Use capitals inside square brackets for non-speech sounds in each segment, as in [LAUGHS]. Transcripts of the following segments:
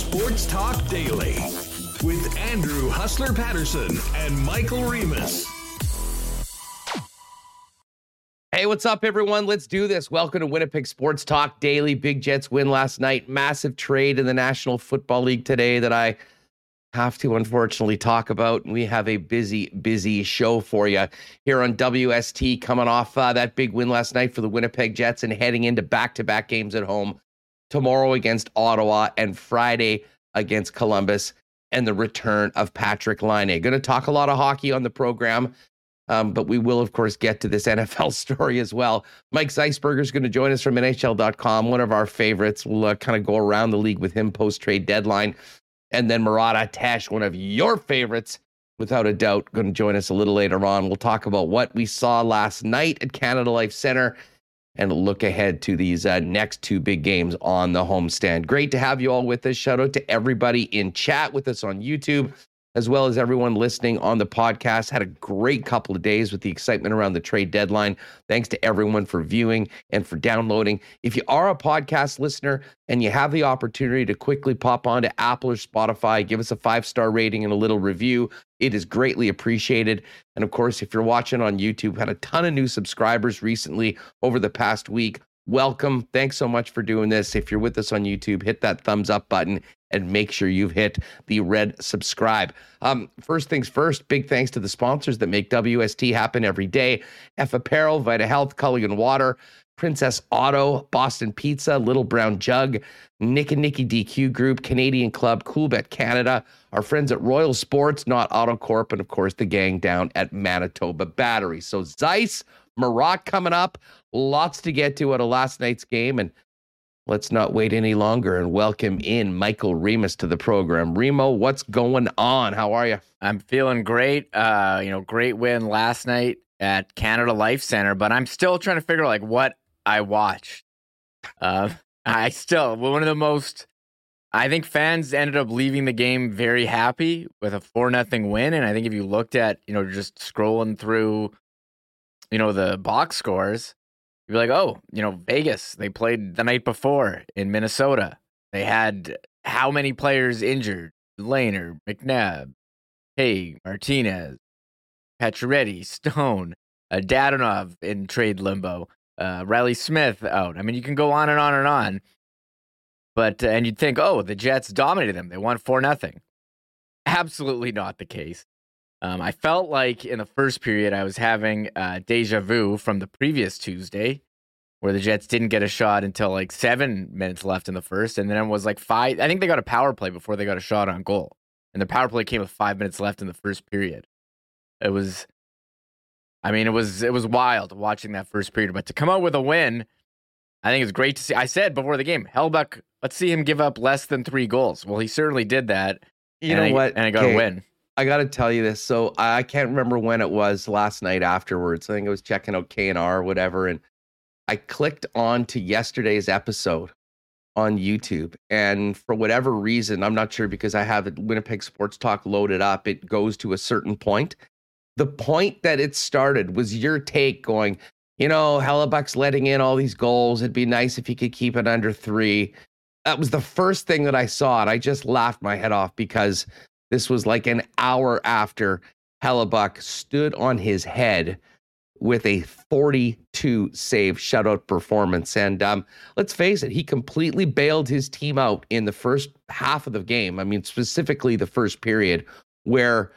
Sports Talk Daily with Andrew Hustler Paterson and Michael Remis. Hey, what's up, everyone? Let's do this. Welcome to Winnipeg Sports Talk Daily. Big Jets win last night. Massive trade in the National Football League today that I have to unfortunately talk about. We have a busy, busy show for you here on WST coming off uh, that big win last night for the Winnipeg Jets and heading into back to back games at home tomorrow against Ottawa and Friday against Columbus and the return of Patrick Laine. Going to talk a lot of hockey on the program. Um, but we will, of course, get to this [LAUGHS] NFL story as well. Mike Zeisberger is going to join us from NHL.com, one of our favorites. We'll uh, kind of go around the league with him post trade deadline. And then Murat Ates, one of your favorites, without a doubt, going to join us a little later on. We'll talk about what we saw last night at Canada Life Center and look ahead to these uh, next two big games on the homestand. Great to have you all with us. Shout out to everybody in chat with us on YouTube as well as everyone listening on the podcast. Had a great couple of days with the excitement around the trade deadline. Thanks to everyone for viewing and for downloading. If you are a podcast listener and you have the opportunity to quickly pop onto Apple or Spotify, give us a five star rating and a little review. It is greatly appreciated. And of course, if you're watching on YouTube, had a ton of new subscribers recently over the past week welcome. Thanks so much for doing this. If you're with us on YouTube, hit that thumbs up button and make sure you've hit the red subscribe. Um, first things first, big thanks to the sponsors that make WST happen every day F Apparel, Vita Health, Culligan Water, Princess Auto, Boston Pizza, Little Brown Jug, Nick and Nicky DQ Group, Canadian Club, Cool Coolbet Canada, our friends at Royal Sports, Nott Autocorp, and of course the gang down at Manitoba Battery. So Zeiss, Murat coming up, lots to get to out of last night's game, and let's not wait any longer and welcome in Michael Remis to the program. Remo, what's going on? How are you? I'm feeling great. Uh, you know, great win last night at Canada Life Center, but I'm still trying to figure out like what I watched. Uh, [LAUGHS] I still one of the most. I think fans ended up leaving the game very happy with a four nothing win, and I think if you looked at you know just scrolling through, you know the box scores, you're like, oh, you know, Vegas, they played the night before in Minnesota. They had how many players injured? Lehner, McNabb, Hague, Martinez, Pacioretty, Stone, uh, Dadonov in trade limbo, uh, Reilly Smith out. I mean, you can go on and on and on. But, uh, and you'd think, oh, the Jets dominated them. They won 4 nothing. Absolutely not the case. Um, I felt like in the first period I was having uh, deja vu from the previous Tuesday, where the Jets didn't get a shot until like seven minutes left in the first, and then it was like five. I think they got a power play before they got a shot on goal, and the power play came with five minutes left in the first period. It was, I mean, it was it was wild watching that first period, but to come out with a win, I think it's great to see. I said before the game, Hellebuyck, let's see him give up less than three goals. Well, he certainly did that. You know I, what? And I got a win. I got to tell you this. So I can't remember when it was last night afterwards. I think I was checking out K&R or whatever. And I clicked on to yesterday's episode on YouTube. And for whatever reason, I'm not sure because I have Winnipeg Sports Talk loaded up, it goes to a certain point. The point that it started was your take going, you know, Hellebuyck's letting in all these goals. It'd be nice if he could keep it under three. That was the first thing that I saw. And I just laughed my head off because this was like an hour after Hellebuyck stood on his head with a 42 save shutout performance. And um, let's face it, he completely bailed his team out in the first half of the game. I mean, specifically the first period, where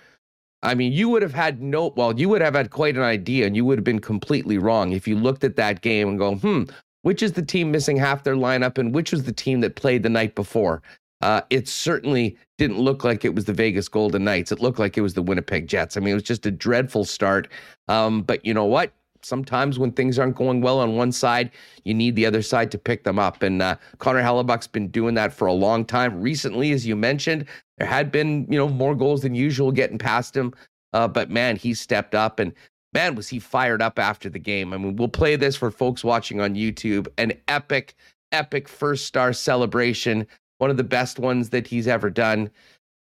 I mean, you would have had no, well, you would have had quite an idea and you would have been completely wrong if you looked at that game and go, hmm, which is the team missing half their lineup and which was the team that played the night before? Uh, it certainly didn't look like it was the Vegas Golden Knights. It looked like it was the Winnipeg Jets. I mean, it was just a dreadful start. Um, but you know what? Sometimes when things aren't going well on one side, you need the other side to pick them up. And uh, Connor Hellebuyck's been doing that for a long time. Recently, as you mentioned, there had been you know more goals than usual getting past him. Uh, but man, he stepped up and man, was he fired up after the game. I mean, we'll play this for folks watching on YouTube. An epic, epic first star celebration one of the best ones that he's ever done,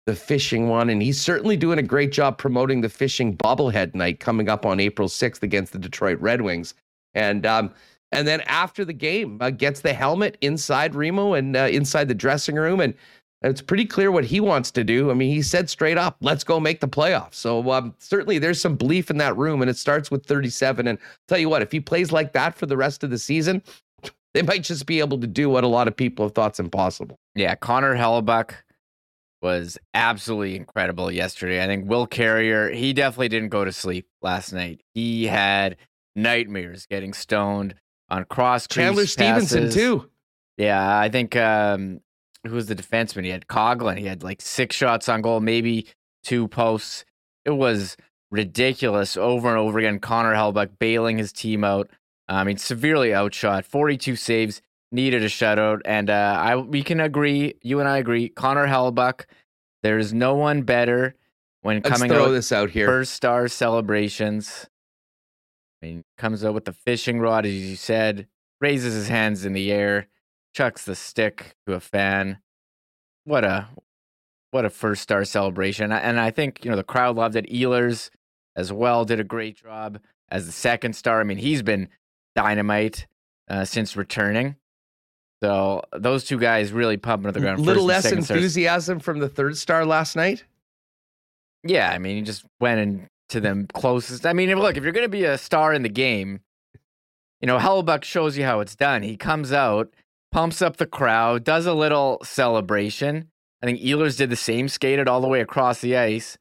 the fishing one. And he's certainly doing a great job promoting the fishing bobblehead night coming up on April 6th against the Detroit Red Wings. And, um, and then after the game, uh, gets the helmet inside Remo and uh, inside the dressing room. And it's pretty clear what he wants to do. I mean, he said straight up, let's go make the playoffs. So um, certainly there's some belief in that room, and it starts with 37. And I'll tell you what, if he plays like that for the rest of the season, they might just be able to do what a lot of people have thought's impossible. Yeah, Connor Hellebuyck was absolutely incredible yesterday. I think Will Carrier, he definitely didn't go to sleep last night. He had nightmares getting stoned on cross Chandler Stephenson passes. too. Yeah, I think um, who was the defenseman? He had Coghlan. He had like six shots on goal, maybe two posts. It was ridiculous over and over again. Connor Hellebuyck bailing his team out. I mean, severely outshot. Forty-two saves, needed a shutout, and uh, I we can agree. You and I agree. Connor Hellebuyck. There's no one better when Let's coming throw out this out here. first star celebrations. I mean, comes out with the fishing rod, as you said, raises his hands in the air, chucks the stick to a fan. What a what a first star celebration. And I think, you know, the crowd loved it. Ehlers as well did a great job as the second star. I mean, he's been dynamite uh, since returning. So those two guys really pumping at the ground. Little less second stars. enthusiasm from the third star last night. Yeah, I mean, he just went into them closest. I mean, look, if you're going to be a star in the game, you know, Hellebuyck shows you how it's done. He comes out, pumps up the crowd, does a little celebration. I think Ehlers did the same, skated all the way across the ice.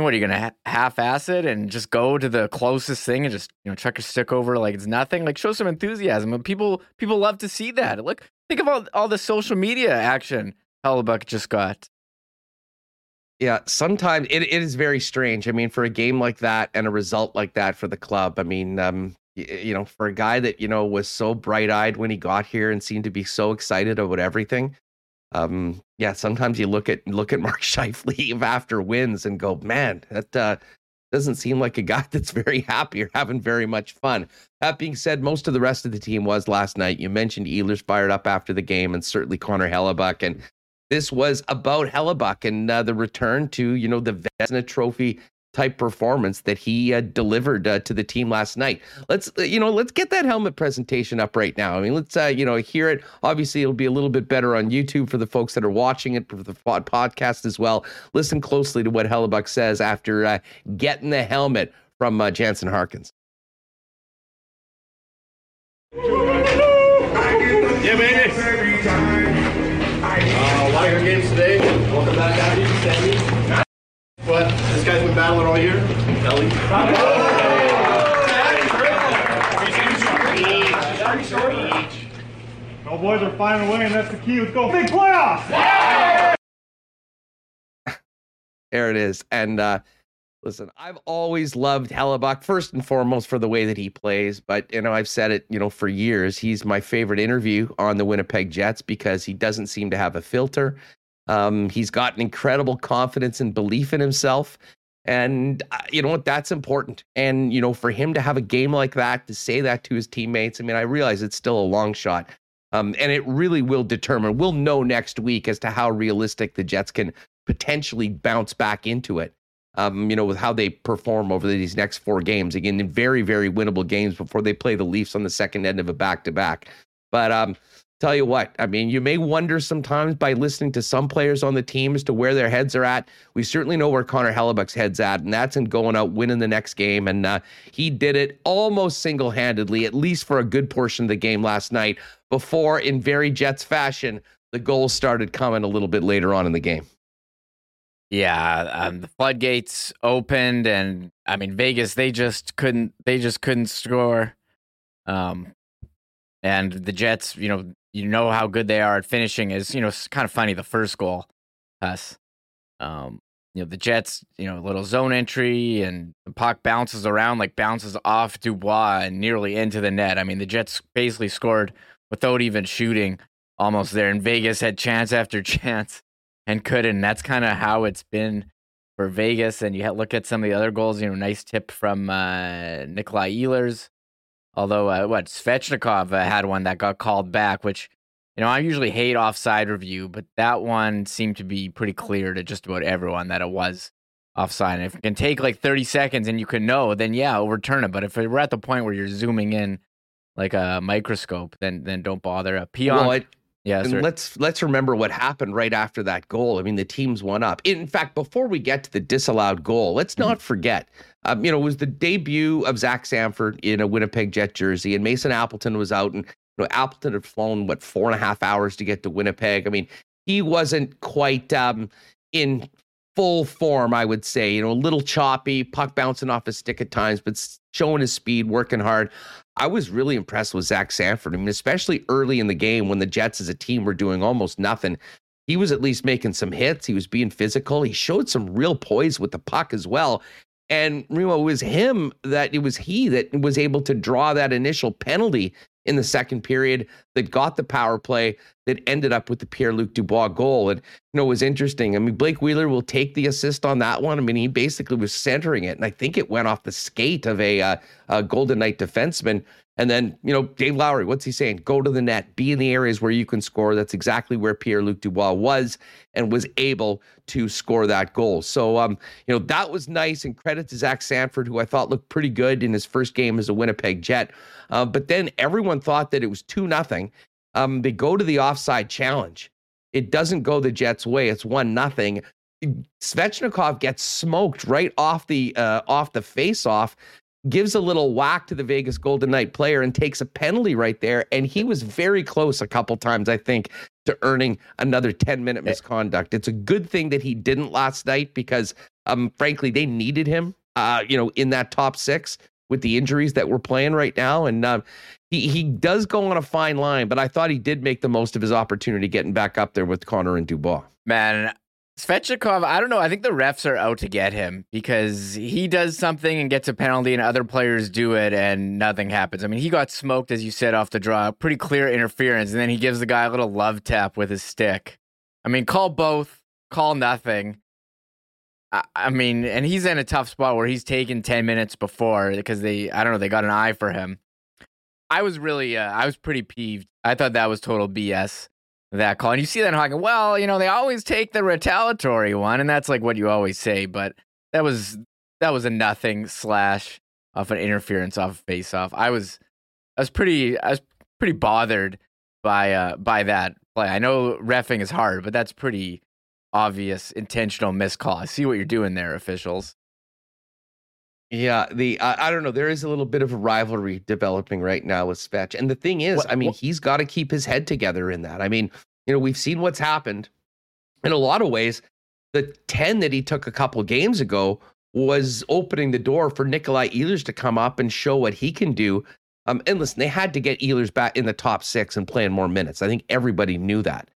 And what are you ha- half-ass it and just go to the closest thing and just you know chuck your stick over like it's nothing? Like show some enthusiasm. And people people love to see that. Look, think of all all the social media action Hellebuyck just got. Yeah, sometimes it, it is very strange. I mean, for a game like that and a result like that for the club, I mean, um, you know, for a guy that, you know, was so bright eyed when he got here and seemed to be so excited about everything. Um, yeah, sometimes you look at look at [LAUGHS] Mark Scheifele after wins and go, man, that uh, doesn't seem like a guy [LAUGHS] that's very happy or having very much fun. That being said, most of the rest of the team was last night. You mentioned Ehlers fired up after the game, and certainly Connor Hellebuyck. And this was about Hellebuyck and uh, the return to, you know, the Vezina Trophy type performance that he uh, delivered uh, to the team last night. Let's, uh, you know, let's get that helmet presentation up right now. I mean, let's, uh, you know, hear it. Obviously, it'll be a little bit better on YouTube for the folks that are watching it for the pod- podcast as well. Listen closely to what Hellebuyck says after uh, getting the helmet from uh, Jansen Harkins. Yeah, baby. Uh, a lot of good today. Welcome back, Abby. Sammy. But this guy's been battling all year. Ellie. No boys are finding a way, and that's the key. Let's go. Big playoffs! [LAUGHS] There it is. And uh, listen, I've always loved Hellebuyck first and foremost for the way that he plays. But you know, I've said it, you know, for years. He's my favorite interview on the Winnipeg Jets because he doesn't seem to have a filter. Um, he's got an incredible confidence and belief in himself. And uh, you know what? That's important. And you know, for him to have a game like that, to say that to his teammates, I mean, I realize it's still a long shot. Um, and it really will determine. We'll know next week as to how realistic the Jets can potentially bounce back into it. Um, you know, with how they perform over these next four games. Again, in very, very winnable games before they play the Leafs on the second end of a back to back. But um, tell you what, I mean, you may wonder sometimes by listening to some players on the team as to where their heads are at. We certainly know where Connor Hellebuyck's head's at, and that's in going out winning the next game. And uh, he did it almost single handedly, at least for a good portion of the game last night, before, in very Jets fashion, the goals started coming a little bit later on in the game. Yeah, um, the floodgates opened, and I mean Vegas. They just couldn't. They just couldn't score. Um, and the Jets, you know, you know how good they are at finishing. Is you know, it's kind of funny. The first goal, us, um, you know, the Jets, you know, little zone entry, and the puck bounces around like bounces off Dubois and nearly into the net. I mean, the Jets basically scored without even shooting, almost there. And Vegas had chance after [LAUGHS] chance and couldn't. And that's kind of how it's been for Vegas. And you look at some of the other goals. You know, nice tip from uh, Nikolai Ehlers. Although, uh, what Svechnikov uh, had one that got called back, which you know I usually hate offside review, but that one seemed to be pretty clear to just about everyone that it was offside. And if it can take like thirty seconds and you can know, then yeah, overturn it. But if we're at the point where you're zooming in like a microscope, then then don't bother. Uh, Pionk, Well, it, Yeah, and sir. let's let's remember what happened right after that goal. I mean, the teams went up. In fact, before we get to the disallowed goal, let's Mm-hmm. not forget. Um, you know, it was the debut of Zach Sanford in a Winnipeg Jet jersey, and Mason Appleton was out, and you know, Appleton had flown what four and a half hours to get to Winnipeg. I mean, he wasn't quite um, in full form, I would say. You know, a little choppy, puck bouncing off his stick at times, but showing his speed, working hard. I was really impressed with Zach Sanford. I mean, especially early in the game when the Jets as a team were doing almost nothing. He was at least making some hits. He was being physical. He showed some real poise with the puck as well. And Remo, it was him that it was he that was able to draw that initial penalty in the second period that got the power play that ended up with the Pierre Luc Dubois goal. And you know, it was interesting. I mean, Blake Wheeler will take the assist on that one. I mean, he basically was centering it, and I think it went off the skate of a, uh, a Golden Knight defenseman. And then, you know, Dave Lowry, what's he saying? Go to the net, be in the areas where you can score. That's exactly where Pierre Luc Dubois was and was able to score that goal. So, um, you know, that was nice. And credit to Zach Sanford, who I thought looked pretty good in his first game as a Winnipeg Jet. Uh, but then everyone thought that it was 2 nothing. Um, they go to the offside challenge. It doesn't go the Jets' way. It's one nothing. Svechnikov gets smoked right off the uh, off the face off gives a little whack to the Vegas Golden Knight player and takes a penalty right there. And he was very close a couple times, I think, to earning another 10 minute misconduct. It's a good thing that he didn't last night because, um, frankly, they needed him, uh, you know, in that top six with the injuries that we're playing right now. And um, he, he does go on a fine line, but I thought he did make the most of his opportunity getting back up there with Connor and Dubois. Man, Svechnikov, I don't know. I think the refs are out to get him because he does something and gets a penalty, and other players do it, and nothing happens. I mean, he got smoked, as you said, off the draw. Pretty clear interference, and then he gives the guy a little love tap with his stick. I mean, call both, call nothing. I, I mean, and he's in a tough spot where he's taken 10 minutes before because they, I don't know, they got an eye for him. I was really, uh, I was pretty peeved. I thought that was total BS that call. And you see that in hockey. Well, you know, they always take the retaliatory one, and that's like what you always say. But that was that was a nothing slash off an interference off face off. I was I was pretty I was pretty bothered by uh by that play. I know refing is hard, but that's pretty obvious intentional miscall. I see what you're doing there, officials. Yeah, the I I don't know. There is a little bit of a rivalry developing right now with Svech, and the thing is, What- I mean, what- he's got to keep his head together in that. I mean, you know, we've seen what's happened. In a lot of ways, the ten that he took a couple games ago was opening the door for Nikolai Ehlers to come up and show what he can do. Um, and listen, they had to get Ehlers back in the top six and playing more minutes. I think everybody knew that.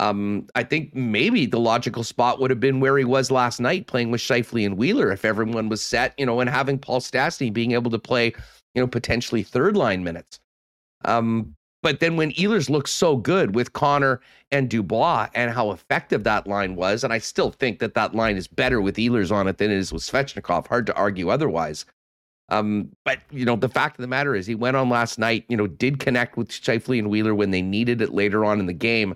Um, I think maybe the logical spot would have been where he was last night, playing with Scheifele and Wheeler, if everyone was set, you know, and having Paul Stastny being able to play, you know, potentially third line minutes. Um, but then when Ehlers looked so good with Connor and Dubois and how effective that line was, and I still think that that line is better with Ehlers on it than it is with Svechnikov. Hard to argue otherwise. Um, but you know, the fact of the matter is, he went on last night. You know, did connect with Scheifele and Wheeler when they needed it later on in the game.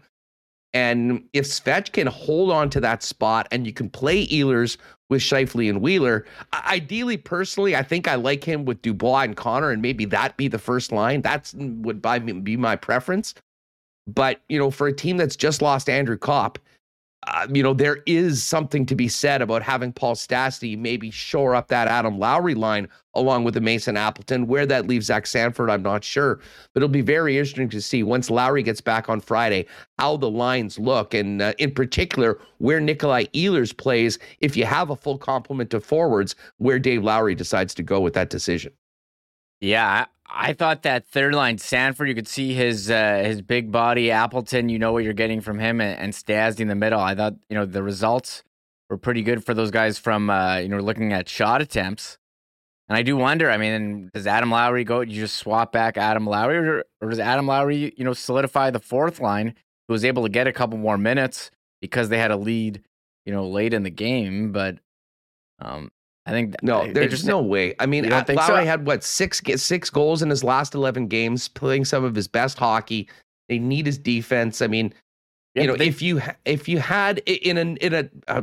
And if Svetch can hold on to that spot and you can play Ehlers with Scheifele and Wheeler, ideally, personally, I think I like him with Dubois and Connor, and maybe that be the first line. That would be my preference. But you know, for a team that's just lost Andrew Copp, uh, you know, there is something to be said about having Paul Stastny maybe shore up that Adam Lowry line along with the Mason Appleton. Where that leaves Zach Sanford, I'm not sure. But it'll be very interesting to see once Lowry gets back on Friday how the lines look, and uh, in particular where Nikolai Ehlers plays. If you have a full complement of forwards, where Dave Lowry decides to go with that decision. Yeah, I, thought that third line Sanford, you could see his uh, his big body Appleton. You know what you're getting from him, and, and Stastny in the middle. I thought you know the results were pretty good for those guys from uh, you know looking at shot attempts. And I do wonder. I mean, does Adam Lowry go? You just swap back Adam Lowry, or, or does Adam Lowry you know solidify the fourth line, who was able to get a couple more minutes because they had a lead, you know, late in the game. But um, I think No, they there's just- no way. I mean, don't uh, think so? Lowry had what six six goals in his last eleven games, playing some of his best hockey. They need his defense. I mean, Yeah, you know, they- if you if you had in a in a uh,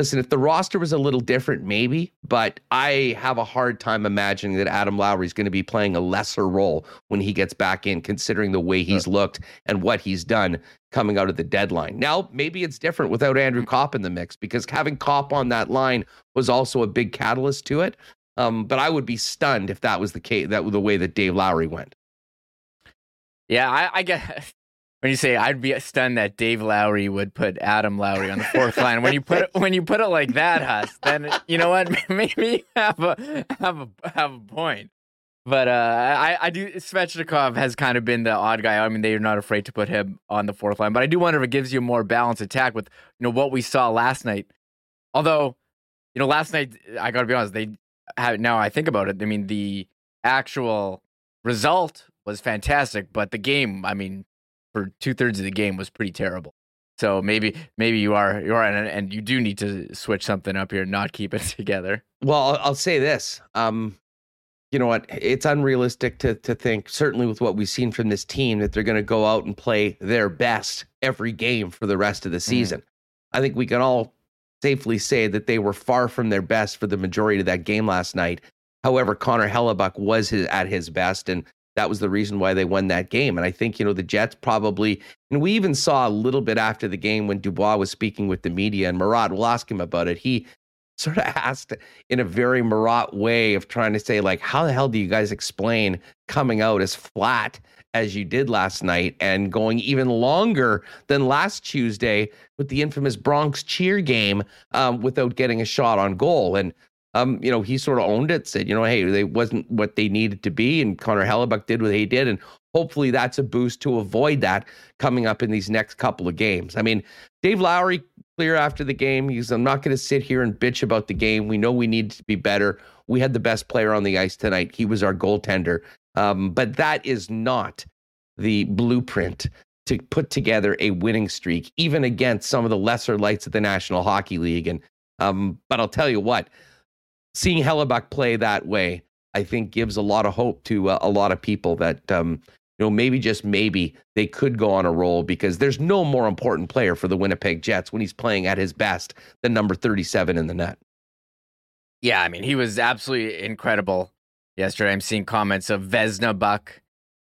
listen, if the roster was a little different, maybe, but I have a hard time imagining that Adam Lowry is going to be playing a lesser role when he gets back in, considering the way he's looked and what he's done coming out of the deadline. Now, maybe it's different without Andrew Copp in the mix because having Copp on that line was also a big catalyst to it. Um, but I would be stunned if that was the case, that was the way that Dave Lowry went. Yeah, I, I get when you say I'd be stunned that Dave Lowry would put Adam Lowry on the fourth line. When you put it, when you put it like that, Huss, then you know what? [LAUGHS] Maybe you have a have a have a point. But uh, I I do Svechnikov has kind of been the odd guy. I mean, they're not afraid to put him on the fourth line. But I do wonder if it gives you a more balanced attack with you know what we saw last night. Although, you know, last night I got to be honest, they have now I think about it. I mean, the actual result was fantastic, but the game, I mean, for two thirds of the game was pretty terrible. So maybe maybe you are you are and, and you do need to switch something up here and not keep it [LAUGHS] together. Well, I'll, I'll say this. Um, you know what? It's unrealistic to to think, certainly with what we've seen from this team, that they're going to go out and play their best every game for the rest of the season. Mm. I think we can all safely say that they were far from their best for the majority of that game last night. However, Connor Hellebuyck was his, at his best, and that was the reason why they won that game. And I think, you know, the Jets probably, and we even saw a little bit after the game when Dubois was speaking with the media, and Murat, we'll ask him about it. He [LAUGHS] sort of asked in a very Murat way of trying to say, like, how the hell do you guys explain coming out as flat as you did last night and going even longer than last Tuesday with the infamous Bronx cheer game um, without getting a shot on goal? And um, you know, he sort of owned it, said, you know, hey, they wasn't what they needed to be, and Connor Hellebuyck did what he did, and hopefully that's a boost to avoid that coming up in these next couple of games. I mean, Dave Lowry clear after the game. He's, I'm not going to sit here and bitch about the game. We know we need to be better. We had the best player on the ice tonight. He was our goaltender. Um, but that is not the blueprint to put together a winning streak, even against some of the lesser lights of the National Hockey League. And um, but I'll tell you what, seeing Hellebuyck play that way, I think gives a lot of hope to uh, a lot of people that um, you know maybe just maybe they could go on a roll because there's no more important player for the Winnipeg Jets when he's playing at his best than number 37 in the net. Yeah, I mean he was absolutely incredible yesterday. I'm seeing comments of Vezina Buck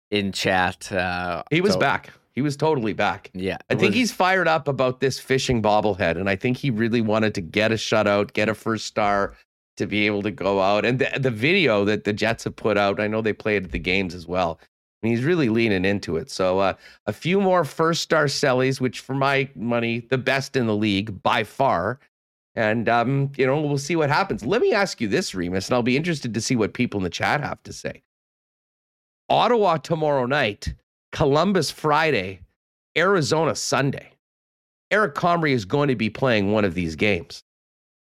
in chat. Uh, he was so, back. He was totally back. Yeah. I think was... he's fired up about this fishing bobblehead. And I think he really wanted to get a shutout, get a first star, to be able to go out. And the, the video that the Jets have put out, I know they played at the games as well. And he's really leaning into it. So uh, a few more first star sellies, which for my money, the best in the league by far. And um, you know, we'll see what happens. Let me ask you this, Remis, and I'll be interested to see what people in the chat have to say. Ottawa tomorrow night, Columbus Friday, Arizona Sunday. Eric Comrie is going to be playing one of these games.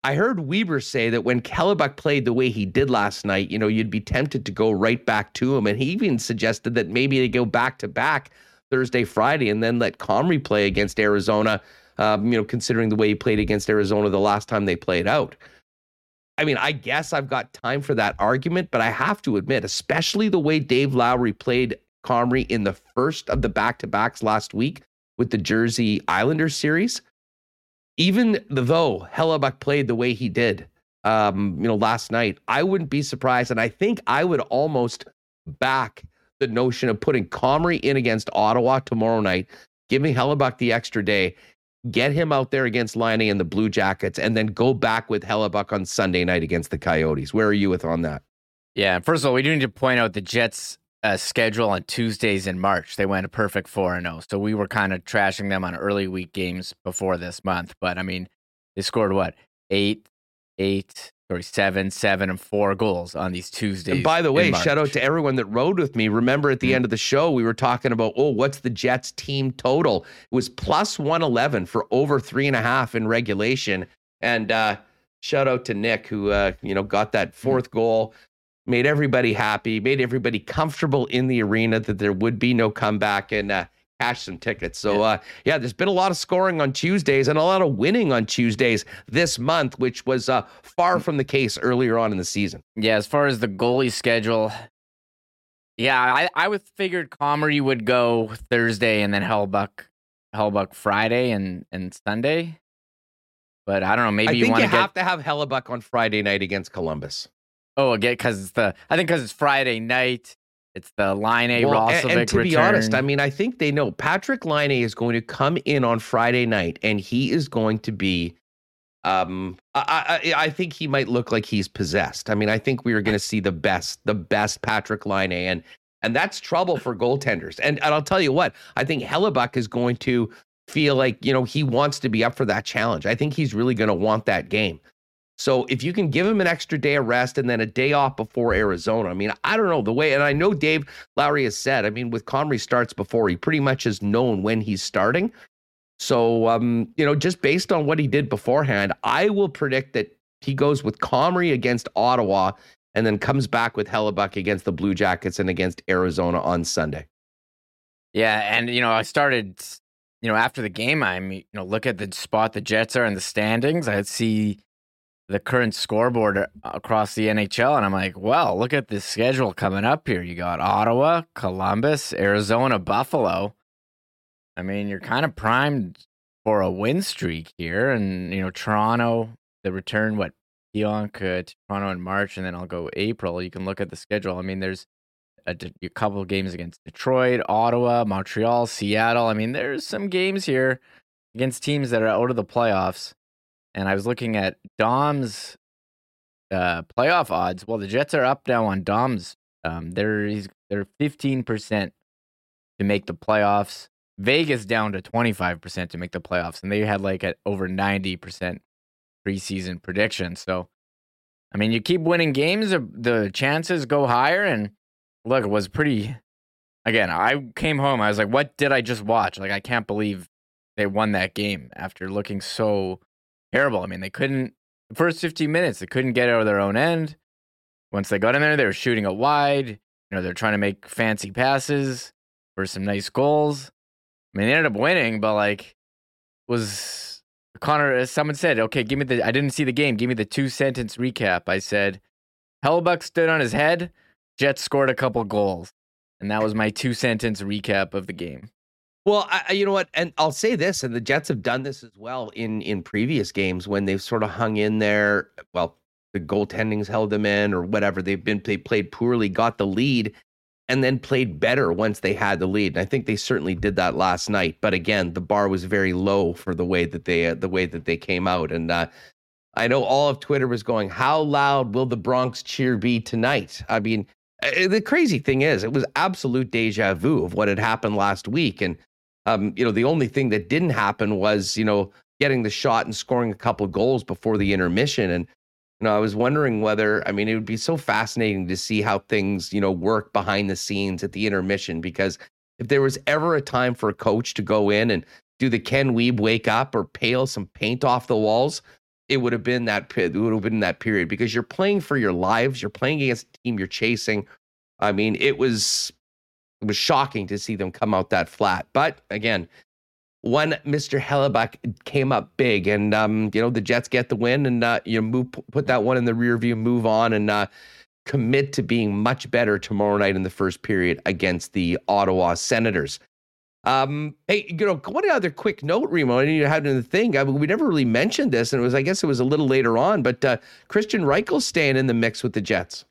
I heard Weber say that when Hellebuyck played the way he did last night, you know, you'd be tempted to go right back to him. And he even suggested that maybe they go back to back Thursday, Friday, and then let Comrie play against Arizona, um, you know, considering the way he played against Arizona the last time they played out. I mean, I guess I've got time for that argument, but I have to admit, especially the way Dave Lowry played Comrie in the first of the back to backs last week with the Jersey Islanders series even though Hellebuyck played the way he did, um, you know, last night, I wouldn't be surprised. And I think I would almost back the notion of putting Comrie in against Ottawa tomorrow night, giving Hellebuyck the extra day, get him out there against Liney and the Blue Jackets, and then go back with Hellebuyck on Sunday night against the Coyotes. Where are you with on that? Yeah, first of all, we do need to point out the Jets uh, schedule on Tuesdays in March. They went a perfect 4 and 0. So we were kind of trashing them on early week games before this month. But I mean, they scored what? Eight, eight, sorry, seven, seven, and four goals on these Tuesdays. And by the way, shout out to everyone that rode with me. Remember at the mm-hmm. end of the show, we were talking about, oh, what's the Jets team total? It was plus 111 for over three and a half in regulation. And, uh, shout out to Nick who uh, you know got that 4th mm-hmm. goal made everybody happy, made everybody comfortable in the arena that there would be no comeback and uh, cash some tickets. So, uh, yeah, there's been a lot of scoring on Tuesdays and a lot of winning on Tuesdays this month, which was uh, far from the case earlier on in the season. Yeah, as far as the goalie schedule, yeah, I, I would figured Comrie would go Thursday and then Hellebuyck, Hellebuyck Friday and, and Sunday. But I don't know. Maybe I you want to get. have to have Hellebuyck on Friday night against Columbus. Oh, again, because it's the. I think because it's Friday night. It's the Laine Well, Roslovic and, and to be honest, I mean, I think they know Patrick Laine is going to come in on Friday night, and he is going to be. Um, I, I I think he might look like he's possessed. I mean, I think we are going to see the best, the best Patrick Laine, and and that's trouble for goaltenders. And and I'll tell you what, I think Hellebuyck is going to feel like you know he wants to be up for that challenge. I think he's really going to want that game. So if you can give him an extra day of rest and then a day off before Arizona, I mean, I don't know the way. And I know Dave Lowry has said, I mean, with Comrie starts before, he pretty much has known when he's starting. So, um, you know, just based on what he did beforehand, I will predict that he goes with Comrie against Ottawa and then comes back with Hellebuyck against the Blue Jackets and against Arizona on Sunday. Yeah, and you know, I started, you know, after the game, I'm, you know, look at the spot the Jets are in the standings. I see the current scoreboard across the NHL, and I'm like, well, look at this schedule coming up here. You got Ottawa, Columbus, Arizona, Buffalo. I mean, you're kind of primed for a win streak here, and you know, Toronto, the return, what Pionk uh, to Toronto in March, and then I'll go April. You can look at the schedule. I mean, there's a couple of games against Detroit, Ottawa, Montreal, Seattle. I mean, there's some games here against teams that are out of the playoffs. And I was looking at Dom's uh, playoff odds. Well, the Jets are up now on Dom's. Um, they're he's, they're 15% to make the playoffs. Vegas down to 25% to make the playoffs, and they had like at over 90% preseason prediction. So, I mean, you keep winning games, the- the chances go higher. And look, it was pretty. Again, I came home. I was like, "What did I just watch?" Like, I can't believe they won that game after looking so terrible. I mean, they couldn't. The first 15 minutes, they couldn't get out of their own end. Once they got in there, they were shooting it wide. You know, they're trying to make fancy passes for some nice goals. I mean, they ended up winning, but like, was Connor? As someone said, okay, give me the. I didn't see the game. Give me the two sentence recap. I said, Hellebuyck stood on his head. Jets scored a couple goals, and that was my two sentence recap of the game. Well, I, you know what, and I'll say this, and the Jets have done this as well in in previous games when they've sort of hung in there. Well, the goaltending's held them in, or whatever. They've been they played poorly, got the lead, and then played better once they had the lead. And I think they certainly did that last night. But again, the bar was very low for the way that they uh, the way that they came out. And uh, I know all of Twitter was going, "How loud will the Bronx cheer be tonight?" I mean, uh, the crazy thing is, it was absolute deja vu of what had happened last week, and um, you know, the only thing that didn't happen was, you know, getting the shot and scoring a couple goals before the intermission. And, you know, I was wondering whether, I mean, it would be so fascinating to see how things, you know, work behind the scenes at the intermission. Because if there was ever a time for a coach to go in and do the Ken Weeb wake up or pale some paint off the walls, it would have been that it would have been that period because you're playing for your lives, you're playing against a team you're chasing. I mean, it was it was shocking to see them come out that flat. But again, one Mr. Hellebuyck came up big, and um, you know the Jets get the win, and uh, you move put that one in the rear view, move on, and uh, commit to being much better tomorrow night in the first period against the Ottawa Senators. Um, hey, you know, one other quick note, Remo, I you had have the thing. I mean, we never really mentioned this, and it was, I guess, it was a little later on, but uh, Kristian Reichel's staying in the mix with the Jets.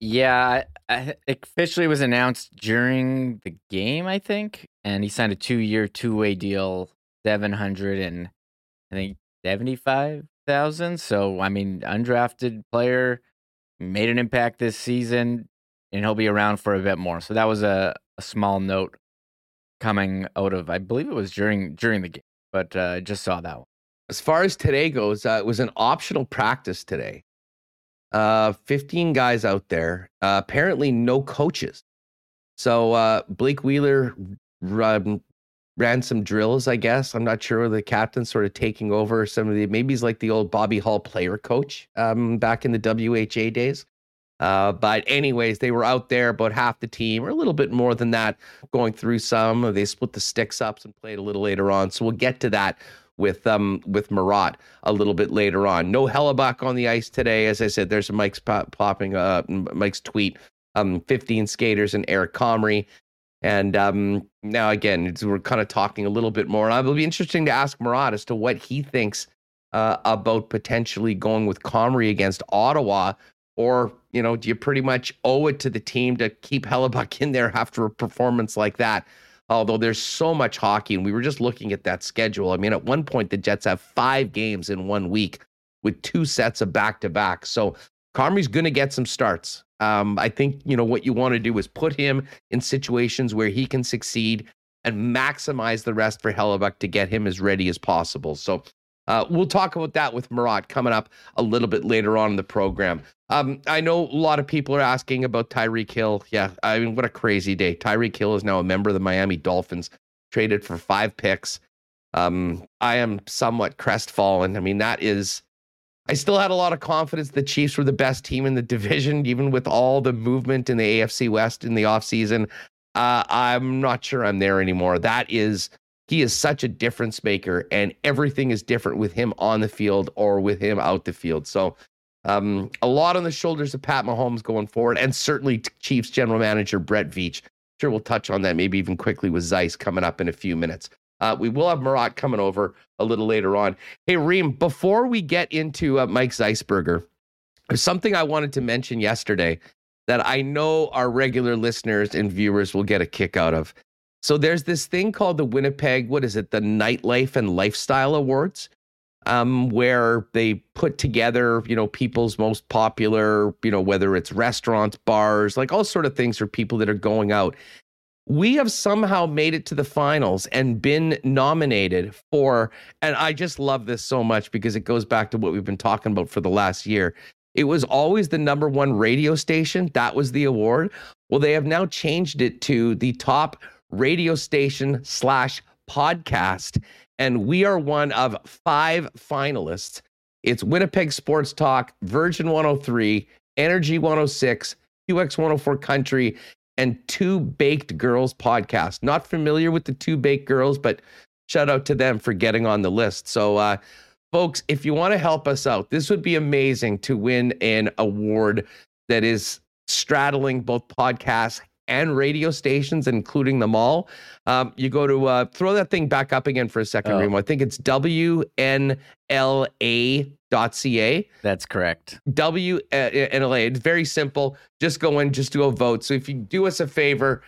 Yeah, I, it officially was announced during the game, I think, and he signed a two-year, two-way deal, seven hundred and I think seventy-five thousand. So, I mean, undrafted player made an impact this season, and he'll be around for a bit more. So that was a, a small note coming out of, I believe it was during during the game, but uh, just saw that one. As far as today goes, uh, it was an optional practice today. Uh, 15 guys out there. Uh, apparently, no coaches. So uh, Blake Wheeler run, ran some drills. I guess I'm not sure. The captain sort of taking over some of the. Maybe he's like the old Bobby Hull player coach um, back in the WHA days. Uh, but anyways, they were out there about half the team, or a little bit more than that, going through some. They split the sticks up and played a little later on. So we'll get to that with um with Murat a little bit later on. No Hellebuyck on the ice today. As I said, there's Mike's pop, popping uh Mike's tweet. Um, 15 skaters and Eric Comrie. And um, now again, we're kind of talking a little bit more. And it will be interesting to ask Murat as to what he thinks uh, about potentially going with Comrie against Ottawa, or you know, do you pretty much owe it to the team to keep Hellebuyck in there after a performance like that? Although there's so much hockey, and we were just looking at that schedule. I mean, at one point the Jets have five games in one week with two sets of back to back. So Comrie's going to get some starts. Um, I think you know what you want to do is put him in situations where he can succeed and maximize the rest for Hellebuyck to get him as ready as possible. So uh, we'll talk about that with Murat coming up a little bit later on in the program. Um, I know a lot of people are asking about Tyreek Hill. Yeah, I mean, what a crazy day. Tyreek Hill is now a member of the Miami Dolphins, traded for five picks. Um, I am somewhat crestfallen. I mean, that is I still had a lot of confidence the Chiefs were the best team in the [LAUGHS] division, even with all the movement in the AFC West in the offseason. Uh, I'm not sure I'm there anymore. That is, he is such a difference maker, and everything is different with him on the field or with him out the field. So, um, a lot on the shoulders of Pat Mahomes going forward, and certainly Chiefs general manager Brett Veach. Sure, we'll touch on that maybe even quickly with Zeiss coming up in a few minutes. Uh, we will have Murat coming over a little later on. Hey, Reem, before we get into uh, Mike Zeisberger, there's something I wanted to mention yesterday that I know our regular listeners and viewers will get a kick out of. So there's this thing called the Winnipeg, what is it, the Nightlife and Lifestyle Awards, um, where they put together, you know, people's most popular, you know, whether it's restaurants, bars, like all sort of things for people that are going out. We have somehow made it to the finals and been nominated for and i just love this so much because it goes back to what we've been talking about for the last year. It was always the number one radio station. That was the award. Well they have now changed it to the top radio station slash podcast and we are one of five finalists it's winnipeg sports talk virgin 103 energy 106 QX 104 Country and Two Baked Girls podcast. Not familiar with the Two Baked Girls, but shout out to them for getting on the list. So, uh, folks, if you want to help us out, this would be amazing to win an award that is straddling both podcasts and radio stations, including them all. Um, you go to uh, throw that thing back up again for a second, oh. Remo. I think it's WNLA.ca. That's correct. WNLA. It's very simple. Just go in, just do a vote. So if you do us a favor,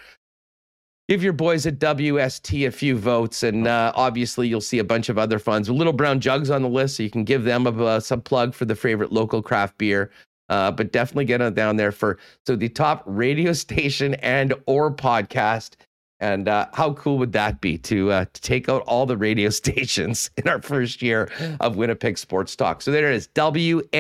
give your boys at WST a few votes, and uh, obviously you'll see a bunch of other funds. Little Brown Jugs on the list, so you can give them a, a some plug for the favorite local craft beer. Uh, but definitely get on down there for so the top radio [LAUGHS] station and or podcast. And uh, how cool would that be to uh, to take out all the radio [LAUGHS] stations in our first year of Winnipeg Sports Talk? So there it is, WNLA.ca.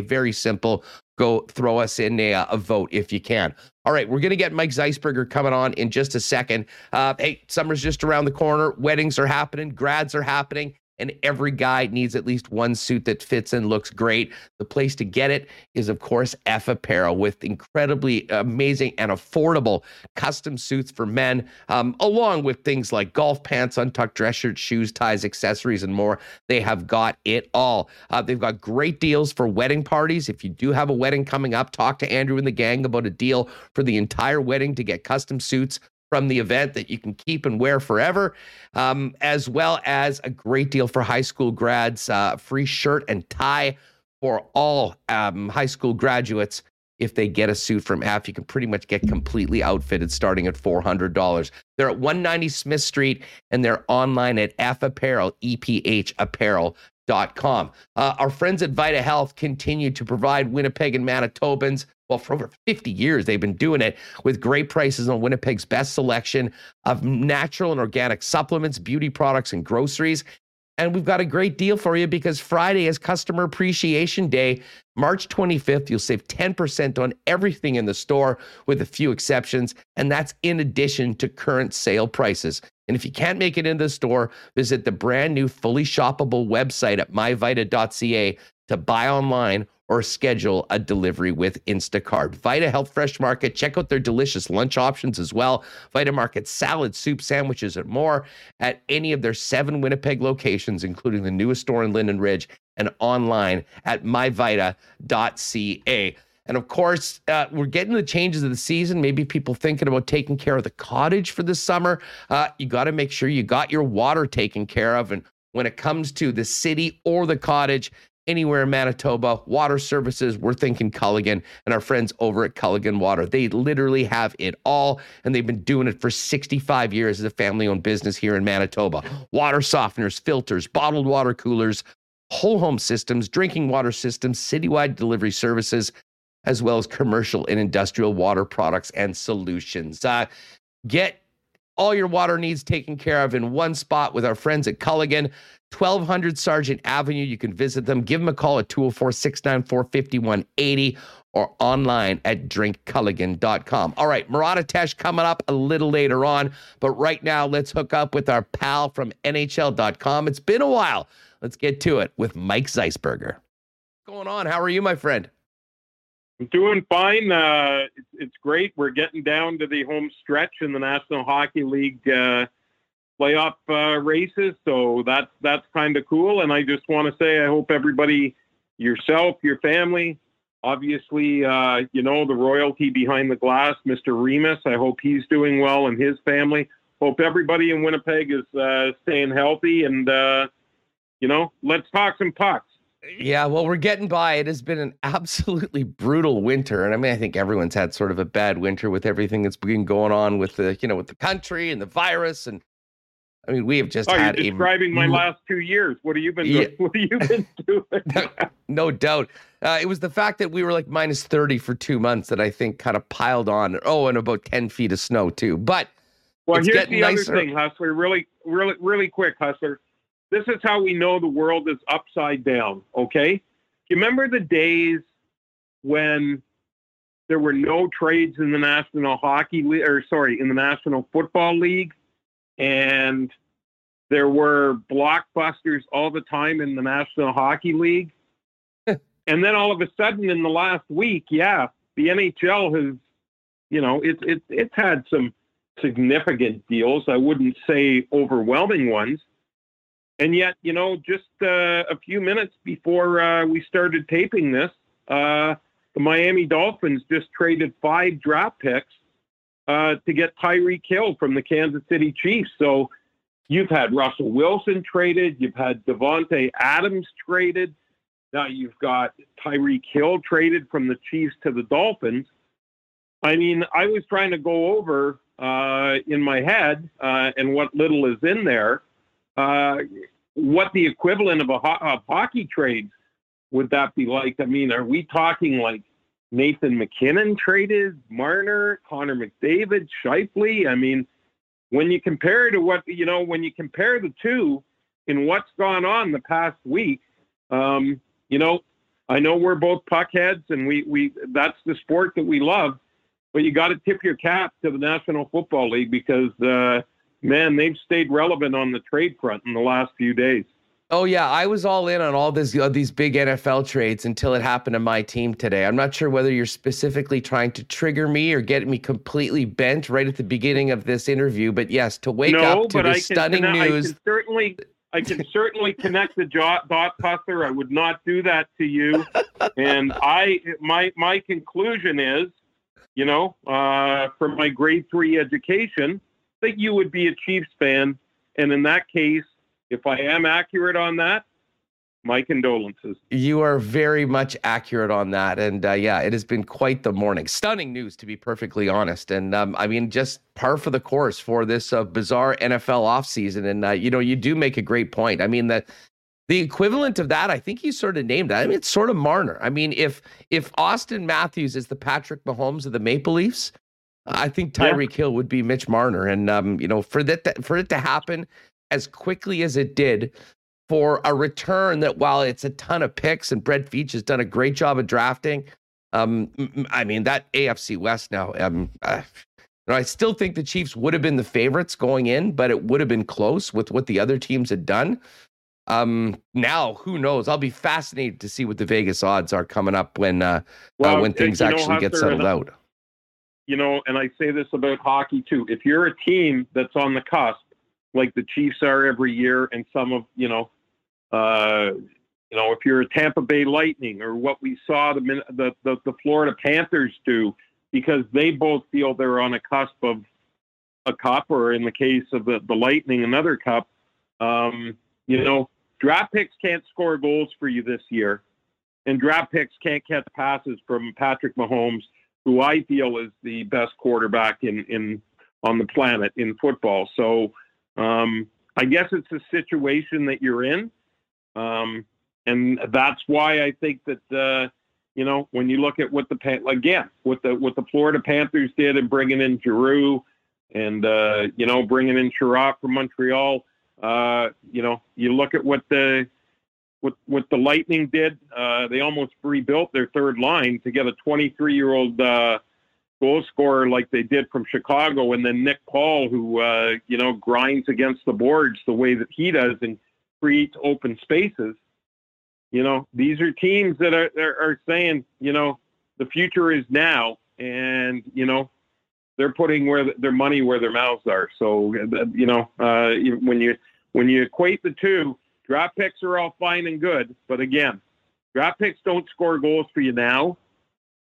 Very simple. Go throw us in a, a vote if you can. All right, we're going to get Mike Zeisberger coming on in just a second. Uh, hey, summer's just around the corner. Weddings are happening, grads are happening and every guy needs at least one suit that fits and looks great. The place to get it is, of course, F Apparel with incredibly amazing and affordable custom suits for men, um, along with things like golf pants, untucked dress shirts, shoes, ties, accessories, and more. They have got it all. Uh, they've got great deals for wedding parties. If you do have a wedding coming up, talk to Andrew and the gang about a deal for the entire wedding to get custom suits from the event that you can keep and wear forever, um, as well as a great deal for high school grads, uh, free shirt and tie for all um, high school graduates. If they get a suit from F, you can pretty much get completely outfitted starting at $400. They're at 190 Smith Street and they're online at F Apparel, EPH Apparel.com. Uh, our friends at Vita Health continue to provide Winnipeg and Manitobans well, for over 50 years, they've been doing it with great prices on Winnipeg's best selection of natural and organic supplements, beauty products, and groceries. And we've got a great deal for you because Friday is Customer Appreciation Day. March 25th, you'll save 10% on everything in the store, with a few exceptions. And that's in addition to current sale prices. And if you can't make it into the store, visit the brand new fully shoppable website at myvita.ca to buy online or schedule a delivery with Instacart. Vita Health Fresh Market, check out their delicious lunch options as well. Vita Market salad, soup, sandwiches, and more at any of their seven Winnipeg locations, including the newest store in Linden Ridge and online at myvita.ca. And of course, uh, we're getting the changes of the season. Maybe people thinking about taking care of the cottage for the summer. Uh, you got to make sure you got your water taken care of. And when it comes to the city or the cottage anywhere in Manitoba, water services, we're thinking Culligan and our friends over at Culligan Water. They literally have it all, and they've been doing it for 65 years as a family owned business here in Manitoba. Water softeners, filters, bottled water coolers, whole home systems, drinking water systems, citywide delivery services, as well as commercial and industrial water products and solutions. Uh, get all your water needs taken care of in one spot with our friends at Culligan. 1200 Sargent Avenue. You can visit them. Give them a call at 204 694 5180 or online at drinkculligan.com. All right, Murat Ates coming up a little later on. But right now, let's hook up with our pal from NHL.com. It's been a while. Let's get to it with Mike Zeisberger. What's going on? How are you, my friend? I'm doing fine. Uh, it's, it's, great. We're getting down to the home stretch in the National Hockey League uh, playoff uh, races, so that's that's kind of cool. And I just want to say, I hope everybody, yourself, your family, obviously, uh, you know the royalty behind the glass, Mr. Remis. I hope he's doing well and his family. Hope everybody in Winnipeg is uh, staying healthy, and uh, you know, let's talk some pucks. Yeah, well, we're getting by. It has been an [LAUGHS] absolutely brutal winter, and I mean, I think everyone's had sort of a bad winter with everything that's been going on with the, you know, with the country and the virus, and I mean, we have just oh, had you're describing a, my last two years. What have you been doing? [LAUGHS] What have you been [LAUGHS] doing? no, no doubt. Uh, it was the fact that we were like minus thirty for two months that I think kind of piled on. Oh, and about ten feet of snow too. But well, here's the nicer. other thing, Hustler. Really, really, really quick, Hustler this is how we know the world is upside down, okay? You remember the days when there were no trades in the National Hockey League, or sorry, in the National Football League, and there were blockbusters all the time in the National Hockey League. [LAUGHS] and then all of a sudden, in the last week, yeah, the NHL has, you know, it's it's it's had some significant deals. I wouldn't say overwhelming ones, and yet, you know, just uh, a few minutes before uh, we started taping this, uh, the Miami Dolphins just traded five draft picks uh, to get Tyreek Hill from the Kansas City Chiefs. So you've had Russell Wilson traded, you've had Davante Adams traded, now you've got Tyreek Hill traded from the Chiefs to the Dolphins. I mean, I was trying to go over uh, in my head uh, and what little is in there uh, what the equivalent of a, ho- hockey trade would that be like? I mean, are we talking like Nathan MacKinnon traded, Marner, Connor McDavid, Scheifele? I mean, when you compare to what you know, when you compare the two in what's gone on the past week, um, you know, I know we're both puckheads and we we that's the sport that we love, but you got to tip your cap to the National Football League because uh, man, they've stayed relevant on the trade front in the last few days. Oh yeah, I was all in on all this uh, these big NFL trades until it happened to my team today. I'm not sure whether you're specifically trying to trigger me or get me completely bent right at the beginning of this interview, but yes, to wake no, up to the stunning news. I can certainly I can certainly connect the dot Puster. I would not do that to you. And I my my conclusion is, you know, uh, from my grade three education, that you would be a Chiefs fan. And in that case, if I am accurate on that, my condolences. You are very much accurate on that. And uh, yeah, it has been quite the morning. Stunning news, to be perfectly honest. And um, I mean, just par for the course for this uh, bizarre NFL offseason. And, uh, you know, you do make a great point. I mean, that the equivalent of that, I think you sort of named that. I mean, it's sort of Marner. I mean, if if Auston Matthews is the Patrick Mahomes of the Maple Leafs, I think Tyreek yeah. Hill would be Mitch Marner, and um, you know, for that to, for it to happen as quickly as it did, for a return that while it's a ton of picks and Brett Veach has done a great job of drafting, um, I mean that AFC West now, um, uh, you know, I still think the Chiefs would have been the favorites going in, but it would have been close with what the other teams had done. Um, now who knows? I'll be fascinated to see what the Vegas odds are coming up when uh, well, uh when things actually get settled out you know, and I say this about hockey too. If you're a team that's on the cusp, like the Chiefs are every year, and some of you know, uh, you know, if you're a Tampa Bay Lightning or what we saw the the the, the Florida Panthers do, because they both feel they're on a cusp of a cup, or in the case of the the Lightning, another cup. Um, you know, draft picks can't score goals for you this year, and draft picks can't catch passes from Patrick Mahomes, who I feel is the best quarterback in in on the planet in football. So um, I guess it's a situation that you're in, um, and that's why I think that uh, you know when you look at what the Pan- again what the what the Florida Panthers did and bringing in Giroux and uh, you know bringing in Chiarot from Montreal. Uh, you know, you look at what the what what the Lightning did. Uh, they almost rebuilt their third line to get a 23 year old uh, goal scorer like they did from Chicago, and then Nick Paul, who uh, you know grinds against the boards the way that he does and creates open spaces. You know, these are teams that are are, saying, you know, the future is now, and you know they're putting where their money where their mouths are. So you know uh, when you when you equate the two, draft picks are all fine and good, but again, draft picks don't score goals for you now.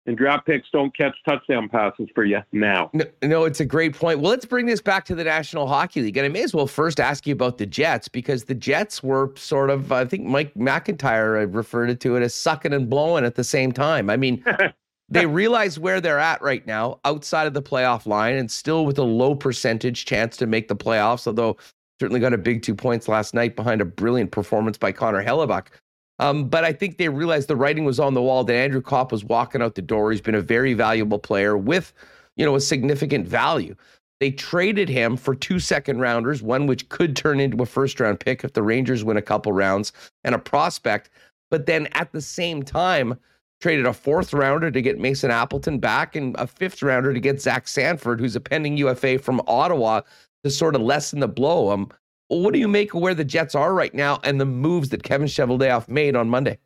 And draft picks don't catch touchdown passes for you now. No, no, it's a great point. Well, let's bring this back to the National Hockey League. And I may as well first ask you about the Jets because the Jets were sort of, I think Mike McIntyre referred to it as sucking and blowing at the same time. I mean, [LAUGHS] they realize where they're at right now, outside of the playoff line, and still with a low percentage chance to make the playoffs. Although certainly got a big two points last night behind a brilliant performance by Connor Hellebuyck. Um, but I think they realized the writing was on the wall that Andrew Copp was walking out the door. He's been a very valuable player with, you know, a significant value. They traded him for two second rounders, one which could turn into a first round pick if the Rangers win a couple rounds, and a prospect. But then at the same time, traded a fourth rounder to get Mason Appleton back and a fifth rounder to get Zach Sanford, who's a pending UFA from Ottawa, to sort of lessen the blow. Um, what do you make of where the Jets are right now and the moves that Kevin Cheveldayoff made on Monday?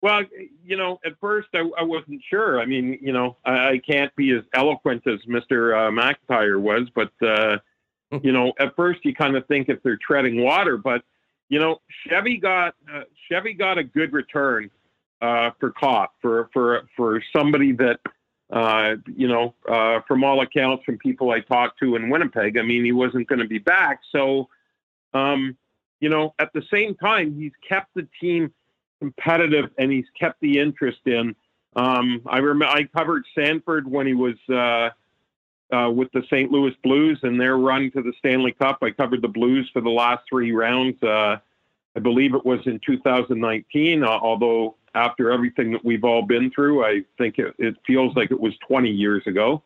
Well, you know, at first I, I wasn't sure. I mean, you know, I, I, can't be as eloquent as Mr. Uh, McIntyre was, but uh, hmm. you know, at first you kind of think if they're treading water, but you know, Chevy got uh, Chevy got a good return uh, for for for for somebody that uh, you know uh, from all accounts from people I talked to in Winnipeg. I mean, he wasn't going to be back, so um, you know at the same time he's kept the team competitive and he's kept the interest in. Um, I remember I covered Sanford when he was. Uh, uh, with the St. Louis Blues and their run to the Stanley Cup. I covered the Blues for the last three rounds. I believe it was in 2019, uh, although after everything that we've all been through. I think it, it feels like it was 20 years ago.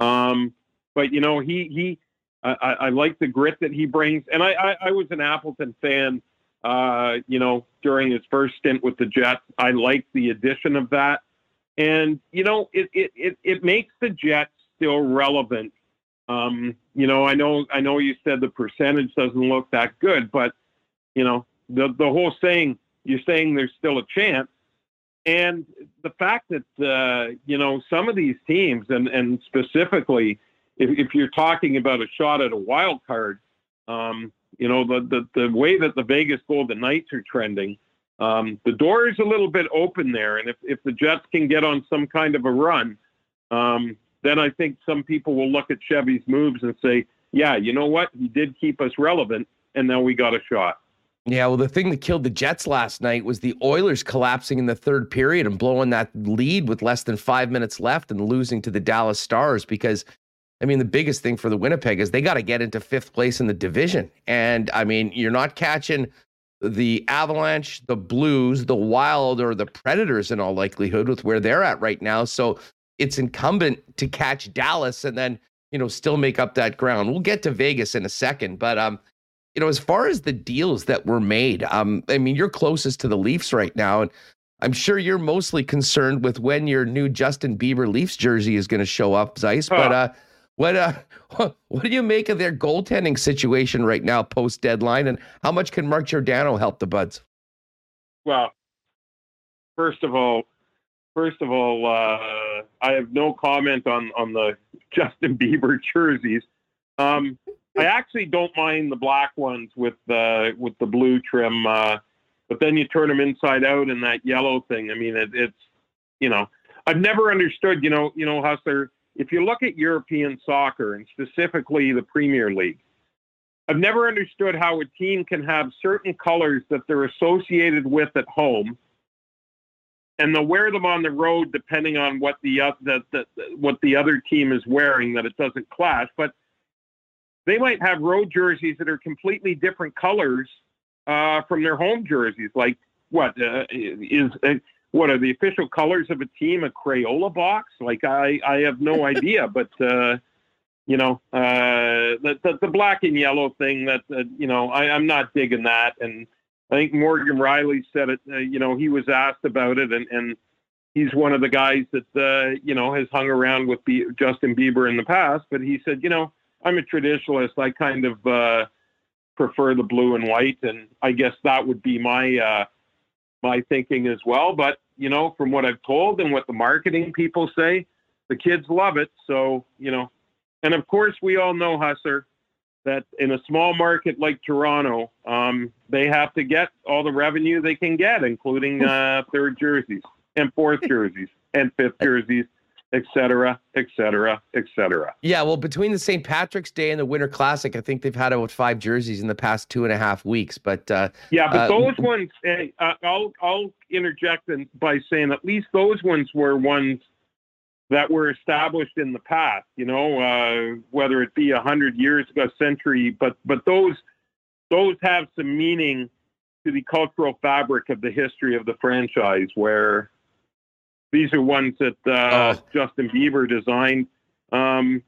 Um, but you know, he he, I, I, like the grit that he brings, and I, I, I was an Appleton fan. Uh, you know, during his first stint with the Jets, I liked the addition of that, and you know, it it it, it makes the Jets still relevant. Um, you know, I know I know you said the percentage doesn't look that good, but you know, the the whole saying you're saying there's still a chance and the fact that uh, you know some of these teams, and and specifically, if, if you're talking about a shot at a wild card, um, you know the, the the way that the Vegas Golden Knights are trending, um, the door is a little bit open there. And if if the Jets can get on some kind of a run, um, then I think some people will look at Chevy's moves and say, yeah, you know what, he did keep us relevant, and now we got a shot. Yeah, well, the thing that killed the Jets last night was the Oilers collapsing in the third period and blowing that lead with less than five minutes left and losing to the Dallas Stars. Because, I mean, the biggest thing for the Winnipeg is they got to get into fifth place in the division. And, I mean, you're not catching the Avalanche, the Blues, the Wild, or the Predators in all likelihood with where they're at right now. So it's incumbent to catch Dallas and then, you know, still make up that ground. We'll get to Vegas in a second. But, um, you know, as far as the deals that were made, um, I mean, you're closest to the Leafs right now, and I'm sure you're mostly concerned with when your new Justin Bieber Leafs jersey is going to show up, Zeiss. But uh, what uh, [LAUGHS] what do you make of their goaltending situation right now, post deadline, and how much can Mark Giordano help the Buds? Well, first of all, first of all, uh, I have no comment on on the [LAUGHS] Justin Bieber jerseys. Um, I actually don't mind the black ones with the with the blue trim, uh, but then you turn them inside out and that yellow thing. I mean, it, it's you know, I've never understood. You know, you know, Hustler. If you look at European soccer and specifically the Premier League, I've never understood how a team can have certain colors that they're associated with at home, and they'll wear them on the road depending on what the, uh, the, the what the other team is wearing, that it doesn't clash. But they might have road jerseys that are completely different colors uh, from their home jerseys. Like what uh, is uh, what are the official colors of a team? A Crayola box? Like I I have no [LAUGHS] idea, but. Uh, you know, uh, the, the, the black and yellow thing that, uh, you know, I, I'm not digging that. And I think Morgan Rielly said it, uh, you know, he was asked about it and, and he's one of the guys that, uh, you know, has hung around with B- Justin Bieber in the past, but he said, you know, I'm a traditionalist. I kind of, uh, prefer the blue and white. And I guess that would be my, uh, my thinking as well. But, you know, from what I've told and what the marketing people say, the kids love it. So, you know, and of course, we all know, Hustler, that in a small market like Toronto, um, they have to get all the revenue they can get, including uh, third jerseys and fourth jerseys and fifth jerseys, et cetera, et cetera, et cetera. Yeah, well, between the St. Patrick's Day and the Winter Classic, I think they've had about five jerseys in the past two and a half weeks. But uh, yeah, but uh, those ones, uh, I'll I'll interject by saying at least those ones were ones that were established in the past, you know, uh, whether it be a hundred years ago, a century, but but those those have some meaning to the cultural fabric of the history of the franchise. Where these are ones that uh, oh. Justin Bieber designed, um,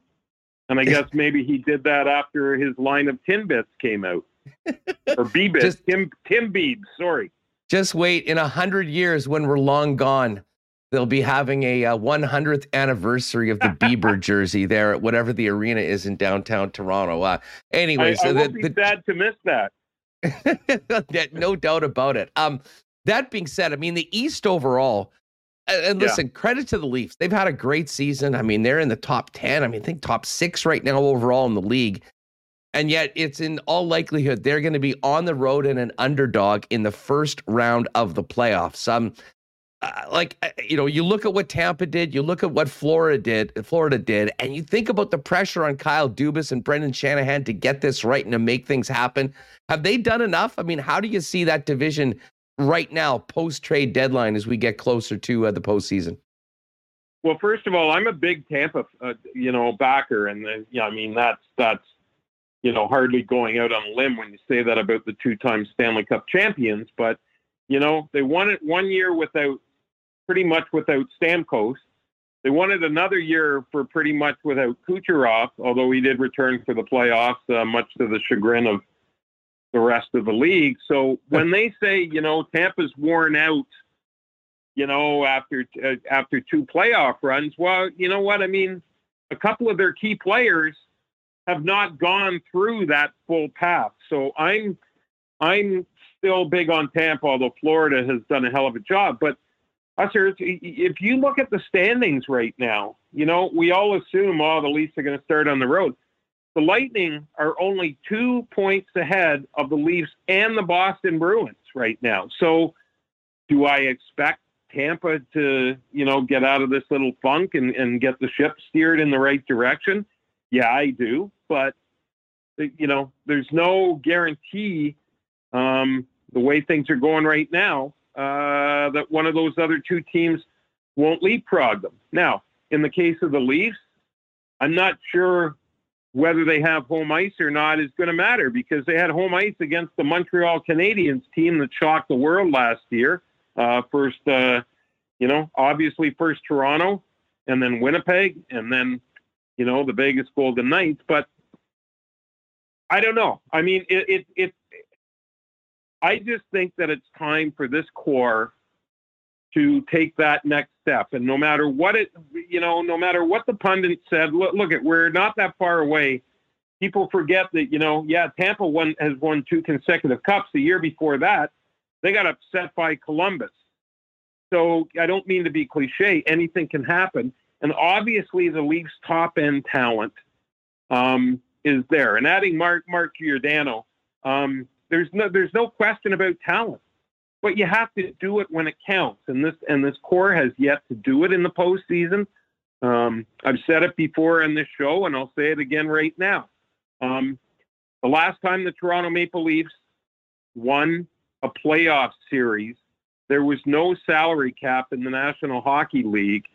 and I guess [LAUGHS] maybe he did that after his line of Timbits came out, or [LAUGHS] Beebits, Tim Tim Beebs. Sorry. Just wait in a hundred years when we're long gone they'll be having a, uh, 100th anniversary of the [LAUGHS] Bieber jersey there at whatever the arena is in downtown Toronto. Uh, anyways, I, I the, be the, sad to miss that. no doubt about it. Um, that being said, I mean the East overall. And listen, yeah. credit to the Leafs. They've had a great season. I mean, they're in the top 10. I mean, I think top six right now overall in the league. And yet, it's in all likelihood they're going to be on the road and an underdog in the first round of the playoffs. Um, uh, like uh, you know, you look at what Tampa did, you look at what Florida did, Florida did, and you think about the pressure on Kyle Dubas and Brendan Shanahan to get this right and to make things happen. Have they done enough? I mean, how do you see that division right now, post trade deadline, as we get closer to uh, the postseason? Well, first of all, I'm a big Tampa, uh, you know, backer, and yeah, I mean that's that's you know hardly going out on a limb when you say that about the two-time Stanley Cup champions, but you know they won it one year without pretty much without Stamkos. They won it another year for pretty much without Kucherov, although he did return for the playoffs, uh, much to the chagrin of the rest of the league. So [LAUGHS] when they say, you know, Tampa's worn out, you know, after uh, after two playoff runs, well, you know what I mean. A couple of their key players have not gone through that full path. So I'm I'm still big on Tampa, although Florida has done a hell of a job. But Usher, if you look at the standings right now, you know, we all assume, oh, the Leafs are going to start on the road. The Lightning are only two points ahead of the Leafs and the Boston Bruins right now. So, do I expect Tampa to, you know, get out of this little funk and, and get the ship steered in the right direction? Yeah, I do. But, you know, there's no guarantee um, the way things are going right now uh, that one of those other two teams won't leapfrog them. Now, in the case of the Leafs, I'm not sure whether they have home ice or not is going to matter because they had home ice against the Montreal Canadiens team that shocked the world last year. Uh, first, uh, you know, obviously first Toronto and then Winnipeg and then, you know, the Vegas Golden Knights. But I don't know. I mean, it, it, it I just think that it's time for this core to take that next step. And no matter what it, you know, no matter what the pundit said, look, look at we're not that far away. People forget that, you know, yeah, Tampa won has won two consecutive cups. The year before that, they got upset by Columbus. So I don't mean to be cliche. Anything can happen. And obviously, the Leafs' top end talent um, is there. And adding Mark Mark Giordano, um, there's no there's no question about talent, but you have to do it when it counts. And this and this core has yet to do it in the postseason. Um, I've said it before in this show, and I'll say it again right now. Um, The last time the Toronto Maple Leafs won a playoff series, there was no salary cap in the National Hockey League,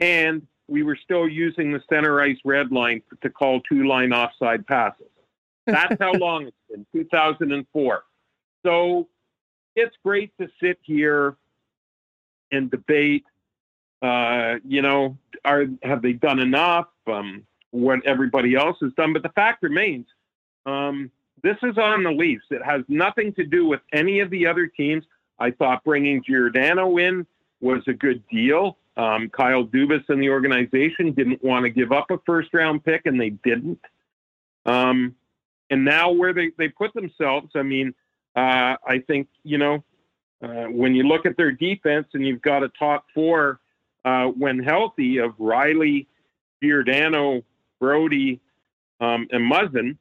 and we were still using the center ice red line to call two line offside passes. That's how [LAUGHS] long it's been, 2004. So it's great to sit here and debate. Uh, you know, are have they done enough? Um, what everybody else has done, but the fact remains, um, this is on the Leafs. It has nothing to do with any of the other teams. I thought bringing Giordano in was a good deal. Um, Kyle Dubas and the organization didn't want to give up a first round pick, and they didn't. Um, and now where they, they put themselves, I mean, uh, I think, you know, uh, when you look at their defense and you've got a top four uh, when healthy of Rielly, Giordano, Brodie, um, and Muzzin,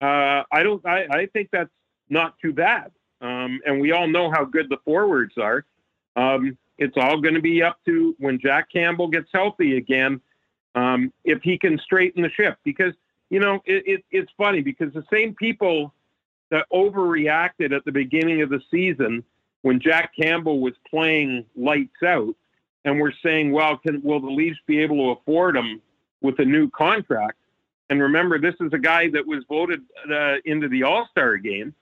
uh, I don't. I, I, think that's not too bad. Um, and we all know how good the forwards are. Um, it's all going to be up to when Jack Campbell gets healthy again, um, if he can straighten the ship. Because you know it, it, it's funny because the same people that overreacted at the beginning of the season when Jack Campbell was playing lights out, and we're saying, well, can will the Leafs be able to afford him with a new contract? And remember, this is a guy that was voted uh, into the All Star game.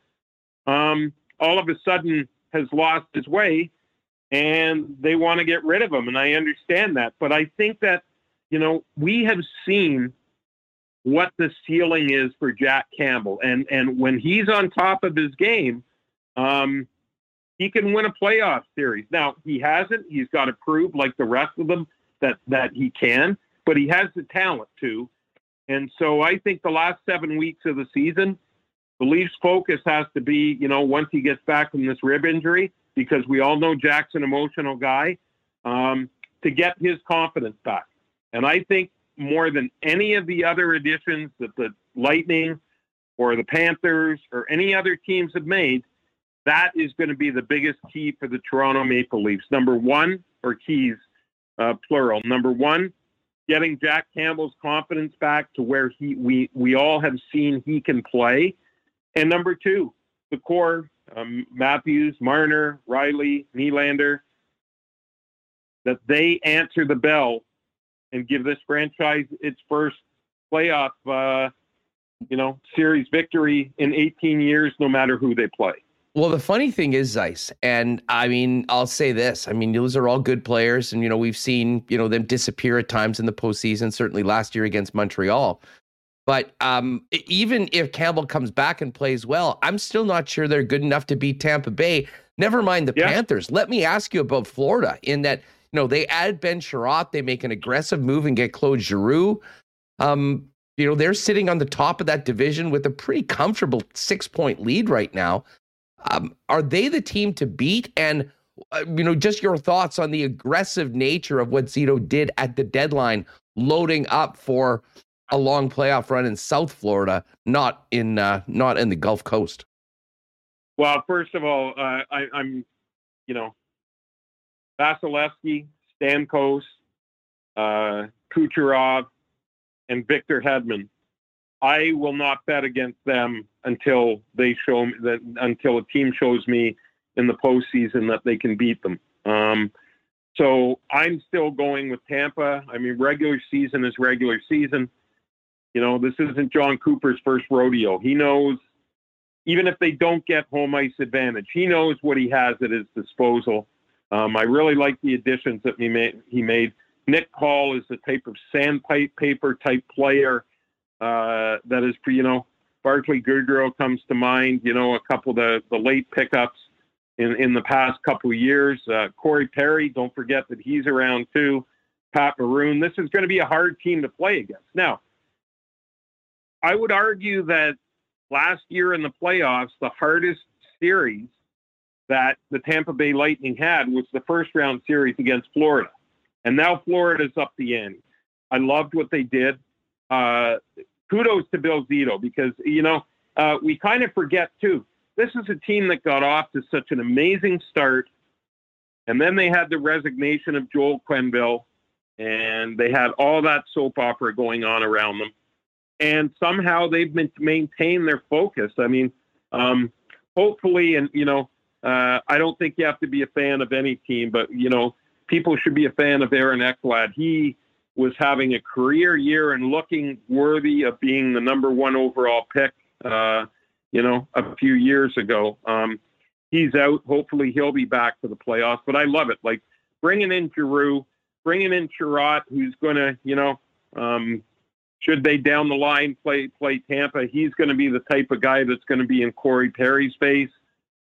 Um, all of a sudden, has lost his way, and they want to get rid of him. And I understand that, but I think that you know we have seen what the ceiling is for Jack Campbell, and and when he's on top of his game, um, he can win a playoff series. Now he hasn't; he's got to prove, like the rest of them, that that he can. But he has the talent to. And so I think the last seven weeks of the season, the Leafs' focus has to be, you know, once he gets back from this rib injury, because we all know Jack's an emotional guy, um, to get his confidence back. And I think more than any of the other additions that the Lightning or the Panthers or any other teams have made, that is going to be the biggest key for the Toronto Maple Leafs. Number one, or keys, uh, plural. Number one, getting Jack Campbell's confidence back to where he we we all have seen he can play. And number two, the core um, Matthews, Marner, Rielly, Nylander, that they answer the bell and give this franchise its first playoff, uh, you know, series victory in 18 years, no matter who they play. Well, the funny thing is, Zeiss, and I mean, I'll say this. I mean, those are all good players, and you know, we've seen you know them disappear at times in the postseason. Certainly last year against Montreal. But um, even if Campbell comes back and plays well, I'm still not sure they're good enough to beat Tampa Bay. Never mind the yeah. Panthers. Let me ask you about Florida. In that, know, they add Ben Chiarot, they make an aggressive move and get Claude Giroux. Um, you know, they're sitting on the top of that division with a pretty comfortable six point lead right now. Um, are they the team to beat? And uh, you know, just your thoughts on the aggressive nature of what Zito did at the deadline, loading up for a long playoff run in South Florida, not in uh, not in the Gulf Coast. Well, first of all, uh, I, am you know, Vasilevskiy, Stamkos, uh, Kucherov, and Victor Hedman I will not bet against them until they show me that until a team shows me in the postseason that they can beat them. Um, so I'm still going with Tampa. I mean, regular season is regular season. You know, this isn't Jon Cooper's first rodeo. He knows, even if they don't get home ice advantage, he knows what he has at his disposal. Um, I really like the additions that he made. He made. Nick Paul is the type of sandpaper type player uh, that is, you know, Barclay Goodrow comes to mind. You know, a couple of the, the late pickups in, in the past couple of years. Uh, Corey Perry, don't forget that he's around too. Pat Maroon. This is going to be a hard team to play against. Now, I would argue that last year in the playoffs, the hardest series that the Tampa Bay Lightning had was the first round series against Florida. And now Florida's up the end. I loved what they did uh, kudos to Bill Zito because, you know, uh, we kind of forget too. This is a team that got off to such an amazing start. And then they had the resignation of Joel Quenneville, and they had all that soap opera going on around them. and somehow they've maintained their focus. I mean, um, hopefully, and you know, uh, I don't think you have to be a fan of any team, but you know, people should be a fan of Aaron Ekblad. He was having a career year and looking worthy of being the number one overall pick. Uh, you know, a few years ago. Um, he's out. Hopefully, he'll be back for the playoffs. But I love it. Like bringing in Giroux, bringing in Chiarot, who's going to, you know, um, should they down the line play play Tampa, he's going to be the type of guy that's going to be in Corey Perry's face.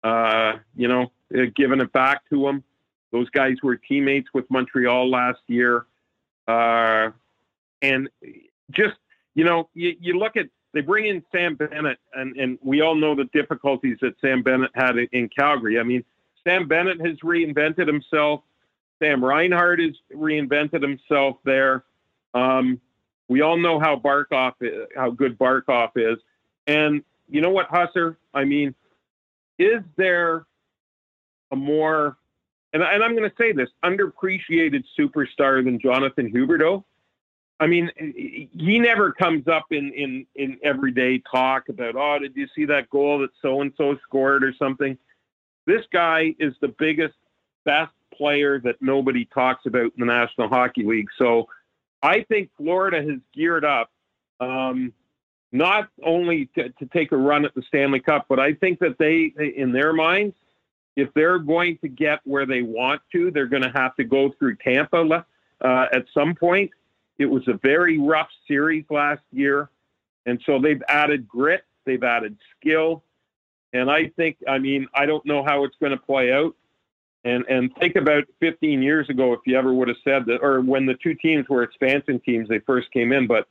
Uh, you know, uh, giving it back to him. Those guys were teammates with Montreal last year, uh, and just you know, you, you look at they bring in Sam Bennett, and and we all know the difficulties that Sam Bennett had in, Calgary. I mean, Sam Bennett has reinvented himself. Sam Reinhart has reinvented himself there. Um, we all know how Barkov, is, how good Barkov is, and you know what, Hustler? I mean, is there a more, and, and I'm going to say this, underappreciated superstar than Jonathan Huberdeau? I mean, he never comes up in, in, in everyday talk about, oh, did you see that goal that so and so scored or something? This guy is the biggest, best player that nobody talks about in the National Hockey League. So I think Florida has geared up um, not only to, to, take a run at the Stanley Cup, but I think that they, in their minds, if they're going to get where they want to, they're going to have to go through Tampa uh, at some point. It was a very rough series last year. And so they've added grit, they've added skill. And I think, I mean, I don't know how it's going to play out. And and think about 15 years ago, if you ever would have said that, or when the two teams were expansion teams, they first came in. But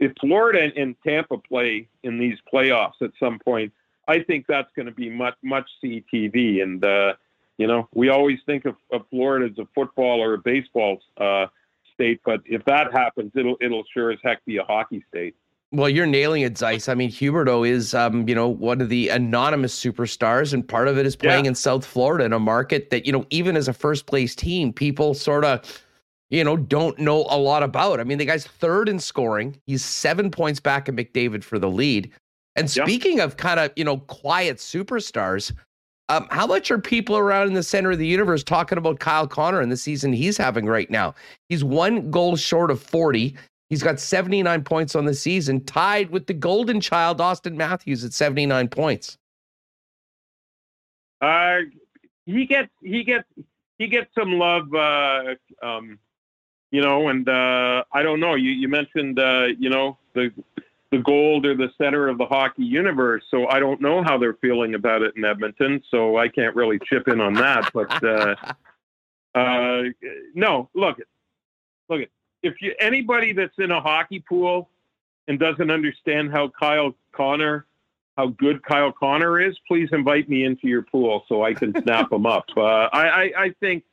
if Florida and Tampa play in these playoffs at some point, I think that's going to be much much CTV. And uh, you know, we always think of, of Florida as a football or a baseball uh, state, but if that happens, it'll it'll sure as heck be a hockey state. Well, you're nailing it, Zeiss. I mean, Huberdeau is, um, you know, one of the anonymous superstars, and part of it is playing yeah. in South Florida in a market that, you know, even as a first place team, people sort of, you know, don't know a lot about. I mean, the guy's third in scoring. He's seven points back at McDavid for the lead. And speaking yeah. of kind of, you know, quiet superstars, um, how much are people around in the center of the universe talking about Kyle Connor and the season he's having right now? He's one goal short of 40. He's got 79 points on the season, tied with the golden child, Auston Matthews, at 79 points. Uh, he gets he gets he gets some love, uh, um, you know, and uh, I don't know. You you mentioned uh, you know the the gold or the center of the hockey universe. So I don't know how they're feeling about it in Edmonton. So I can't really chip in on that. But uh, [LAUGHS] uh, no, look it, look it. If you anybody that's in a hockey pool and doesn't understand how Kyle Connor, how good Kyle Connor is, please invite me into your pool so I can snap [LAUGHS] them up. Uh, I, I, I think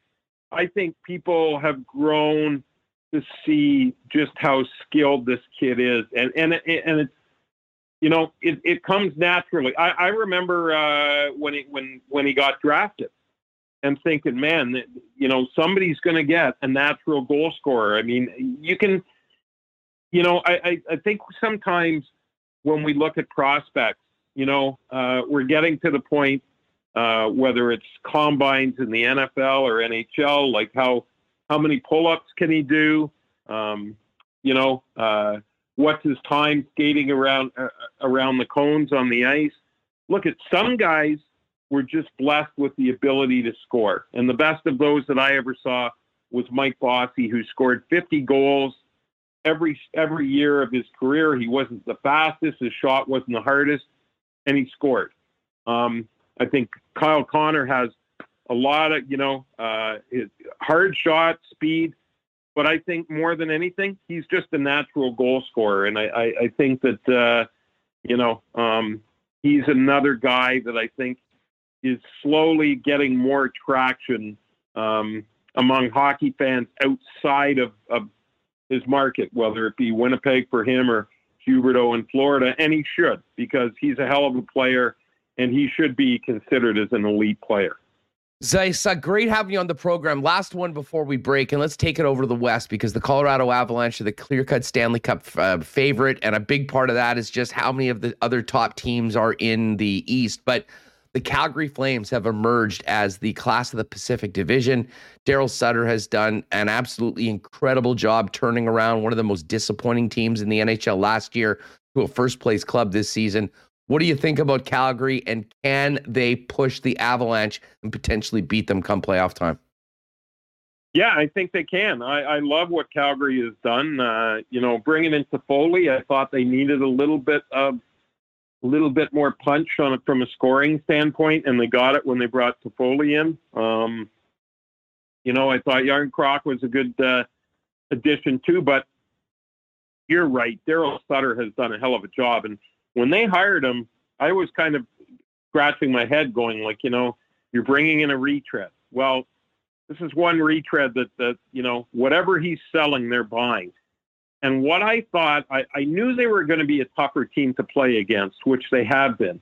I think people have grown to see just how skilled this kid is, and and and it's you know it, it comes naturally. I, I remember uh, when he when when he got drafted, and thinking, man, you know somebody's going to get a natural goal scorer. I mean, you can, you know, I I, I think sometimes when we look at prospects, you know, uh, we're getting to the point uh, whether it's combines in the NFL or NHL, like how how many pull-ups can he do? Um, you know, uh, what's his time skating around uh, around the cones on the ice? Look at some guys were just blessed with the ability to score, and the best of those that I ever saw was Mike Bossy, who scored 50 goals every every year of his career. He wasn't the fastest, his shot wasn't the hardest, and he scored. Um, I think Kyle Connor has a lot of, you know, uh, his hard shot, speed. But I think more than anything, he's just a natural goal scorer. And I, I, I think that, uh, you know, um, he's another guy that I think is slowly getting more traction um, among hockey fans outside of, of his market, whether it be Winnipeg for him or Huberdeau in Florida. And he should, because he's a hell of a player and he should be considered as an elite player. Zeiss, uh, great having you on the program. Last one before we break, and let's take it over to the West because the Colorado Avalanche are the clear cut Stanley Cup uh, favorite. And a big part of that is just how many of the other top teams are in the East. But the Calgary Flames have emerged as the class of the Pacific Division. Daryl Sutter has done an absolutely incredible job turning around one of the most disappointing teams in the NHL last year to a first place club this season. What do you think about Calgary and can they push the Avalanche and potentially beat them come playoff time? Yeah, I think they can. I, I love what Calgary has done. Uh, you know, bringing in Toffoli, I thought they needed a little bit of a little bit more punch on it from a scoring standpoint, and they got it when they brought Toffoli in. Um, you know, I thought Järnkrok was a good uh, addition too, but you're right. Daryl Sutter has done a hell of a job, and when they hired him, I was kind of scratching my head, going like, you know, you're bringing in a retread. Well, this is one retread that that you know whatever he's selling, they're buying. And what I thought, I, I knew they were going to be a tougher team to play against, which they have been.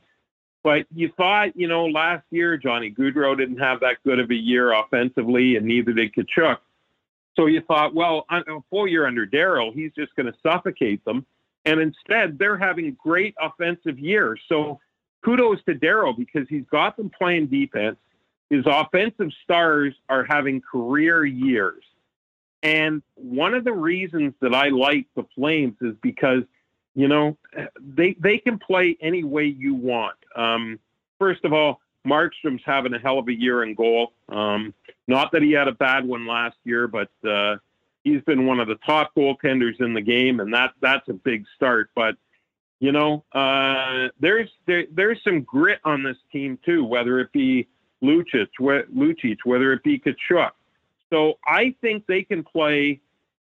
But you thought, you know, last year Johnny Gaudreau didn't have that good of a year offensively, and neither did Tkachuk. So you thought, well, a full year under Daryl, he's just going to suffocate them. And instead, they're having great offensive years. So kudos to Daryl because he's got them playing defense. His offensive stars are having career years. And one of the reasons that I like the Flames is because, you know, they they can play any way you want. Um, first of all, Markstrom's having a hell of a year in goal. Um, not that he had a bad one last year, but uh, he's been one of the top goaltenders in the game, and that that's a big start. But you know, uh, there's there, there's some grit on this team too, whether it be Lucic, Lucic, whether it be Tkachuk. So I think they can play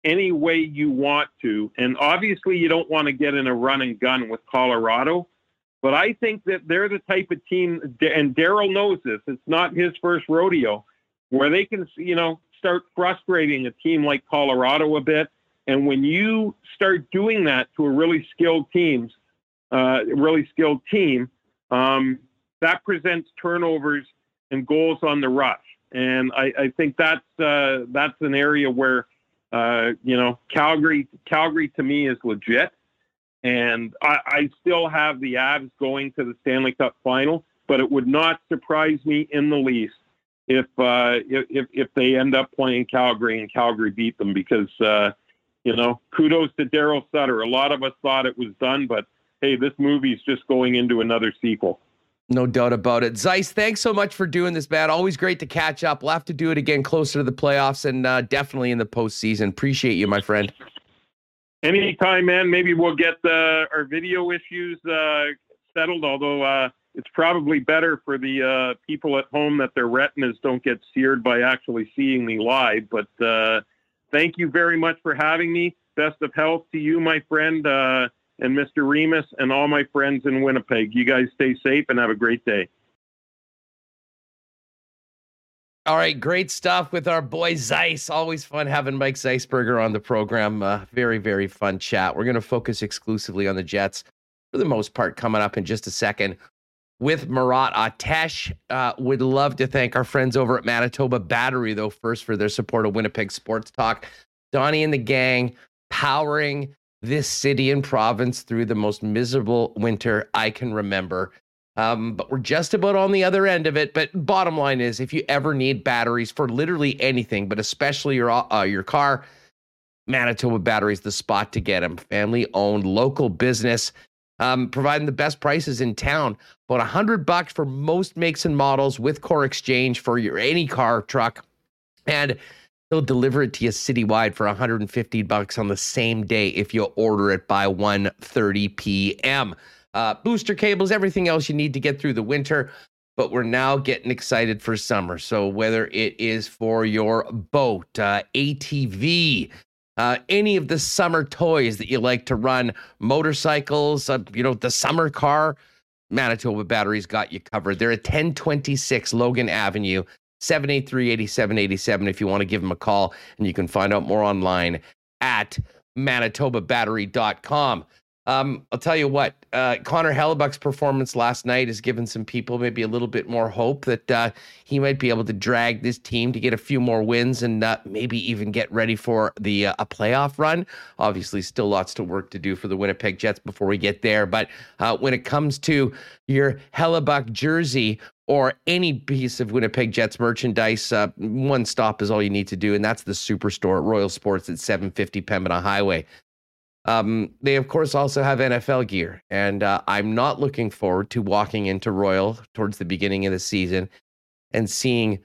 any way you want to, and obviously you don't want to get in a run and gun with Colorado. But I think that they're the type of team, and Daryl knows this. It's not his first rodeo, where they can, you know, start frustrating a team like Colorado a bit. And when you start doing that to a really skilled teams, uh, really skilled team, um, that presents turnovers and goals on the rush. And I, I think that's uh, that's an area where uh, you know Calgary Calgary to me is legit, and I, I still have the Avs going to the Stanley Cup final. But it would not surprise me in the least if uh, if if they end up playing Calgary and Calgary beat them because uh, you know kudos to Daryl Sutter. A lot of us thought it was done, but hey, this movie's just going into another sequel. No doubt about it. Zeiss, thanks so much for doing this, man. Always great to catch up. We'll have to do it again closer to the playoffs and uh, definitely in the postseason. Appreciate you, my friend. Anytime, man. Maybe we'll get uh, our video issues uh, settled, although uh, it's probably better for the uh, people at home that their retinas don't get seared by actually seeing me live. But uh, thank you very much for having me. Best of health to you, my friend, uh, and Mr. Remis, and all my friends in Winnipeg. You guys stay safe and have a great day. All right, great stuff with our boy Zeiss. Always fun having Mike Zeisberger on the program. Uh, very, very fun chat. We're going to focus exclusively on the Jets for the most part coming up in just a second with Murat Ates. Uh, would love to thank our friends over at Manitoba Battery, though, first for their support of Winnipeg Sports Talk. Donnie and the gang powering this city and province through the most miserable winter I can remember. Um, but we're just about on the other end of it. But bottom line is, if you ever need batteries for literally anything, but especially your uh, your car, Manitoba Battery is the spot to get them. Family owned, local business um, providing the best prices in town. About a hundred bucks for most makes and models with core exchange for your any car, truck, and they'll deliver it to you citywide for 150 bucks on the same day if you order it by 1:30 p.m. Uh, booster cables, everything else you need to get through the winter. But we're now getting excited for summer. So whether it is for your boat, uh, ATV, uh, any of the summer toys that you like to run, motorcycles, uh, you know, the summer car, Manitoba Batteries got you covered. They're at 1026 Logan Avenue, 783 8787 if you want to give them a call. And you can find out more online at manitobabattery.com. Um, I'll tell you what, uh, Connor Hellebuyck's performance last night has given some people maybe a little bit more hope that uh, he might be able to drag this team to get a few more wins and uh, maybe even get ready for the uh, a playoff run. Obviously, still lots to work to do for the Winnipeg Jets before we get there. But uh, when it comes to your Hellebuyck jersey or any piece of Winnipeg Jets merchandise, uh, one stop is all you need to do, and that's the Superstore at Royal Sports at 750 Pembina Highway. Um, they, of course, also have NFL gear. And uh, I'm not looking forward to walking into Royal towards the beginning of the season and seeing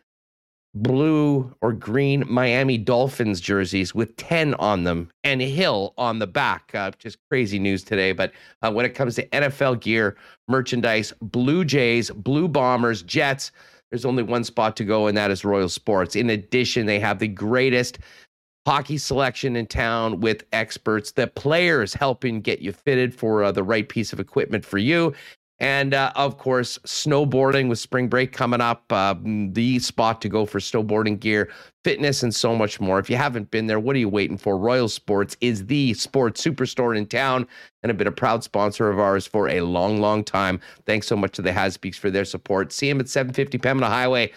blue or green Miami Dolphins jerseys with 10 on them and Hill on the back. Uh, just crazy news today. But uh, when it comes to NFL gear, merchandise, Blue Jays, Blue Bombers, Jets, there's only one spot to go, and that is Royal Sports. In addition, they have the greatest hockey selection in town with experts, the players helping get you fitted for uh, the right piece of equipment for you. And uh, of course, snowboarding with spring break coming up, uh, the spot to go for snowboarding gear, fitness, and so much more. If you haven't been there, what are you waiting for? Royal Sports is the sports superstore in town and have been a proud sponsor of ours for a long, long time. Thanks so much to the Hasbeeks for their support. See them at 750 Pembina Highway.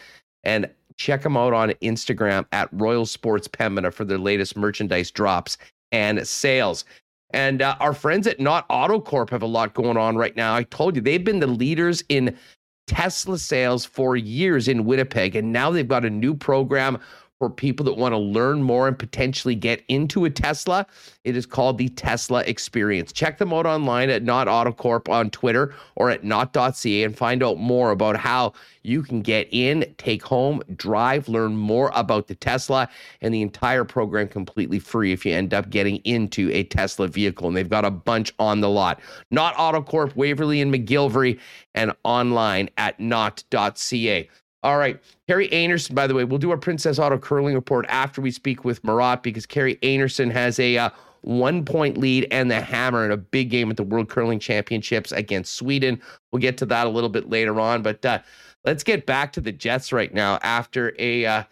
And Check them out on Instagram at Royal Sports Pembina for their latest merchandise drops and sales. And uh, our friends at Nott Autocorp have a lot going on right now. I told you they've been the leaders in Tesla sales for years in Winnipeg, and now they've got a new program for people that want to learn more and potentially get into a Tesla. It is called the Tesla Experience. Check them out online at Nott Autocorp on Twitter or at nott.ca and find out more about how you can get in, take home, drive, learn more about the Tesla, and the entire program completely free if you end up getting into a Tesla vehicle. And they've got a bunch on the lot. Nott Autocorp, Waverly and McGillivray, and online at nott.ca. All right. Kerri Einarson, by the way, we'll do our Princess Auto curling report after we speak with Murat because Kerri Einarson has a uh, one point lead and the hammer in a big game at the World Curling Championships against Sweden. We'll get to that a little bit later on. But uh, let's get back to the Jets right now after a. Uh,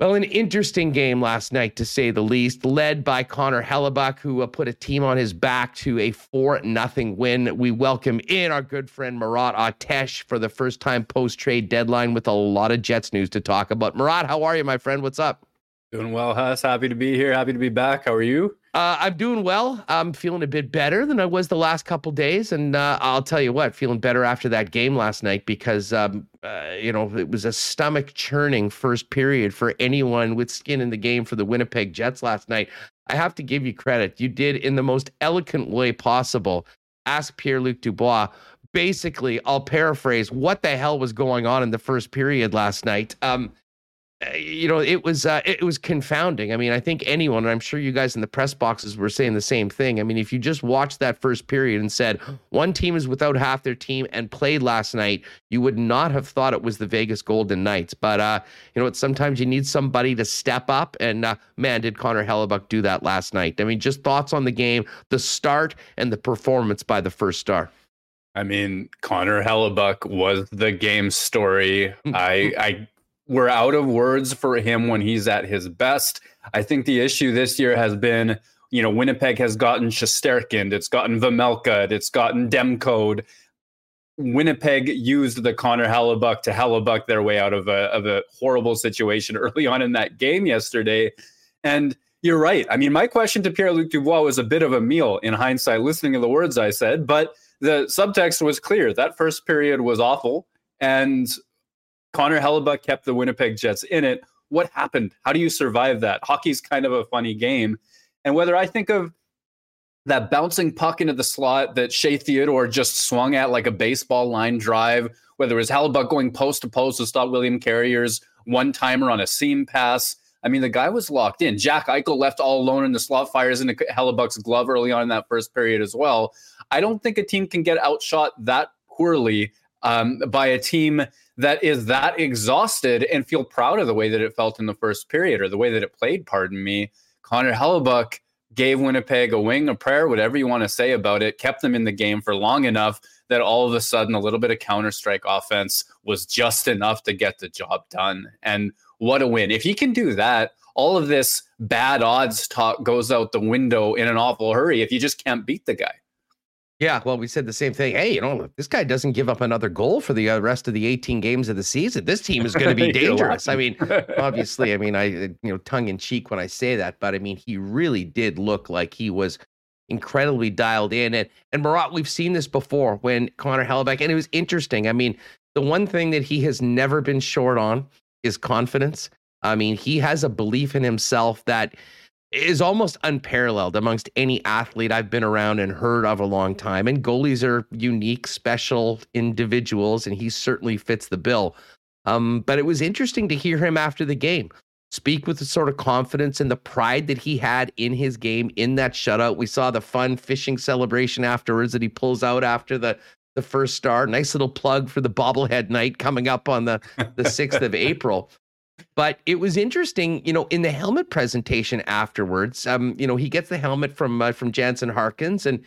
well, an interesting game last night, to say the least, led by Connor Hellebuyck, who uh, put a team on his back to a 4 nothing win. We welcome in our good friend Murat Ates for the first time post trade deadline with a lot of Jets news to talk about. Murat, how are you, my friend? What's up? Doing well, Huss. Happy to be here. Happy to be back. How are you? Uh, I'm doing well. I'm feeling a bit better than I was the last couple days, and uh, I'll tell you what, feeling better after that game last night because um, uh, you know it was a stomach churning first period for anyone with skin in the game for the Winnipeg Jets last night. I have to give you credit. You did in the most eloquent way possible. Ask Pierre Luc Dubois. Basically, I'll paraphrase what the hell was going on in the first period last night. Um, you know, it was uh, it was confounding. I mean, I think anyone, and I'm sure you guys in the press boxes were saying the same thing. I mean, if you just watched that first period and said [GASPS] one team is without half their team and played last night, you would not have thought it was the Vegas Golden Knights. But uh, you know what? Sometimes you need somebody to step up, and uh, man, did Connor Hellebuyck do that last night? I mean, just thoughts on the game, the start, and the performance by the first star. I mean, Connor Hellebuyck was the game story. I I we're out of words for him when he's at his best. I think the issue this year has been, you know, Winnipeg has gotten Shesterkin, it's gotten Vejmelka, it's gotten Demko'd. Winnipeg used the Connor Hellebuyck to Hellebuyck their way out of a of a horrible situation [LAUGHS] early on in that game yesterday. And you're right. I mean, my question to Pierre Luc Dubois was a bit of a meal in hindsight, listening to the words I said, but the subtext was clear. That first period was awful. And Connor Hellebuyck kept the Winnipeg Jets in it. What happened? How do you survive that? Hockey's kind of a funny game. And whether I think of that bouncing puck into the slot that Shea Theodore just swung at like a baseball line drive, whether it was Hellebuyck going post to post to stop William Carrier's one timer on a seam pass. I mean, the guy was locked in. Jack Eichel left all alone in the slot, fires into Hellebuyck's glove early on in that first period as well. I don't think a team can get outshot that poorly um, by a team that is that exhausted and feel proud of the way that it felt in the first period or the way that it played, pardon me. Connor Hellebuyck gave Winnipeg a wing, a prayer, whatever you want to say about it, kept them in the game for long enough that all of a sudden a little bit of counter strike offense was just enough to get the job done. And what a win. If he can do that, all of this bad odds talk goes out the window in an awful hurry if you just can't beat the guy. Yeah, well, we said the same thing. Hey, you know, this guy doesn't give up another goal for the uh, rest of the 18 games of the season. This team is going [LAUGHS] to be dangerous. I mean, [LAUGHS] obviously, I mean, I you know, tongue in cheek when I say that, but I mean, he really did look like he was incredibly dialed in. And and Murat, we've seen this before when Connor Hellebuyck, and it was interesting. I mean, the one thing that he has never been short on is confidence. I mean, he has a belief in himself that is almost unparalleled amongst any athlete I've been around and heard of a long time. And goalies are unique, special individuals, and he certainly fits the bill. Um, but it was interesting to hear him after the game speak with the sort of confidence and the pride that he had in his game in that shutout. We saw the fun fishing celebration afterwards that he pulls out after the the first star. Nice little plug for the bobblehead night coming up on the the 6th of [LAUGHS] April. But it was interesting, you know, in the helmet presentation afterwards. Um, you know, he gets the helmet from uh, from Jansen Harkins, and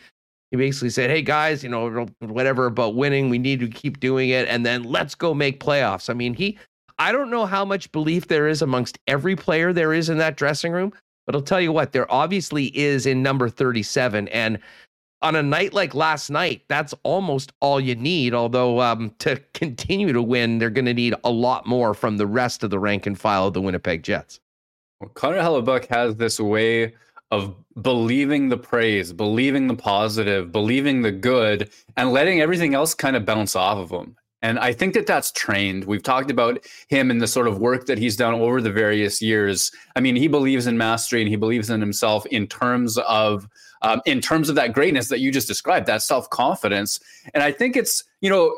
he basically said, "Hey guys, you know, whatever about winning, we need to keep doing it, and then let's go make playoffs." I mean, he, I don't know how much belief there is amongst every player there is in that dressing room, but I'll tell you what, there obviously is in number thirty-seven, and on a night like last night, that's almost all you need. Although um, to [LAUGHS] continue to win, they're going to need a lot more from the rest of the rank and file of the Winnipeg Jets. Well, Connor Hellebuyck has this way of believing the praise, believing the positive, believing the good, and letting everything else kind of bounce off of him. And I think that that's trained. We've talked about him and the sort of work that he's done over the various years. I mean, he believes in mastery and he believes in himself in terms of um, in terms of that greatness that you just described, that self confidence. And I think it's, you know,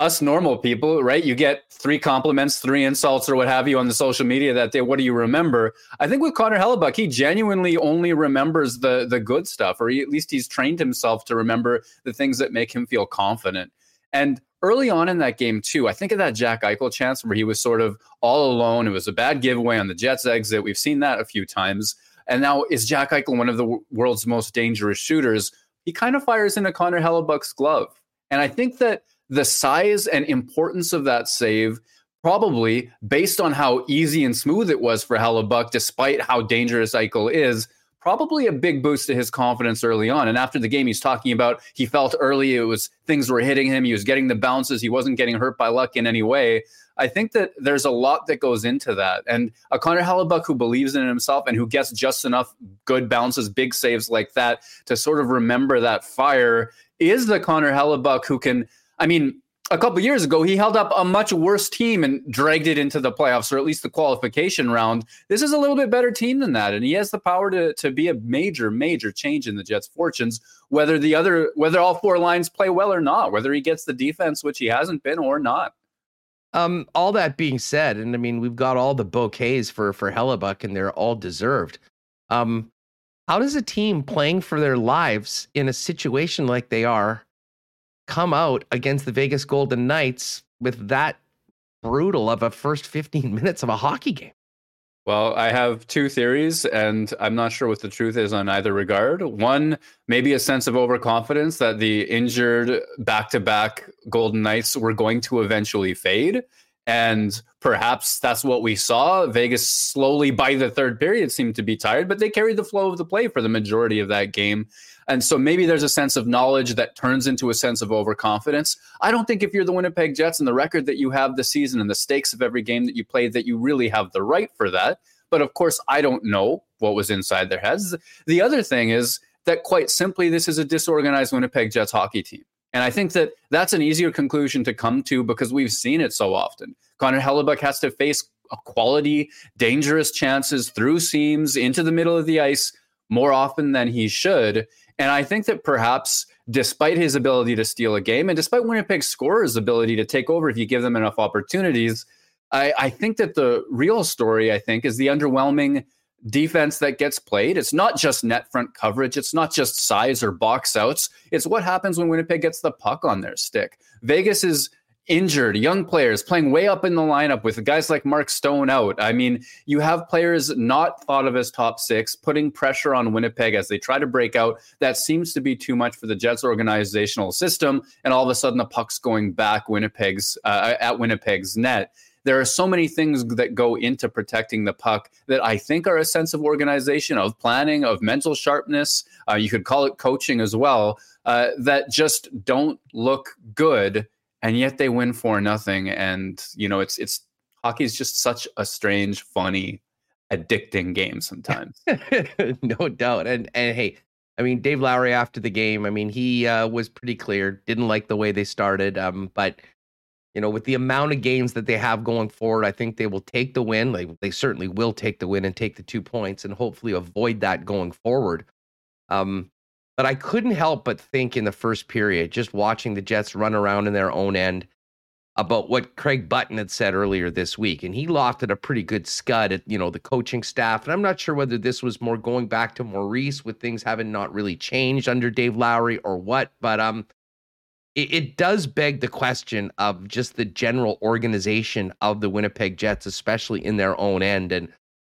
us normal people, right? You get three compliments, three insults, or what have you on the social media that day. What do you remember? I think with Connor Hellebuyck, he genuinely only remembers the the good stuff, or he, at least he's trained himself to remember the things that make him feel confident. And early on in that game too, I think of that Jack Eichel chance where he was sort of all alone. It was a bad giveaway on the Jets exit. We've seen that a few times. And now is Jack Eichel one of the world's most dangerous shooters? He kind of fires into Connor Hellebuyck's glove. And I think that the size and importance of that save probably based on how easy and smooth it was for Hellebuyck, despite how dangerous Eichel is, probably a big boost to his confidence early on. And after the game, he's talking about he felt early it was things were hitting him. He was getting the bounces. He wasn't getting hurt by luck in any way. I think that there's a lot that goes into that. And a Connor Hellebuyck who believes in himself and who gets just enough good bounces, big saves like that to sort of remember that fire is the Connor Hellebuyck who can, I mean, a couple years ago, he held up a much worse team and dragged it into the playoffs, or at least the qualification round. This is a little bit better team than that, and he has the power to to be a major, major change in the Jets' fortunes. Whether the other, whether all four lines play well or not, whether he gets the defense, which he hasn't been, or not. Um, all that being said, and I mean, we've got all the bouquets for for Hellebuyck, and they're all deserved. Um, how does a team playing for their lives in a situation like they are come out against the Vegas Golden Knights with that brutal of a first 15 [LAUGHS] minutes of a hockey game? Well, I have two theories, and I'm not sure what the truth is on either regard. One, maybe a sense of overconfidence that the injured back to back Golden Knights were going to eventually fade. And perhaps that's what we saw. Vegas slowly, by the third period, seemed to be tired, but they carried the flow of the play for the majority of that game. And so maybe there's a sense of knowledge that turns into a sense of overconfidence. I don't think if you're the Winnipeg Jets and the record that you have this season and the stakes of every game that you played, that you really have the right for that. But of course, I don't know what was inside their heads. The other thing is that quite simply, this is a disorganized Winnipeg Jets hockey team. And I think that that's an easier conclusion to come to because we've seen it so often. Connor Hellebuyck has to face quality, dangerous chances through seams into the middle of the ice more often than he should. And I think that perhaps, despite his ability to steal a game and despite Winnipeg scorers' ability to take over if you give them enough opportunities, I, I think that the real story, I think, is the underwhelming defense that gets played. It's not just net front coverage. It's not just size or box outs. It's what happens when Winnipeg gets the puck on their stick. Vegas is injured, young players playing way up in the lineup with guys like Mark Stone out. I mean, you have players not thought of as top six, putting pressure on Winnipeg as they try to break out. That seems to be too much for the Jets organizational system. And all of a sudden, the puck's going back Winnipeg's uh, at Winnipeg's net. there are so many things that go into protecting the puck that I think are a sense of organization, of planning, of mental sharpness. Uh, you could call it coaching as well. Uh, that just don't look good, and yet they win for nothing. And you know, it's it's hockey is just such a strange, funny, addicting game sometimes. [LAUGHS] no doubt. And and hey, I mean, Dave Lowry after the game, I mean, he uh, was pretty clear, didn't like the way they started. Um, but you know, with the amount of games that they have going forward, I think they will take the win. Like they certainly will take the win and take the two points, and hopefully avoid that going forward. Um, but I couldn't help but think in the first period, just watching the Jets run around in their own end, about what Craig Button had said earlier this week, and he lofted a pretty good scud at you know the coaching staff. And I'm not sure whether this was more going back to Maurice with things having not really changed under Dave Lowry or what, but um, it, it does beg the question of just the general organization of the Winnipeg Jets, especially in their own end, and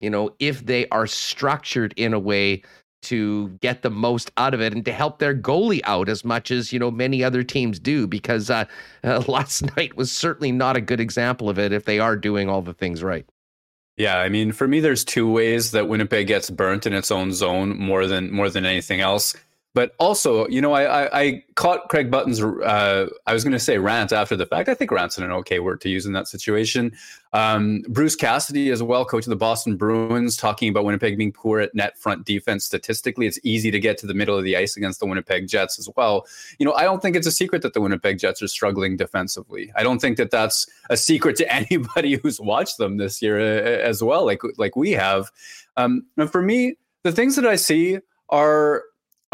you know if they are structured in a way to get the most out of it and to help their goalie out as much as you know many other teams do because uh, [LAUGHS] uh, last [LAUGHS] night was certainly not a good example of it if they are doing all the things right. Yeah i mean for me there's two ways that winnipeg gets burnt in its own zone more than more than anything else but also, you know, I I, I caught Craig Button's. Uh, I was going to say rant after the fact. I think rant's an okay word to use in that situation. Um, Bruce Cassidy, as well, coach of the Boston Bruins, talking about Winnipeg being poor at net front defense. Statistically, it's easy to get to the middle of the ice against the Winnipeg Jets as well. You know, I don't think it's a secret that the Winnipeg Jets are struggling defensively. I don't think that that's a secret to [LAUGHS] anybody who's watched them this year uh, as well, like like we have. Um, and for me, the things that I see are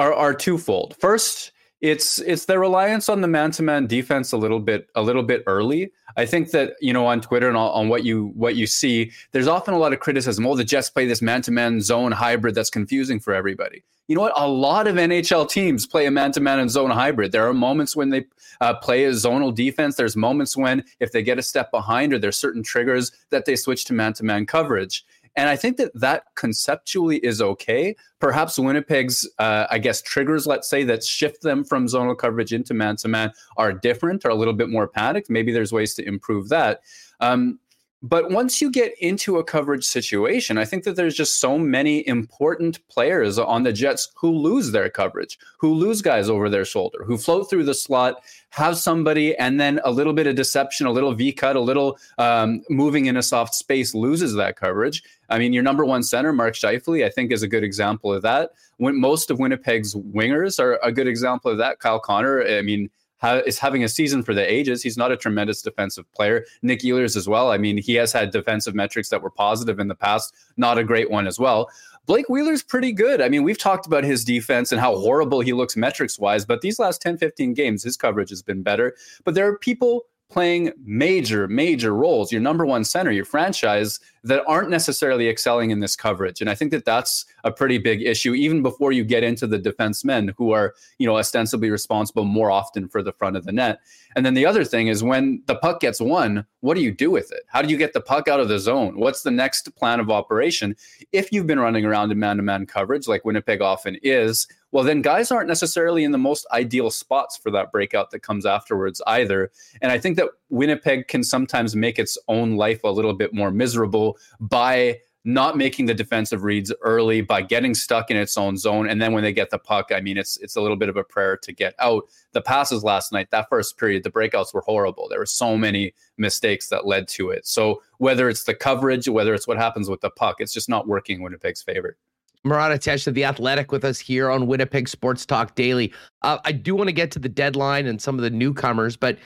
are are twofold. First, it's it's their reliance on the man-to-man defense a little bit a little bit early. I think that you know on Twitter and on what you what you see, there's often a lot of criticism. Oh, the Jets play this man-to-man zone hybrid that's confusing for everybody. You know what? A lot of NHL teams play a man-to-man and zone hybrid. There are moments when they uh, play a zonal defense. There's moments when if they get a step behind or there's certain triggers that they switch to man-to-man coverage. And I think that that conceptually is okay. Perhaps Winnipeg's, uh, I guess, triggers, let's say, that shift them from zonal coverage into man to man are different, are a little bit more panicked. Maybe there's ways to improve that. Um, but once you get into a coverage situation, I think that there's just so many important players on the Jets who lose their coverage, who lose guys over their shoulder, who float through the slot, have somebody, and then a little bit of deception, a little V cut, a little um, moving in a soft space loses that coverage. I mean, your number one center, Mark Scheifele, I think is a good example of that. When most of Winnipeg's wingers are a good example of that. Kyle Connor, I mean, is having a season for the ages. He's not a tremendous defensive player. Nick Ehlers as well. I mean, he has had defensive metrics that were positive in the past, not a great one as well. Blake Wheeler's pretty good. I mean, we've talked about his defense and how horrible he looks metrics wise, but these last 10, 15 games, his coverage has been better. But there are people playing major, major roles, your number one center, your franchise, that aren't necessarily excelling in this coverage. And I think that that's a pretty big issue, even before you get into the defensemen who are, you know, ostensibly responsible more often for the front of the net. And then the other thing is when the puck gets won, what do you do with it? How do you get the puck out of the zone? What's the next plan of operation? If you've been running around in man to man coverage, like Winnipeg often is, well, then guys aren't necessarily in the most ideal spots for that breakout that comes afterwards either. And I think that Winnipeg can sometimes make its own life a little bit more miserable by not making the defensive reads early by getting stuck in its own zone. And then when they get the puck i mean it's it's a little bit of a prayer to get out. The passes last night that first period the breakouts were horrible. There were so many mistakes that led to it. So whether it's the coverage whether it's what happens with the puck it's just not working winnipeg's favor Murat Ates of The Athletic with us here on Winnipeg Sports Talk Daily. Uh, I do want to get to the deadline and some of the newcomers, but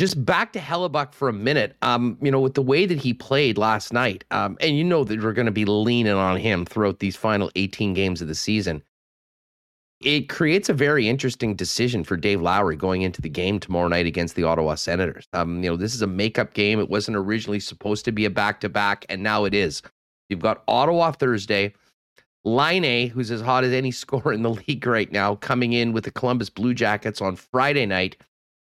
just back to Hellebuyck for a minute. Um, you know, with the way that he played last night, um, and you know that we're going to be leaning on him throughout these final 18 games of the season. It creates a very interesting decision for Dave Lowry going into the game tomorrow night against the Ottawa Senators. Um, you know, this is a makeup game. It wasn't originally supposed to be a back to back, and now it is. You've got Ottawa Thursday, Laine, who's as hot as any [LAUGHS] scorer in the league right now, coming in with the Columbus Blue Jackets on Friday night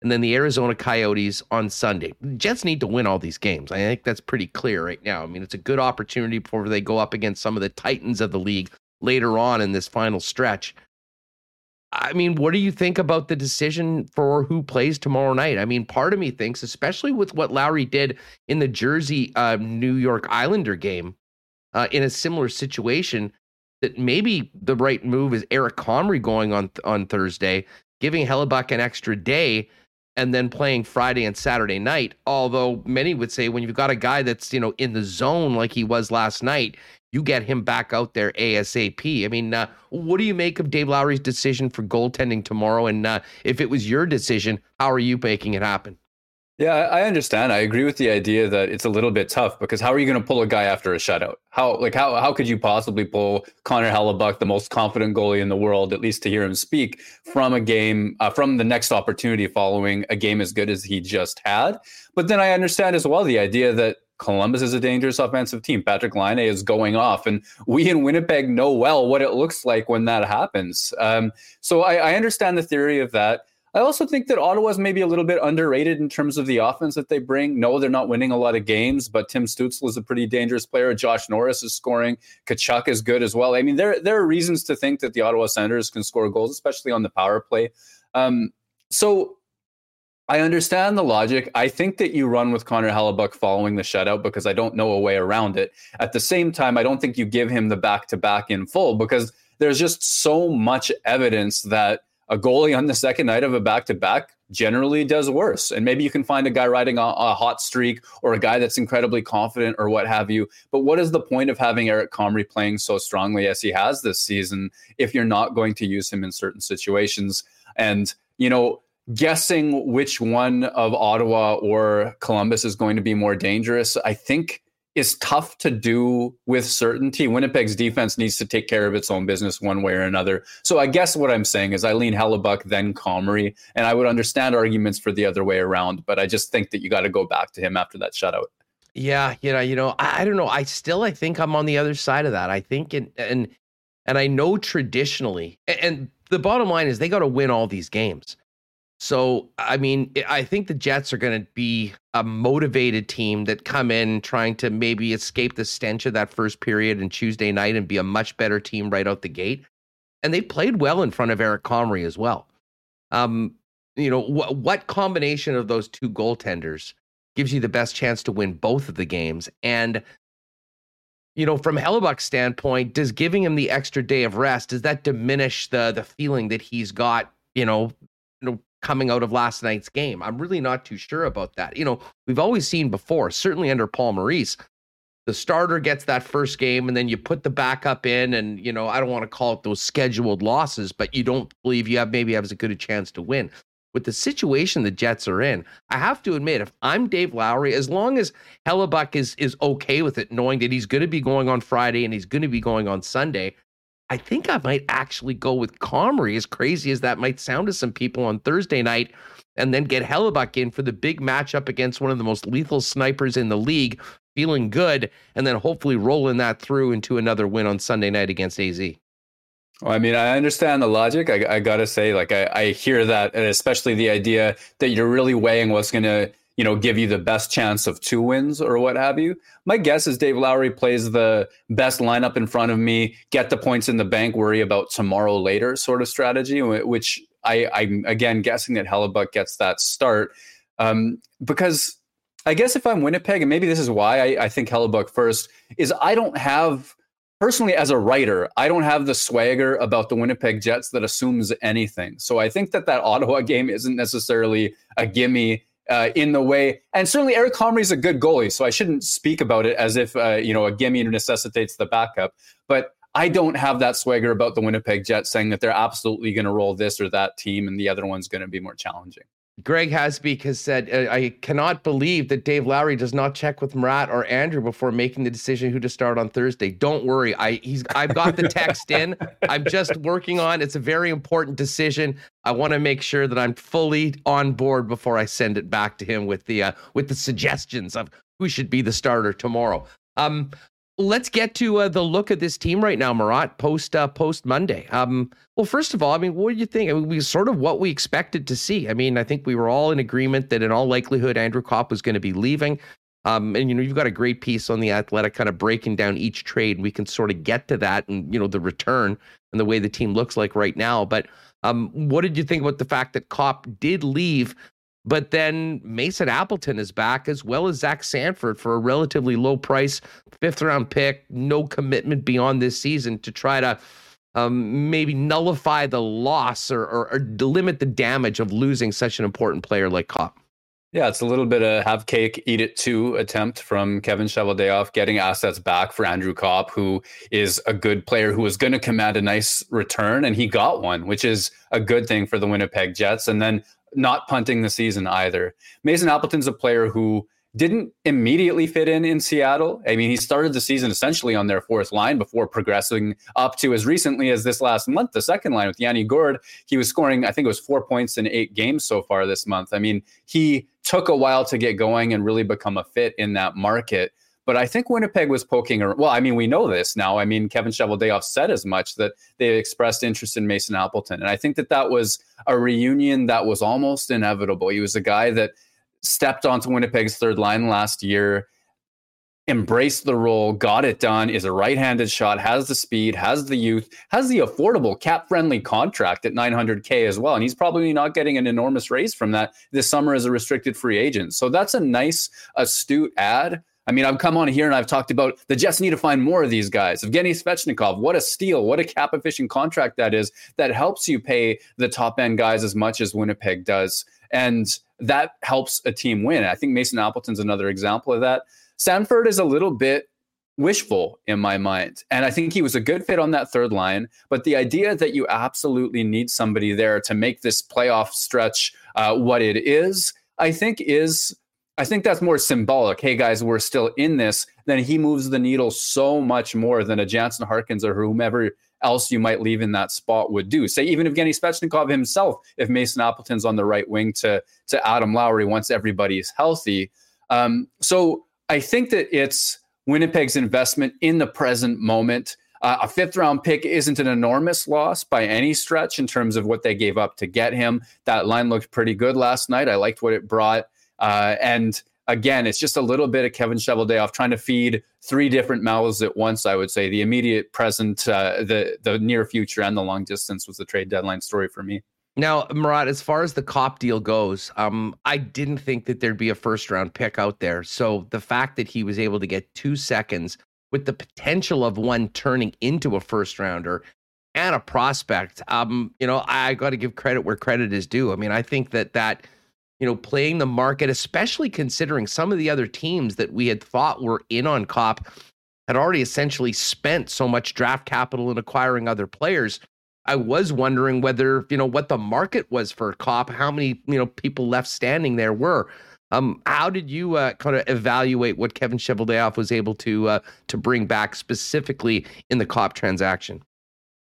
and then the Arizona Coyotes on Sunday. Jets need to win all these games. I think that's pretty clear right now. I mean, it's a good opportunity before they go up against some of the Titans of the league later on in this final stretch. I mean, what do you think about the decision for who plays tomorrow night? I mean, part of me thinks, especially with what Lowry did in the Jersey uh, New York Islander game, uh, in a similar situation, that maybe the right move is Eric Comrie going on on Thursday, giving Hellebuyck an extra day, and then playing Friday and Saturday night. Although many would say when you've got a guy that's you know in the zone like he was last night, you get him back out there ASAP. I mean, uh, what do you make of Dave Lowry's decision for goaltending tomorrow? And uh, if it was your decision, how are you making it happen? Yeah, I understand. I agree with the idea that it's a little bit tough because how are you going to pull a guy after a shutout? How like how how could you possibly pull Connor Hellebuyck, the most confident goalie in the world, at least to hear him speak from a game uh, from the next opportunity following a game as good as he just had? But then I understand as well the idea that Columbus is a dangerous offensive team. Patrik Laine is going off, and we in Winnipeg know well what it looks like when that happens. Um, so I, I understand the theory of that. I also think that Ottawa's maybe a little bit underrated in terms of the offense that they bring. No, they're not winning a lot of games, but Tim Stützle is a pretty dangerous player. Josh Norris is scoring. Tkachuk is good as well. I mean, there there are reasons to think that the Ottawa Senators can score goals, especially on the power play. Um, so I understand the logic. I think that you run with Connor Hellebuyck following the shutout because I don't know a way around it. At the same time, I don't think you give him the back to back in full because there's just so much evidence that a goalie on the second night of a back to back generally does worse. And maybe you can find a guy riding a, a, hot streak or a guy that's incredibly confident or what have you. But what is the point of having Eric Comrie playing so strongly as he has this season if you're not going to use him in certain situations? And, you know, guessing which one of Ottawa or Columbus is going to be more dangerous, I think is tough to do with certainty. Winnipeg's defense needs to take care of its own business one way or another. So I guess what I'm saying is I lean Hellebuyck, then Comrie, and I would understand arguments for the other way around, but I just think that you got to go back to him after that shutout. Yeah, you know, you know, I, I, don't know. I still, I think I'm on the other side of that. I think, and and and I know traditionally, and, and the bottom line is they got to win all these games. So, I mean, I think the Jets are going to be a motivated team that come in trying to maybe escape the stench of that first period and Tuesday night and be a much better team right out the gate. And they played well in front of Eric Comrie as well. Um, you know, wh- what combination of those two goaltenders gives you the best chance to win both of the games? And you know, from Hellebuyck's standpoint, does giving him the extra day of rest does that diminish the the feeling that he's got, you know, you know, coming out of last night's game. I'm really not too sure about that. You know, we've always seen before, certainly under Paul Maurice, the starter gets that first game and then you put the backup in and you know, I don't want to call it those scheduled losses, but you don't believe you have maybe have as good a chance to win. With the situation the Jets are in, I have to admit, if I'm Dave Lowry, as long as Hellebuyck is is okay with it, knowing that he's going to be going on Friday and he's going to be going on Sunday, I think I might actually go with Comrie, as crazy as that might sound to some people on Thursday night, and then get Hellebuyck in for the big matchup against one of the most lethal snipers in the league, feeling good, and then hopefully rolling that through into another win on Sunday night against AZ. Well, I mean, I understand the logic. I, I gotta say, like, I, I hear that, and especially the idea that you're really weighing what's gonna you know, give you the best chance of two wins or what have you. My guess is Dave Lowry plays the best lineup in front of me, get the points in the bank, worry about tomorrow later sort of strategy, which I, I'm again guessing that Hellebuyck gets that start. Um, because I guess if I'm Winnipeg, and maybe this is why I, I think Hellebuyck first, is I don't have personally as a writer, I don't have the swagger about the Winnipeg Jets that assumes anything. So I think that that Ottawa [LAUGHS] game isn't necessarily a gimme uh, in the way, and certainly Eric Comrie is a good goalie, so I shouldn't speak about it as if uh, you know a gimme necessitates the backup. But I don't have that swagger about the Winnipeg Jets saying that they're absolutely going to roll this or that team, and the other one's going to be more challenging. Greg Hasbeek has said, I cannot believe that Dave Lowry does not check with Murat or Andrew before making the decision who to start on Thursday. Don't worry. I he's I've got the text in. I'm just working on it's a very important decision. I want to make sure that I'm fully on board before I send it back to him with the uh, with the suggestions of who should be the starter tomorrow. Um, let's get to uh, the look of this team right now, Murat, post uh, post Monday. Um, well, first of all, I mean, what do you think? I mean, we sort of what we expected to see. I mean, I think we were all in agreement that in all likelihood Andrew Copp was going to be leaving. Um, and you know, you've got a great piece on the Athletic, kind of breaking down each trade. We can sort of get to that and you know the return and the way the team looks like right now. But Um, what did you think about the fact that Copp did leave, but then Mason Appleton is back as well as Zach Sanford for a relatively low price, fifth round pick, no commitment beyond this season to try to um, maybe nullify the loss or, or, or limit the damage of losing such an important player like Copp. Yeah, it's a little bit of have cake, eat it too attempt from Kevin Cheveldayoff getting assets back for Andrew Copp, who is a good player who was going to command a nice return, and he got one, which is a good thing for the Winnipeg Jets. And then not punting the season either. Mason Appleton's a player who didn't immediately fit in in Seattle. I mean, he started the season essentially on their fourth line before progressing up to as recently as this last month, the second line with Yanni Gourde. He was scoring, I think it was four points in eight games so far this month. I mean, he took a while to get going and really become a fit in that market. But I think Winnipeg was poking around. Well, I mean, we know this now. I mean, Kevin Cheveldayoff said as much that they expressed interest in Mason Appleton. And I think that that was a reunion that was almost inevitable. He was a guy that stepped onto Winnipeg's third line last year, embraced the role, got it done, is a right handed shot, has the speed, has the youth, has the affordable cap friendly contract at 900K as well. And he's probably not getting an enormous raise from that this summer as a restricted free agent. So that's a nice, astute ad. I mean, I've come on here and I've talked about the Jets need to find more of these guys. Evgeny Svechnikov, what a steal, what a cap efficient contract that is that helps you pay the top end guys as much as Winnipeg does. And that helps a team win. I think Mason Appleton's another example of that. Sanford is a little bit wishful in my mind. And I think he was a good fit on that third line. But the idea that you absolutely need somebody there to make this playoff stretch uh, what it is, I think is. I think that's more symbolic. Hey guys, we're still in this. Then he moves the needle so much more than a Jansen Harkins or whomever else you might leave in that spot would do. Say even Evgeny Svechnikov himself, if Mason Appleton's on the right wing to to Adam Lowry once everybody's healthy. Um, so I think that it's Winnipeg's investment in the present moment. Uh, a fifth round pick isn't an enormous loss by any stretch in terms of what they gave up to get him. That line looked pretty good last night. I liked what it brought. Uh, and again, it's just a little bit of Kevin Cheveldayoff trying to feed three different mouths at once. I would say the immediate present, uh, the the near future, and the long distance was the trade deadline story for me. Now, Murat, as far as the Copp deal goes, um, I didn't think that there'd be a first round pick out there. So the fact that he was able to get two seconds with the potential of one turning into a first rounder and a prospect, um, you know, I got to give credit where credit is due. I mean, I think that that you know, playing the market, especially considering some of the other teams that we had thought were in on Copp had already essentially spent so much draft capital in acquiring other players. I was wondering whether, you know, what the market was for Copp, how many, you know, people left standing there were. Um, how did you uh, kind of evaluate what Kevin Cheveldayoff was able to uh, to bring back specifically in the Copp transaction?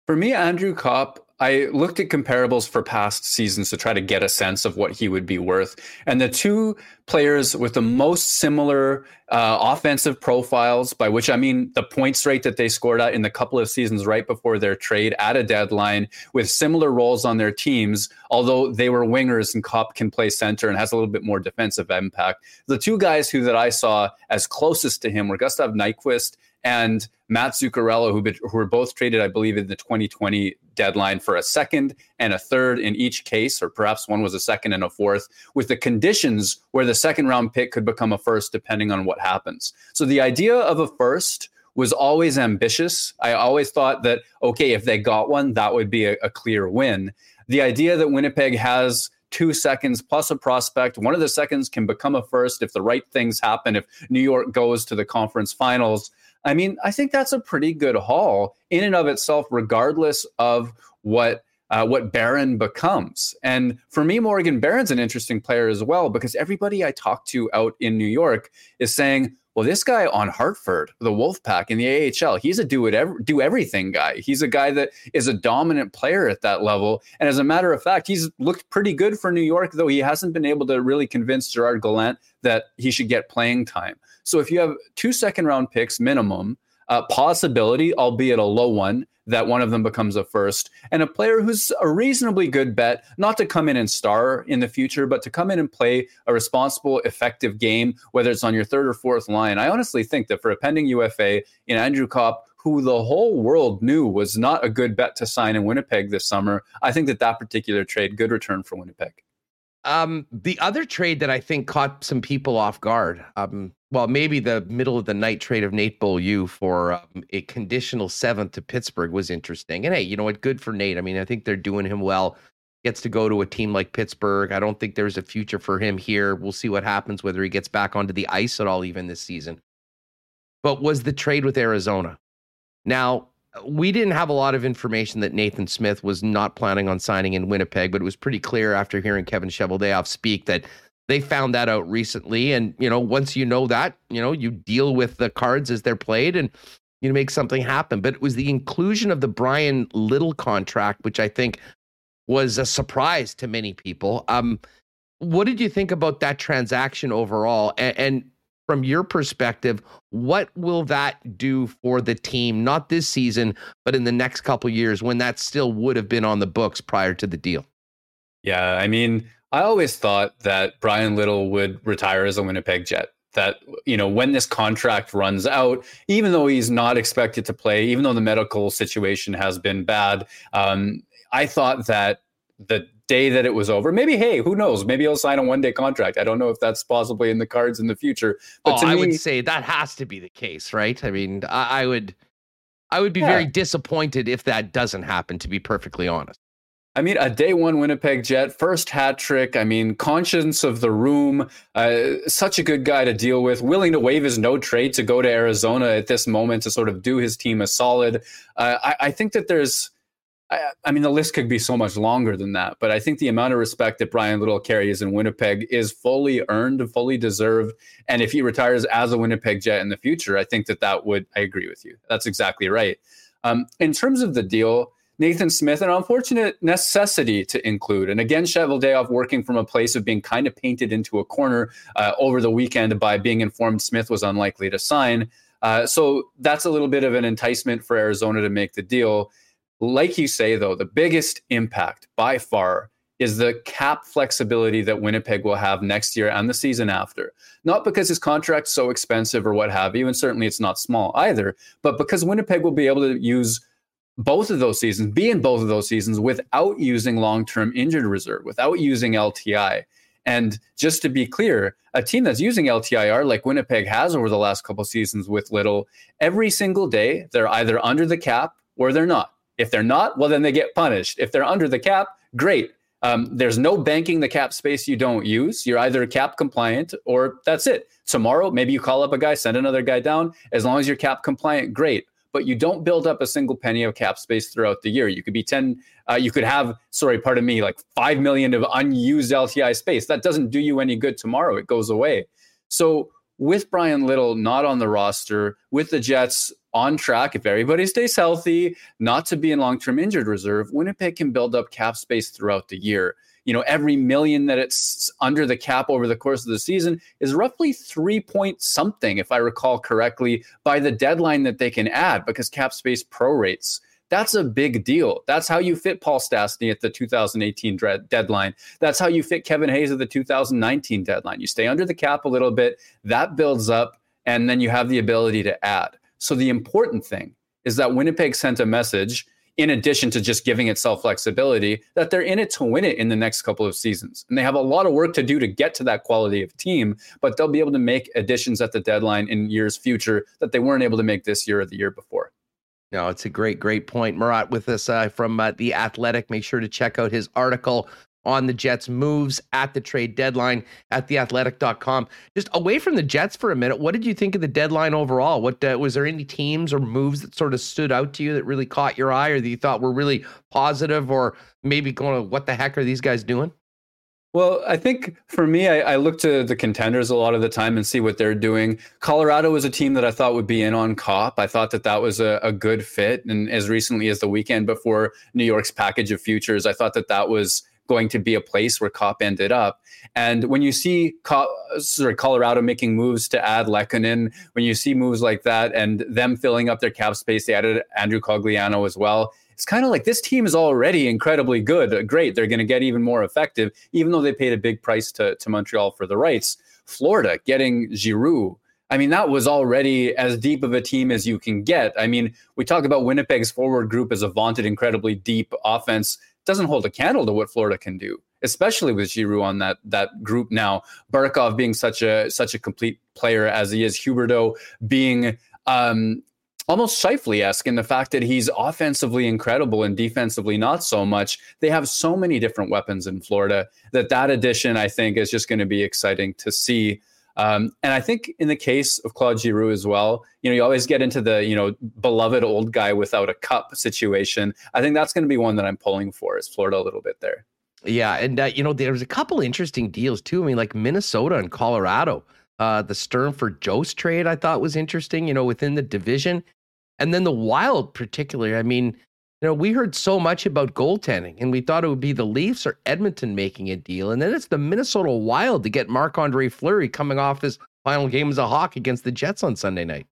For me, Andrew Copp I looked at comparables for past seasons to try to get a sense of what he would be worth. And the two players with the most similar uh, offensive profiles, by which I mean the points rate that they scored at in the couple of seasons right before their trade at a deadline, with similar roles on their teams, although they were wingers and Copp can play center and has a little bit more defensive impact. The two guys who that I saw as closest to him were Gustav Nyquist and Matt Zuccarello, who, who were both traded, I believe, in the 2020 deadline for a second and a third in each case, or perhaps one was a second and a fourth, with the conditions where the second round pick could become a first depending on what happens. So the idea of a first was always ambitious. I always thought that, okay, if they got one, that would be a, a clear win. The idea that Winnipeg has two seconds plus a prospect. One of the seconds can become a first if the right things happen, if New York goes to the conference finals. I mean, I think that's a pretty good haul in and of itself, regardless of what uh, what Barron becomes. And for me, Morgan Barron's an interesting player as well because everybody I talk to out in New York is saying, well, this guy on Hartford, the Wolfpack in the AHL, he's a do whatever, do everything guy. He's a guy that is a dominant player at that level. And as a matter of fact, he's looked pretty good for New York, though he hasn't been able to really convince Gerard Gallant that he should get playing time. So if you have two second round picks minimum, uh, possibility, albeit a low one, that one of them becomes a first, and a player who's a reasonably good bet, not to come in and star in the future, but to come in and play a responsible, effective game, whether it's on your third or fourth line. I honestly think that for a pending UFA in Andrew Copp, who the whole world knew was not a good bet to sign in Winnipeg this summer. I think that that particular trade, good return for Winnipeg. Um, the other trade that I think caught some people off guard, um, well, maybe the middle of the night trade of Nate Beaulieu for um, a conditional seventh to Pittsburgh was interesting. And hey, you know what? Good for Nate. I mean, I think they're doing him well. Gets to go to a team like Pittsburgh. I don't think there's a future for him here. We'll see what happens, whether he gets back onto the ice at all, even this season. But was the trade with Arizona? Now, we didn't have a lot of information that Nathan Smith was not planning on signing in Winnipeg, but it was pretty clear after hearing Kevin Cheveldayoff speak that they found that out recently. And, you know, once you know that, you know, you deal with the cards as they're played and you make something happen. But it was the inclusion of the Bryan Little contract, which I think was a surprise to many people. Um, what did you think about that transaction overall? And, and from your perspective, what will that do for the team, not this season, but in the next couple years when that still would have been on the books prior to the deal? Yeah, I mean, I always thought that Bryan Little would retire as a Winnipeg Jet. That, you know, when this contract runs out, even though he's not expected to play, even though the medical situation has been bad, um, I thought that the day that it was over. Maybe, hey, who knows? Maybe he'll sign a one day contract. I don't know if that's possibly in the cards in the future. But oh, I would say that has to be the case, right? I mean, I, I would, I would be yeah. very disappointed if that doesn't happen. To be perfectly honest. I mean, a day one Winnipeg Jet, first hat trick. I mean, conscience of the room, uh, such a good guy to deal with, willing to waive his no trade to go to Arizona at this moment to sort of do his team a solid. Uh, I, I think that there's I, I, mean, the list could be so much longer than that, but I think the amount of respect that Bryan Little carries in Winnipeg is fully earned, fully deserved. And if he retires as a Winnipeg Jet in the future, I think that that would, I agree with you. That's exactly right. Um, in terms of the deal, Nathan Smith, an unfortunate necessity to include. And again, Cheveldayoff working from a place of being kind of painted into a corner uh, over the weekend by being informed Smith was unlikely to sign. Uh, so that's a little bit of an enticement for Arizona to make the deal. Like you say, though, the biggest impact by far is the cap flexibility that Winnipeg will have next year and the season after. Not because his contract's so expensive or what have you, and certainly it's not small either, but because Winnipeg will be able to use both of those seasons, be in both of those seasons without using long term injured reserve, without using LTI. And just to be clear, a team that's using LTIR like Winnipeg has over the last couple seasons with Little, every single day they're either under the cap or they're not. If they're not, well, then they get punished. If they're under the cap, great. Um, there's no banking the cap space you don't use. You're either cap compliant or that's it. Tomorrow, maybe you call up a guy, send another guy down. As long as you're cap compliant, great. But you don't build up a single penny of cap space throughout the year. You could be 10, uh, you could have, sorry, pardon me, like 5 million of unused LTI space. That doesn't do you any good tomorrow. It goes away. So with Bryan Little not on the roster, with the Jets on track, if everybody stays healthy, not to be in long term injured reserve, Winnipeg can build up cap space throughout the year. You know, every million that it's under the cap over the course of the season is roughly three point something, if I recall correctly, by the deadline that they can add because cap space prorates. That's a big deal. That's how you fit Paul Stastny at the 2018 dread deadline. That's how you fit Kevin Hayes at the 2019 deadline. You stay under the cap a little bit, that builds up, and then you have the ability to add. So the important thing is that Winnipeg sent a message in addition to just giving itself flexibility, that they're in it to win it in the next couple of seasons. And they have a lot of work to do to get to that quality of team, but they'll be able to make additions at the deadline in years future that they weren't able to make this year or the year before. No, it's a great, great point. Murat with us uh, from uh, The Athletic. Make sure to check out his article on the Jets' moves at the trade deadline at theathletic.com. Just away from the Jets for a minute, what did you think of the deadline overall? What uh, was there any teams or moves that sort of stood out to you that really caught your eye or that you thought were really positive or maybe going, to what the heck are these guys doing? Well, I think for me, I, I, look to the contenders a lot of the time and see what they're doing. Colorado was a team that I thought would be in on Copp. I thought that that was a, a good fit. And as recently as the weekend before New York's package of futures, I thought that that was going to be a place where Copp ended up. And when you see Co- sorry, Colorado making moves to add Lehkonen, when you see moves like that and them filling up their cap space, they added Andrew Cogliano as well it's kind of like this team is already incredibly good. Great, they're going to get even more effective, even though they paid a big price to, to Montreal for the rights. Florida getting Giroux, I mean, that was already as deep of a team as you can get. I mean, we talk about Winnipeg's forward group as a vaunted, incredibly deep offense. Doesn't hold a candle to what Florida can do, especially with Giroux on that that group now. Barkov being such a such a complete player as he is, Huberdeau being um, almost Scheifele esque in the fact that he's offensively incredible and defensively not so much. They have so many different weapons in Florida that that addition, I think, is just going to be exciting to see. Um, and I think in the case of Claude Giroux as well, you know, you always get into the, you know, beloved old guy without a cup situation. I think that's going to be one that I'm pulling for is Florida a little bit there. Yeah. And, uh, you know, there's a couple interesting deals too. I mean, like Minnesota and Colorado. Uh, the Sturm for Jost trade I thought was interesting, you know, within the division. And then the Wild, particularly. I mean, you know, we heard so much about goaltending, and we thought it would be the Leafs or Edmonton making a deal, and then it's the Minnesota Wild to get Marc Andre Fleury coming off his final game as a Hawk against the Jets on Sunday night.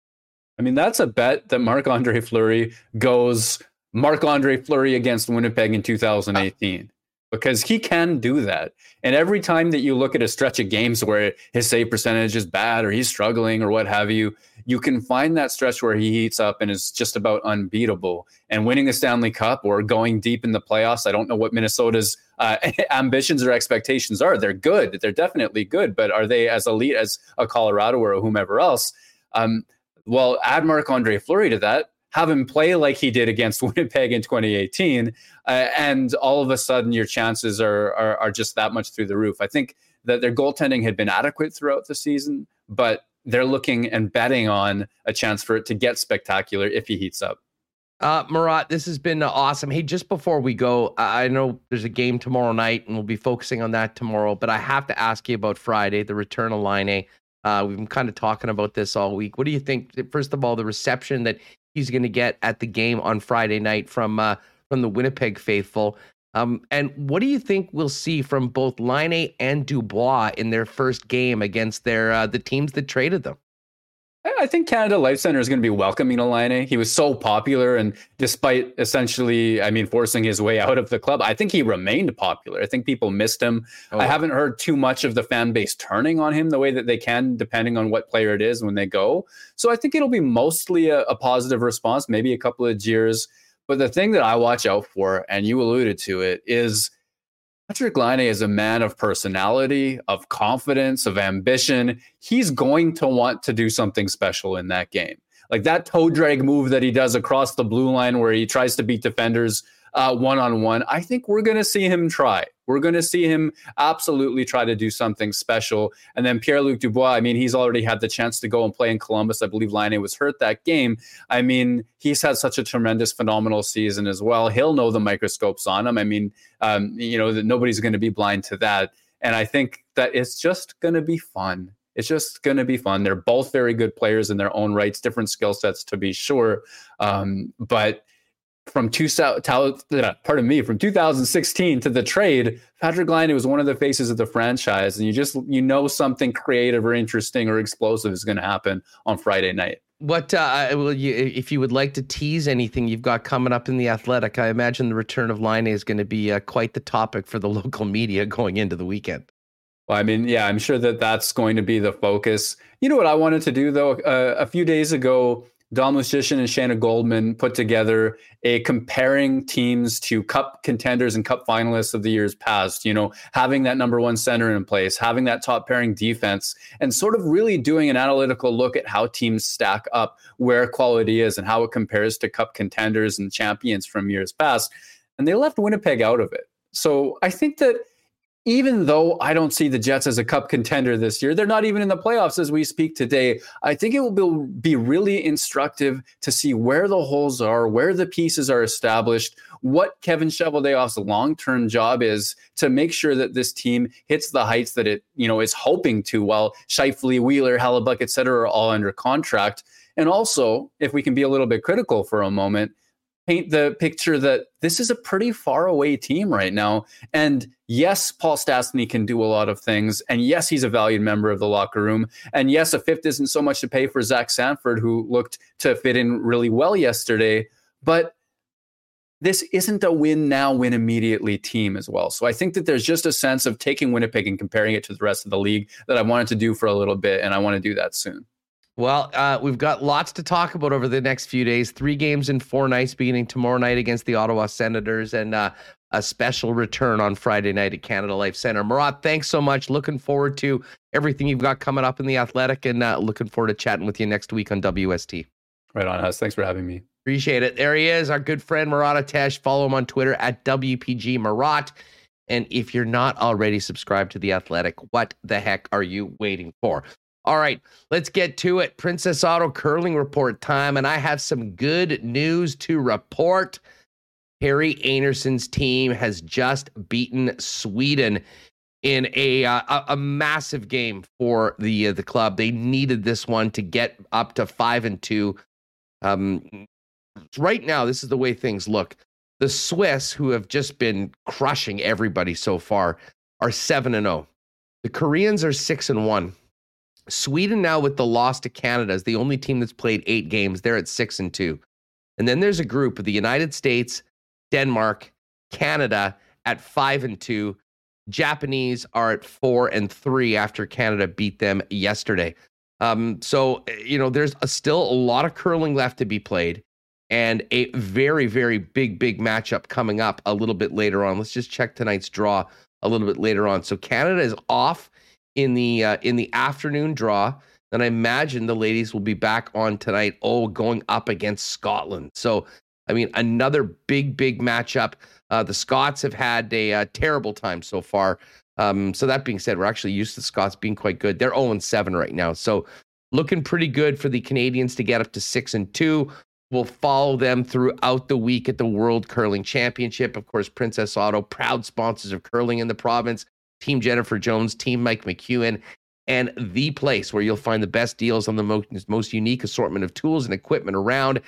I mean, that's a bet that Marc Andre Fleury goes Marc Andre Fleury against Winnipeg in 2018 because he can do that. And every time that you look at a stretch of games where his save percentage is bad or he's struggling or what have you, you can find that stretch where he heats up and is just about unbeatable. And winning the Stanley Cup or going deep in the playoffs, I don't know what Minnesota's uh, [LAUGHS] ambitions or expectations are. They're good. They're definitely good, but are they as elite as a Colorado or a whomever else? Um, well, add Marc Andre Fleury to that have him play like he did against [LAUGHS] Winnipeg in 2018, uh, and all of a sudden your chances are, are, are just that much through the roof. I think that their goaltending had been adequate throughout the season, but they're looking and betting on a chance for it to get spectacular if he heats up. Uh, Murat, this has been awesome. Hey, just before we go, I know there's a game tomorrow night, and we'll be focusing on that tomorrow. But I have to ask you about Friday, the return of Laine. Uh, we've been kind of talking about this all week. What do you think? First of all, the reception that he's going to get at the game on Friday night from uh, from the Winnipeg faithful. Um, and what do you think we'll see from both Laine and Dubois in their first game against their uh, the teams that traded them? I think Canada Life Center is going to be welcoming to Laine. He was so popular, and despite essentially, I mean, forcing his way out of the club, I think he remained popular. I think people missed him. Oh. I haven't heard too much of the fan base turning on him the way that they can, depending on what player it is when they go. So I think it'll be mostly a, a positive response, maybe a couple of jeers. But the thing that I watch out for, and you alluded to it, is Patrik Laine is a man of personality, of confidence, of ambition. He's going to want to do something special in that game. Like that toe drag move that he does across the blue line where he tries to beat defenders one on one. I think we're going to see him try. We're going to see him absolutely try to do something special. And then Pierre Luc Dubois, I mean, he's already had the chance to go and play in Columbus. I believe Laine was hurt that game. I mean, he's had such a tremendous, phenomenal season as well. He'll know the microscopes on him. I mean, um, you know, that nobody's going to be blind to that. And I think that it's just going to be fun. It's just going to be fun. They're both very good players in their own rights, different skill sets to be sure. Um, but from two pardon me from 2016 to the trade patrik laine was one of the faces of the franchise and you just you know something creative or interesting or explosive is going to happen on friday night what uh, will you if you would like to tease anything you've got coming up in the athletic i imagine the return of laine is going to be uh, quite the topic for the [LAUGHS] local media going into the weekend well, I mean, yeah, I'm sure that that's going to be the focus. You know what I wanted to do though? Uh, a few days ago, Dom Luszczyszyn and Shayna Goldman put together a comparing teams to cup contenders and cup finalists of the years past, you know, having that number one center in place, having that top pairing defense, and sort of really doing an analytical look at how teams stack up, where quality is, and how it compares to cup contenders and champions from years past. And they left Winnipeg out of it. So I think that even though I don't see the Jets as a cup contender this year, they're not even in the playoffs as we speak today. I think it will be really instructive to see where the holes are, where the pieces are established, what Kevin Cheveldayoff's long-term job is to make sure that this team hits the heights that it, you know, is hoping to while Scheifele, Wheeler, Hellebuyck, et cetera, are all under contract. And also, if we can be a little bit critical for a moment, paint the picture that this is a pretty far away team right now. And yes, Paul Stastny can do a lot of things. And yes, he's a valued member of the locker room. And yes, a fifth isn't so much to pay for Zach Sanford, who looked to fit in really well yesterday. But this isn't a win now, win immediately team as well. So I think that there's just a sense of taking Winnipeg and comparing it to the rest of the league that I wanted to do for a little bit. And I want to do that soon. Well, uh, we've got lots to talk about over the next few days. Three games in four nights, beginning tomorrow night against the Ottawa Senators, and uh, a special return on Friday night at Canada Life Center. Murat, thanks so much. Looking forward to everything you've got coming up in the athletic, and uh, looking forward to chatting with you next week on WST. Right on, Hus. Thanks for having me. Appreciate it. There he is, our good friend Murat Ates. Follow him on Twitter at WPG Murat. And if you're not already subscribed to The Athletic, what the heck are you waiting for? All right, let's get to it. Princess Auto curling report time. And I have some good news to report. Kerri Einarson's team has just beaten Sweden in a uh, a massive game for the uh, the club. They needed this one to get up to five and two. Um, right now, this is the way things look. The Swiss, who have just been crushing everybody so far, are seven and zero. The Koreans are six and one. Sweden now with the loss to Canada is the only team that's played eight games. They're at six and two. And then there's a group of the United States, Denmark, Canada at five and two. Japanese are at four and three after Canada beat them yesterday. Um, so you know, there's a, still a lot of curling left to be played, and a very, very big, big matchup coming up a little bit later on. Let's just check tonight's draw a little bit later on. So Canada is off in the uh, in the afternoon draw. And I imagine the ladies will be back on tonight. Oh, going up against Scotland. So, I mean, another big, big matchup. Uh, the Scots have had a, uh, terrible time so far. Um, so that being said, we're actually used to the Scots being quite good. They're 0 7 right now. So looking pretty good for the Canadians to get up to 6 and 2. We'll follow them throughout the week at the World Curling Championship. Of course, Princess Auto, proud sponsors of curling in the province. Team Jennifer Jones, Team Mike McEwen, and the place where you'll find the best deals on the most, most unique assortment of tools and equipment around.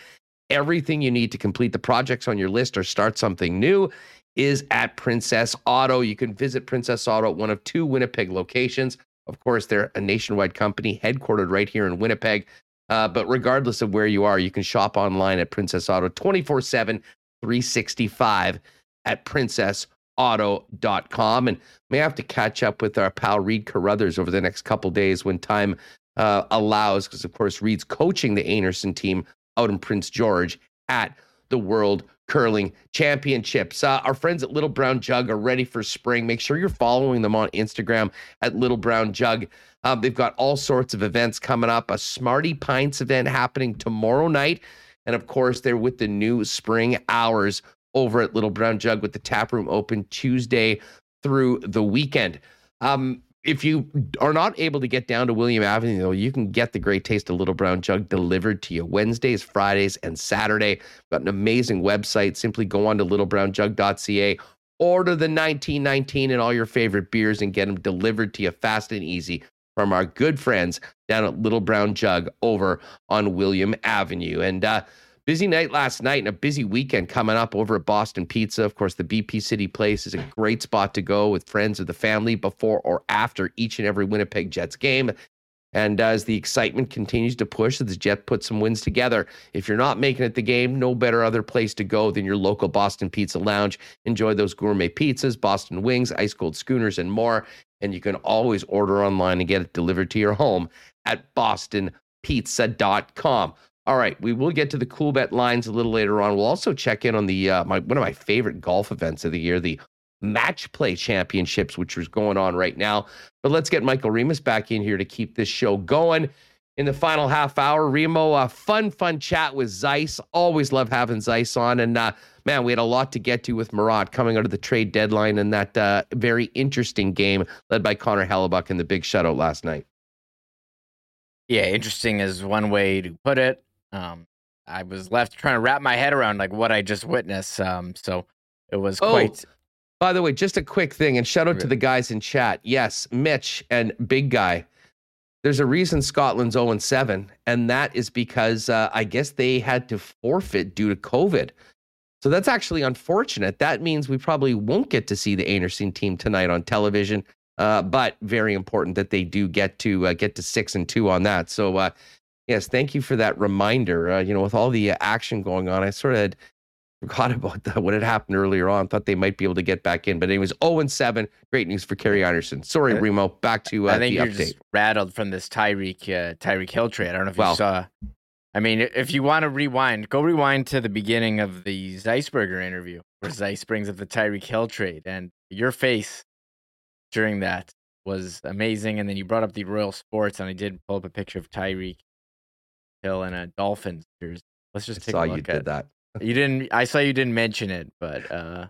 Everything you need to complete the projects on your list or start something new is at Princess Auto. You can visit Princess Auto at one of two Winnipeg locations. Of course, they're a nationwide company headquartered right here in Winnipeg. Uh, but regardless of where you are, you can shop online at Princess Auto 24 7, 365 at Princess auto.com and may have to catch up with our pal Reid Carruthers over the next couple days when time uh, allows, because of course Reid's coaching the Einarson team out in Prince George at the World Curling Championships. Uh, our friends at Little Brown Jug are ready for spring. Make sure you're following them on Instagram at Little Brown Jug. Um, they've got all sorts of events coming up. A Smarty Pints event happening tomorrow night. And of course, they're with the new spring hours over at Little Brown Jug with the tap room open Tuesday through the weekend. Um, if you are not able to get down to William Avenue, though, you can get the great taste of Little Brown Jug delivered to you Wednesdays, Fridays, and Saturday. Got an amazing website. Simply go on to littlebrownjug.ca, order the 1919 and all your favorite beers, and get them delivered to you fast and easy from our good friends down at Little Brown Jug over on William Avenue. And uh, Busy night last night and a busy weekend coming up over at Boston Pizza. Of course, the BP City Place is a great spot to go with friends of the family before or after each and every Winnipeg Jets game. And as the excitement continues to push, the Jets put some wins together. If you're not making it the game, no better other place to go than your local Boston Pizza Lounge. Enjoy those gourmet pizzas, Boston wings, ice cold schooners, and more. And you can always order online and get it delivered to your home at bostonpizza.com. All right, we will get to the cool bet lines a little later on. We'll also check in on the uh, my one of my favorite golf events of the year, the Match Play Championships, which is going on right now. But let's get Michael Remis back in here to keep this show going. In the final half hour, Remo, a fun, fun chat with Zeiss. Always love having Zeiss on. And uh, man, we had a lot to get to with Murat coming out of the trade deadline and that uh, very interesting game led by Connor Hellebuyck in the big shutout last night. Yeah, interesting is one way to put it. Um, I was left trying to wrap my head around like what I just witnessed. Um, so it was oh, quite. By the way, just a quick thing, and shout out to the guys in chat. Yes, Mitch and Big Guy. There's a reason Scotland's 0 7, and that is because uh, I guess they had to forfeit due to COVID. So that's actually unfortunate. That means we probably won't get to see the Einarson team tonight on television. Uh, but very important that they do get to uh, get to six and two on that. So uh, Yes, thank you for that reminder. Uh, you know, with all the uh, action going on, I sort of forgot [LAUGHS] about that, what had happened earlier on. Thought they might be able to get back in. But anyways, 0 and 7. Great news for Kerri Einarson. Sorry, Remo. Back to uh, I think the you're update. just rattled from this Tyreek uh, Tyreek Hill trade. I don't know if Well- you saw. I mean, if you want to rewind, go rewind to the beginning of the Zeisberger interview, where Zeiss brings up the Tyreek Hill trade, and your face during that was amazing. And then you brought up the Royal Sports, and I did pull up a picture of Tyreek Hill in a Dolphins jersey. Let's just take saw a you look did at that. You didn't. I saw you didn't mention it, but uh,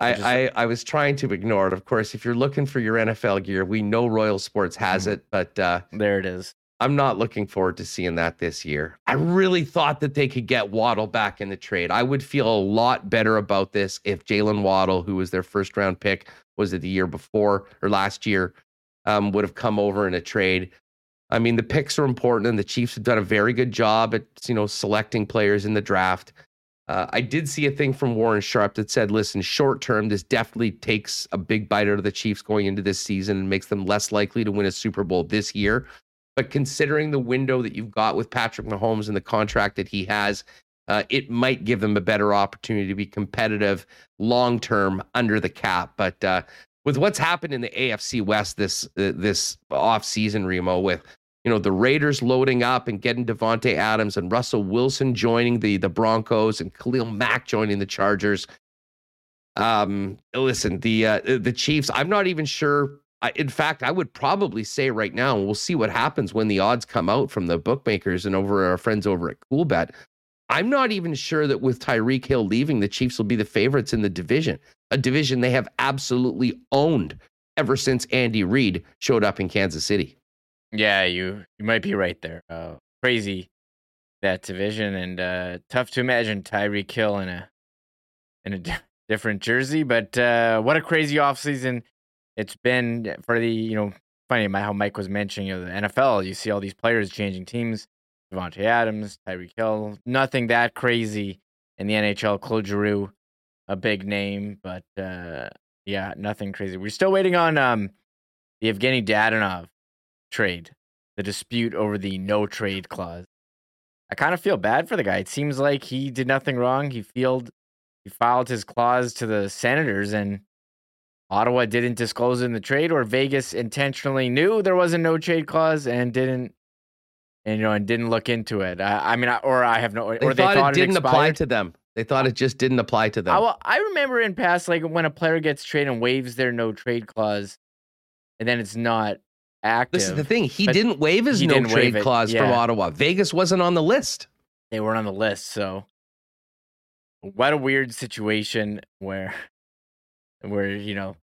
I, just- I, I was trying to ignore it. Of course, if you're looking for your NFL gear, we know Royal Sports has [LAUGHS] it, but uh, there it is. I'm not looking forward to seeing that this year. I really thought that they could get Waddle back in the trade. I would feel a lot better about this if Jaylen Waddle, who was their first round pick, was it the year before or last year, um, would have come over in a trade. I mean, the picks are important, and the Chiefs have done a very good job at you know selecting players in the draft. Uh, I did see a thing from Warren Sharp that said, "Listen, short term, this definitely takes a big bite out of the Chiefs going into this season and makes them less likely to win a Super Bowl this year." But considering the window that you've got with Patrick Mahomes and the contract that he has, uh, it might give them a better opportunity to be competitive long term under the cap. But uh, with what's happened in the AFC West this uh, this off season, Remo, with you know the Raiders loading up and getting Davante Adams and Russell Wilson joining the the Broncos and Khalil Mack joining the Chargers. Um, listen, the uh, the Chiefs. I'm not even sure. I, in fact, I would probably say right now, and we'll see what happens when the odds come out from the bookmakers and over our friends over at CoolBet. I'm not even sure that with Tyreek Hill leaving, the Chiefs will be the favorites in the division, a division they have absolutely owned ever since Andy Reid showed up in Kansas City. Yeah, you you might be right there. Uh, crazy that division, and uh, tough to imagine Tyreek Hill in a in a di- [LAUGHS] different jersey. But uh, what a crazy offseason it's been for the you know funny how Mike was mentioning you know, the NFL. You see all these players changing teams. Davante Adams, Tyreek Hill, nothing that crazy in the NHL. Claude Giroux, a big name, but uh, yeah, nothing crazy. We're still waiting on um, the Evgeny Dadonov trade, the dispute over the no trade clause. I kind of feel bad for the guy. It seems like he did nothing wrong. He filed he filed his clause to the Senators and Ottawa didn't disclose in the trade or Vegas intentionally knew there was a no trade clause and didn't and you know and didn't look into it. I, I mean I, or I have no They or thought, they thought it didn't apply to them. They thought oh. it just didn't apply to them. I, well, I remember in past, like when a player gets traded and waives their no trade clause, and then it's not active. this is the thing. He didn't waive his no trade clause from. Ottawa. Vegas wasn't on the list. They weren't on the list, so what a weird situation where, where you know,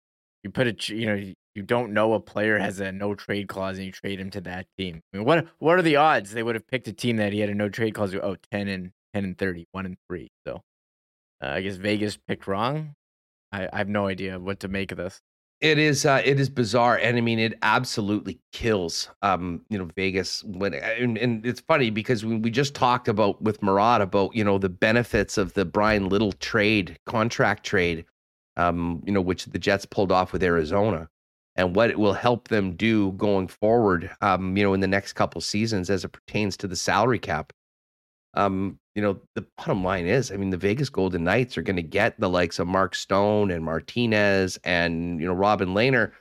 you put a you know you- you don't know a player has a no trade clause and you trade him to that team. I mean, what what are the odds they would have picked a team that he had a no trade clause? Oh, 10 and 10 and 30, 1 and 3. So uh, I guess Vegas picked wrong. I, I have no idea what to make of this. It is uh, it is bizarre, and I mean it absolutely kills. Um, you know Vegas when and, and it's funny because we, we just talked about with Murat about you know the benefits of the Bryan Little trade contract trade, um, you know which the Jets pulled off with Arizona, and what it will help them do going forward. Um, you know in the next couple seasons as it pertains to the salary cap. Um, you know the bottom line is, I mean the Vegas Golden Knights are going to get the likes of Mark Stone and Martinez and you know Robin Lehner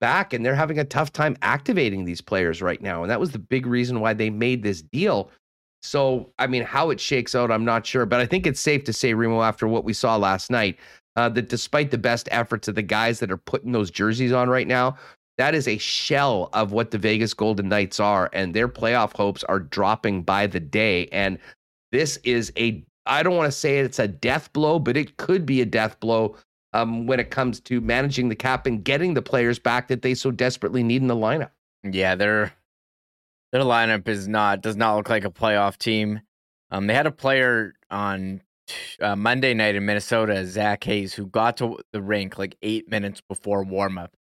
back, and they're having a tough time activating these players right now, and that was the big reason why they made this deal. So, I mean, how it shakes out, I'm not sure, but I think it's safe to say, Remo, after what we saw last night, uh, that despite the best efforts of the guys that are putting those jerseys on right now, that is a shell of what the Vegas Golden Knights are, and their playoff hopes are dropping by the day. And this is a, I don't want to say it's a death blow, but it could be a death blow um, when it comes to managing the cap and getting the players back that they so desperately need in the lineup. Yeah, their their lineup is not does not look like a playoff team. Um, they had a player on uh, Monday night in Minnesota, Zach Hayes, who got to the rink like eight minutes before warm up.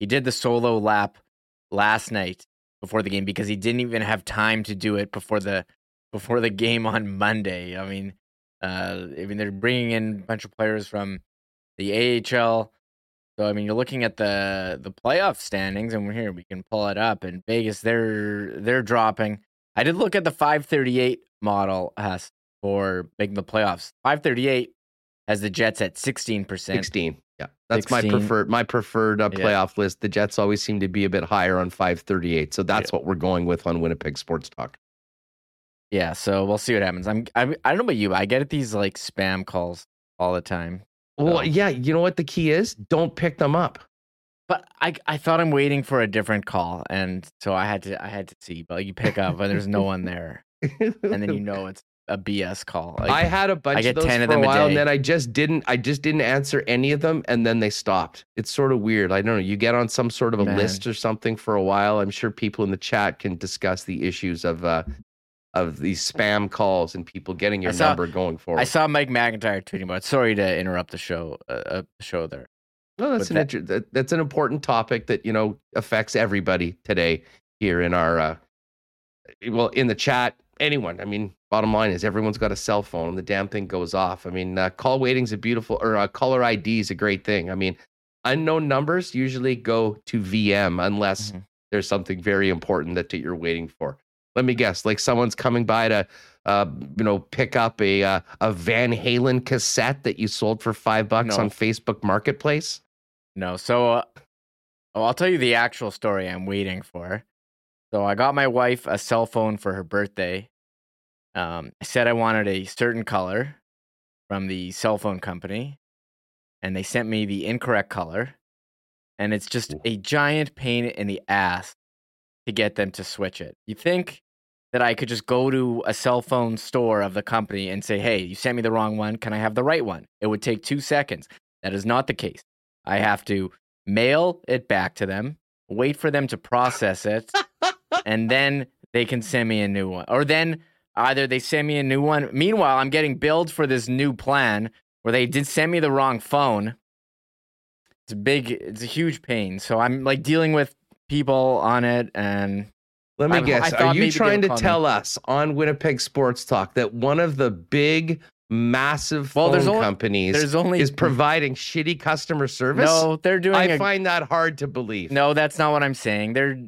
He did the solo lap last night before the game because he didn't even have time to do it before the before the game on Monday. I mean, uh, I mean they're bringing in a bunch of players from the AHL. So I mean, you're looking at the the playoff standings, and we're here. We can pull it up. And Vegas, they're they're dropping. I did look at the 538 model Hess, for making the playoffs. 538 has the Jets at 16%. 16. Yeah. That's my preferred my preferred uh, Yeah. playoff list. The Jets always seem to be a bit higher on 538. So that's what we're going with on Winnipeg Sports Talk. Yeah, so we'll see what happens. I'm I, I don't know about you, but I get these like spam calls all the time. Well, yeah, you know what the key is? Don't pick them up. But I I thought I'm waiting for a different call, and so I had to I had to see. But you pick up, and there's no one there, and then you [LAUGHS] know it's a BS call. Like, I had a bunch I get of those 10 of for a them a while, and then I just didn't. I just didn't answer any of them, and then they stopped. It's sort of weird. I don't know. You get on some sort of a Man. list or something for a while. I'm sure people in the chat can discuss the issues of uh of these spam calls and people getting your saw- number going forward. I saw Mike McIntyre tweeting about. Sorry to interrupt the show. Uh, uh, show there. No, that's But an that- inter- that, that's an important topic that you know affects everybody today here in our uh, well in the chat. Anyone, I mean, bottom line is everyone's got a cell phone. and The damn thing goes off. I mean, uh, call waiting's a beautiful or uh, caller ID is a great thing. I mean, unknown numbers usually go to VM unless Mhm. there's something very important that you're waiting for. Let me guess, like someone's coming by to, uh, you know, pick up a uh, a Van Halen cassette that you sold for five bucks No. on Facebook Marketplace. No, so uh, oh, I'll tell you the actual story I'm waiting for. So I got my wife a cell phone for her birthday. Um, I said I wanted a certain color from the cell phone company, and they sent me the incorrect color. And it's just a giant pain in the ass to get them to switch it. You think that I could just go to a cell phone store of the company and say, hey, you sent me the wrong one. Can I have the right one? It would take two seconds. That is not the case. I have to mail it back to them, wait for them to process it, and then they can send me a new one. Or then either they send me a new one. Meanwhile, I'm getting billed for this new plan where they did send me the wrong phone. It's a big, it's a huge pain. So I'm like dealing with people on it and Let me I'm- guess. Are you trying to call me. tell us on Winnipeg Sports Talk that one of the big, massive Well, phone there's only- companies there's only is providing shitty customer service? no, they're doing I a find that hard to believe. No, that's not what I'm saying. They're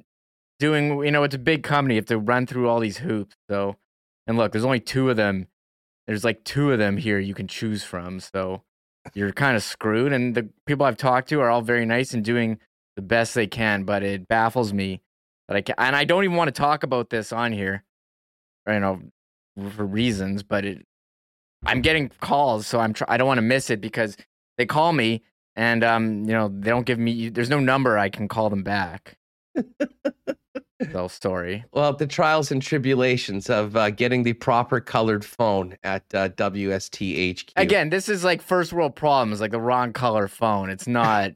doing, you know, it's a big company. You have to run through all these hoops. So, and look, there's only two of them. There's like two of them here you can choose from. So you're kind of screwed. And the people I've talked to are all very nice and doing the best they can. But it baffles me that I can, and I don't even want to talk about this on here, you know, for reasons. But it, I'm getting calls, so I'm try- I don't want to miss it because they call me and um, you know, they don't give me. There's no number I can call them back. [LAUGHS] so story. Well, the trials and tribulations of uh, getting the proper colored phone at uh, WSTHQ. Again, this is like first world problems, like the wrong color phone. It's not.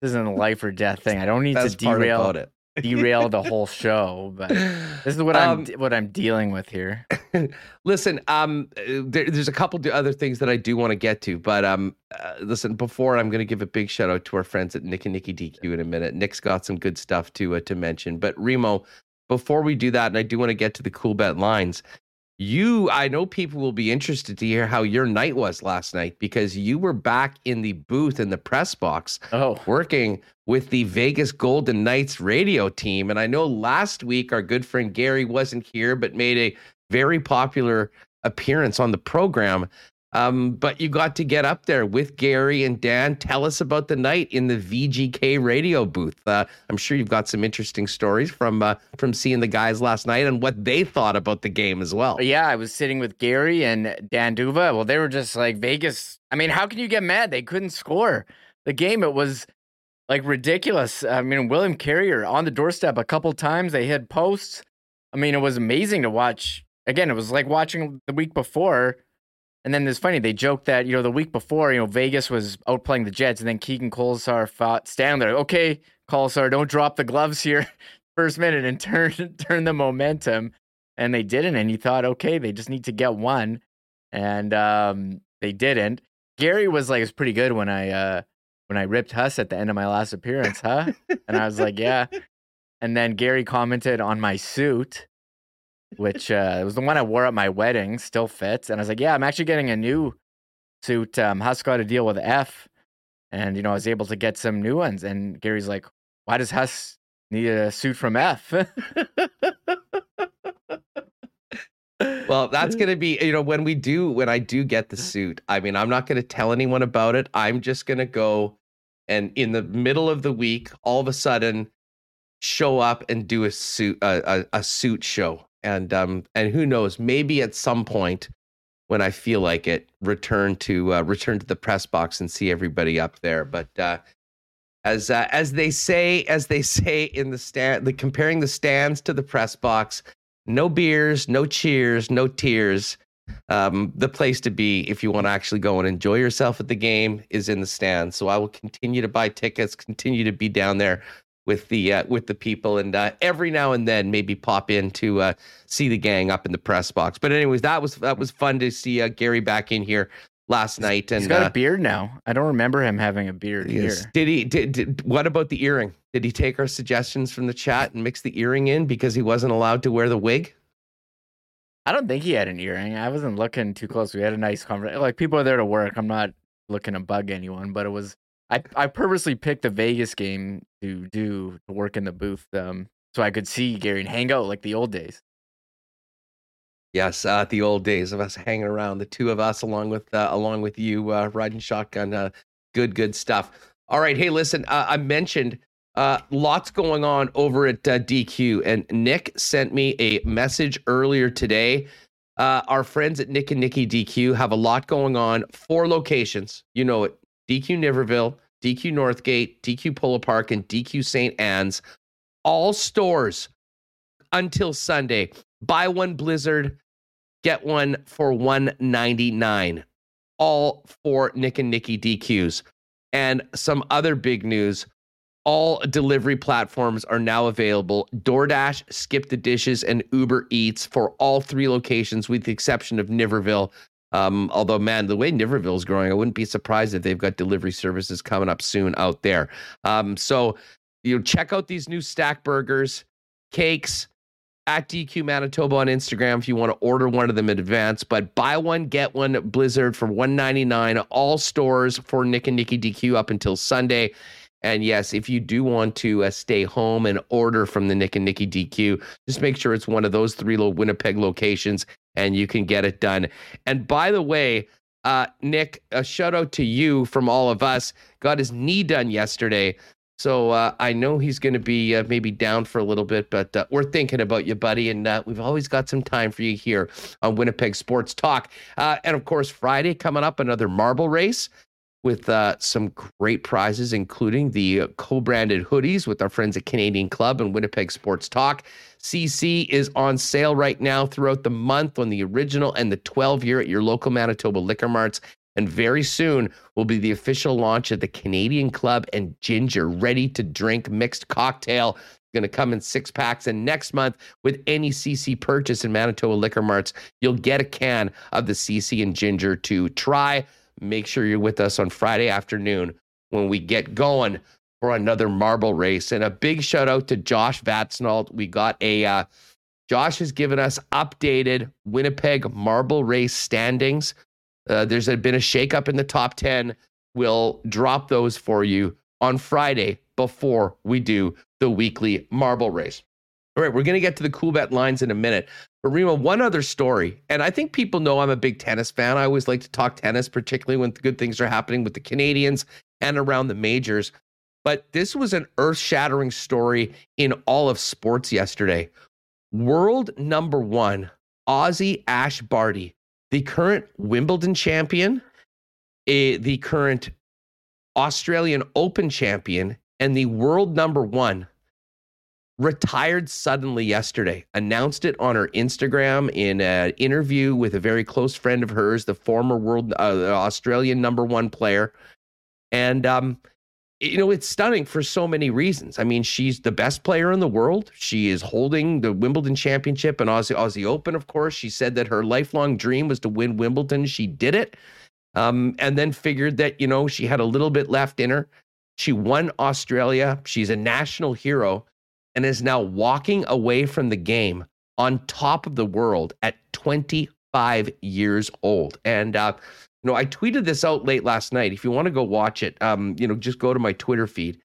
this isn't a life or death thing. I don't need that's to part derail about it. Derail the whole show, but this is what Um, I'm what I'm dealing with here. [LAUGHS] listen, um, there, there's a couple other things that I do want to get to, but um, uh, listen, before I'm going to give a big shout out to our friends at Nick and Nicky DQ in a minute. Nick's got some good stuff to uh, to mention, but Remo, before we do that, and I do want to get to the cool bet lines. You, I know people will be interested to hear how your night was last night because you were back in the booth in the press box Oh, working with the Vegas Golden Knights radio team. And I know last week our good friend Gary wasn't here, but made a very popular appearance on the program. Um, but you got to get up there with Gary and Dan. Tell us about the night in the VGK radio booth. Uh, I'm sure you've got some interesting stories from uh, from seeing the guys last night and what they thought about the game as well. yeah, I was sitting with Gary and Dan D'Uva. Well, they were just like Vegas. I mean, how can you get mad? They couldn't score. The game, it was like ridiculous. I mean, William Carrier on the doorstep a couple times. They hit posts. I mean, it was amazing to watch. Again, it was like watching the week before. And then it's funny, they joked that, you know, the week before, you know, Vegas was outplaying the Jets, and then Keegan Kolesar fought there. Okay, Colasar, don't drop the gloves here [LAUGHS] first minute and turn [LAUGHS] turn the momentum. And they didn't. And you thought, okay, they just need to get one. And um, they didn't. Gary was like, it's pretty good when I uh when I ripped Huss at the end of my last appearance, huh? and I was like, yeah. [LAUGHS] And then Gary commented on my suit, which uh, it was the one I wore at my wedding, still fits. And I was like, yeah, I'm actually getting a new suit. Um, Huss got a deal with F, and you know I was able to get some new ones. And Gary's like, why does Huss need a suit from F? well, that's [LAUGHS] going to be, you know, when we do, when I do get the suit, I mean, I'm not going to tell anyone about it. I'm just going to go and in the middle of the week, all of a sudden, show up and do a suit, a, a, a suit show. And, um, and who knows, maybe at some point when I feel like it, return to, uh, return to the press box and see everybody up there. But, uh, as uh, as they say as they [LAUGHS] say in the stand the comparing the stands to the press box no beers, no cheers, no tears. Um, the place to be if you want to actually go and enjoy yourself at the game is in the stands. So I will continue to buy tickets, continue to be down there with the uh, with the people, and uh, every now and then maybe pop in to uh, see the gang up in the press box. But anyways, that was that was fun to see uh, Gary back in here last night. And he's got a uh, beard now. I don't remember him having a beard yes. here. Did he? Did, did what about the earring? Did he take our suggestions from the chat and mix the earring in because he wasn't allowed to wear the wig? I don't think he had an earring. I wasn't looking too close. We had a nice conversation. Like people are there to work. I'm not looking to bug anyone, but it was I I purposely picked the Vegas game to do to work in the booth um so I could see Gary and hang out like the old days. Yes, uh, the old days of us hanging around, the two of us along with uh, along with you uh, riding shotgun. Uh, good, good stuff. All right, hey, listen, uh, I mentioned uh, lots going on over at DQ, and Nick sent me a message earlier today. Uh, our friends at Nick and Nicky DQ have a lot going on. Four locations, you know it: DQ Niverville, DQ Northgate, DQ Polo Park, and DQ St. Anne's. All stores until Sunday. Buy one Blizzard, get one for one ninety nine. All for Nick and Nikki DQs. And some other big news all delivery platforms are now available DoorDash, Skip the Dishes, and Uber Eats for all three locations, with the exception of Niverville. Um, although, man, the way Niverville is growing, I wouldn't be surprised if they've got delivery services coming up soon out there. Um, so, you know, check out these new stack burgers, cakes at DQ Manitoba on Instagram if you want to order one of them in advance. But buy one, get one Blizzard for 199 all stores for Nick and Nikki DQ up until Sunday. And yes, if you do want to uh, stay home and order from the Nick and Nicky DQ, just make sure it's one of those three little Winnipeg locations and you can get it done. And by the way, uh, Nick, a shout out to you from all of us. Got his knee done yesterday. So uh, I know he's going to be uh, maybe down for a little bit, but uh, we're thinking about you, buddy. And uh, we've always got some time for you here on Winnipeg Sports Talk. Uh, and of course, Friday coming up, another marble race with uh, some great prizes, including the co branded hoodies with our friends at Canadian Club and Winnipeg Sports Talk. CC is on sale right now throughout the month on the original and the 12 year at your local Manitoba liquor marts. And very soon will be the official launch of the Canadian Club and Ginger ready to drink mixed cocktail. Going to come in six packs. And next month, with any CC purchase in Manitoba liquor marts, you'll get a can of the CC and Ginger to try make sure you're with us on Friday afternoon when we get going for another marble race. And a big shout out to Josh Vatsnalt. We got a uh, Josh has given us updated Winnipeg marble race standings. Uh, there's been a shakeup in the top 10. We'll drop those for you on Friday before we do the weekly marble race. All right, we're going to get to the cool bet lines in a minute. Rima, one other story, and I think people know I'm a big tennis fan. I always like to talk tennis, particularly when good things are happening with the Canadians and around the majors. But this was an earth shattering story in all of sports yesterday. World number one, Aussie Ash Barty, the current Wimbledon champion, a, the current Australian Open champion, and the world number one retired suddenly yesterday announced it on her instagram in an interview with a very close friend of hers the former world uh, australian number one player. And um, you know it's stunning for so many reasons. I mean she's the best player in the world. She is holding the wimbledon championship and aussie, aussie open of course. She said that her lifelong dream was to win wimbledon. She did it um, and then figured that you know she had a little bit left in her. She won australia. She's a national hero and is now walking away from the game on top of the world at 25 years old. And, uh, you know, I tweeted this out late last night. If you want to go watch it, um, you know, just go to my Twitter feed.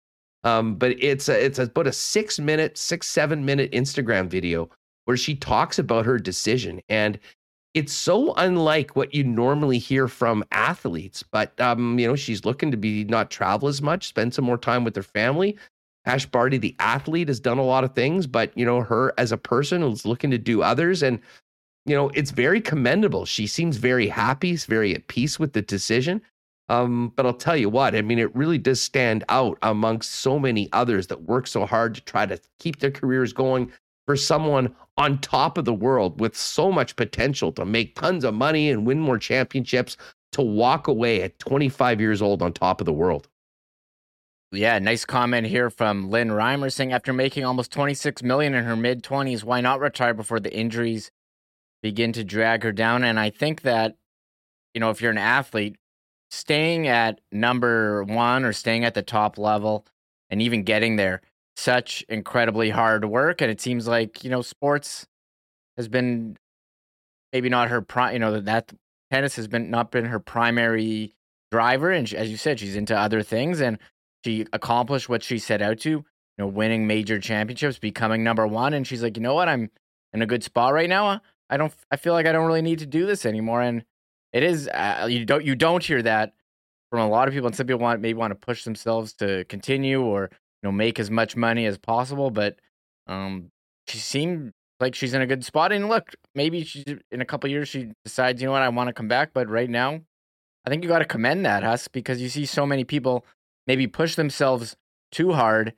Um, but it's a, it's about a six minute, six, seven minute Instagram video where she talks about her decision. And it's so unlike what you normally hear from athletes. But um, you know, she's looking to be not travel as much, spend some more time with her family. Ash Barty, the athlete, has done a lot of things, but you know, her as a person is looking to do others. And you know, it's very commendable. She seems very happy, very at peace with the decision. Um, but I'll tell you what, I mean, it really does stand out amongst so many others that work so hard to try to keep their careers going for someone on top of the world with so much potential to make tons of money and win more championships to walk away at 25 years old on top of the world. Yeah, nice comment here from Lynn Reimer saying after making almost 26 million in her mid 20s, why not retire before the injuries begin to drag her down? And I think that, you know, if you're an athlete, staying at number one or staying at the top level and even getting there, such incredibly hard work. And it seems like, you know, sports has been maybe not her prime, you know, that tennis has been not been her primary driver. And she, as you said, she's into other things and she accomplished what she set out to, you know, winning major championships, becoming number one. And she's like, you know what? I'm in a good spot right now. I don't, I feel like I don't really need to do this anymore. And it is uh, you don't you don't hear that from a lot of people, and some people want maybe want to push themselves to continue or you know make as much money as possible. But um, she seemed like she's in a good spot. And look, maybe she's in a couple years she decides, you know what, I want to come back. But right now, I think you got to commend that, Huss, because you see so many people maybe push themselves too hard,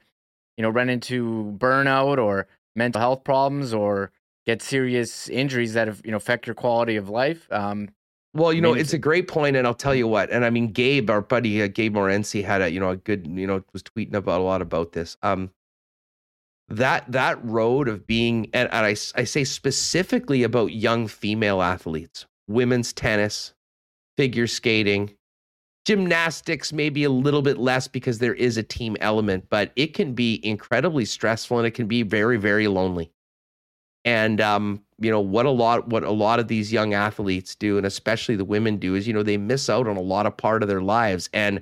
you know, run into burnout or mental health problems or get serious injuries that have, you know affect your quality of life. Um, well, you know, it's a great point, and I'll tell you what. And I mean, Gabe, our buddy uh, Gabe Morency, had a you know a good you know was tweeting about a lot about this. Um, that that road of being, and, and I I say specifically about young female athletes, women's tennis, figure skating, gymnastics, maybe a little bit less because there is a team element, but it can be incredibly stressful and it can be very very lonely. And um, you know what a lot what a lot of these young athletes do and especially the women do is you know they miss out on a lot of part of their lives. And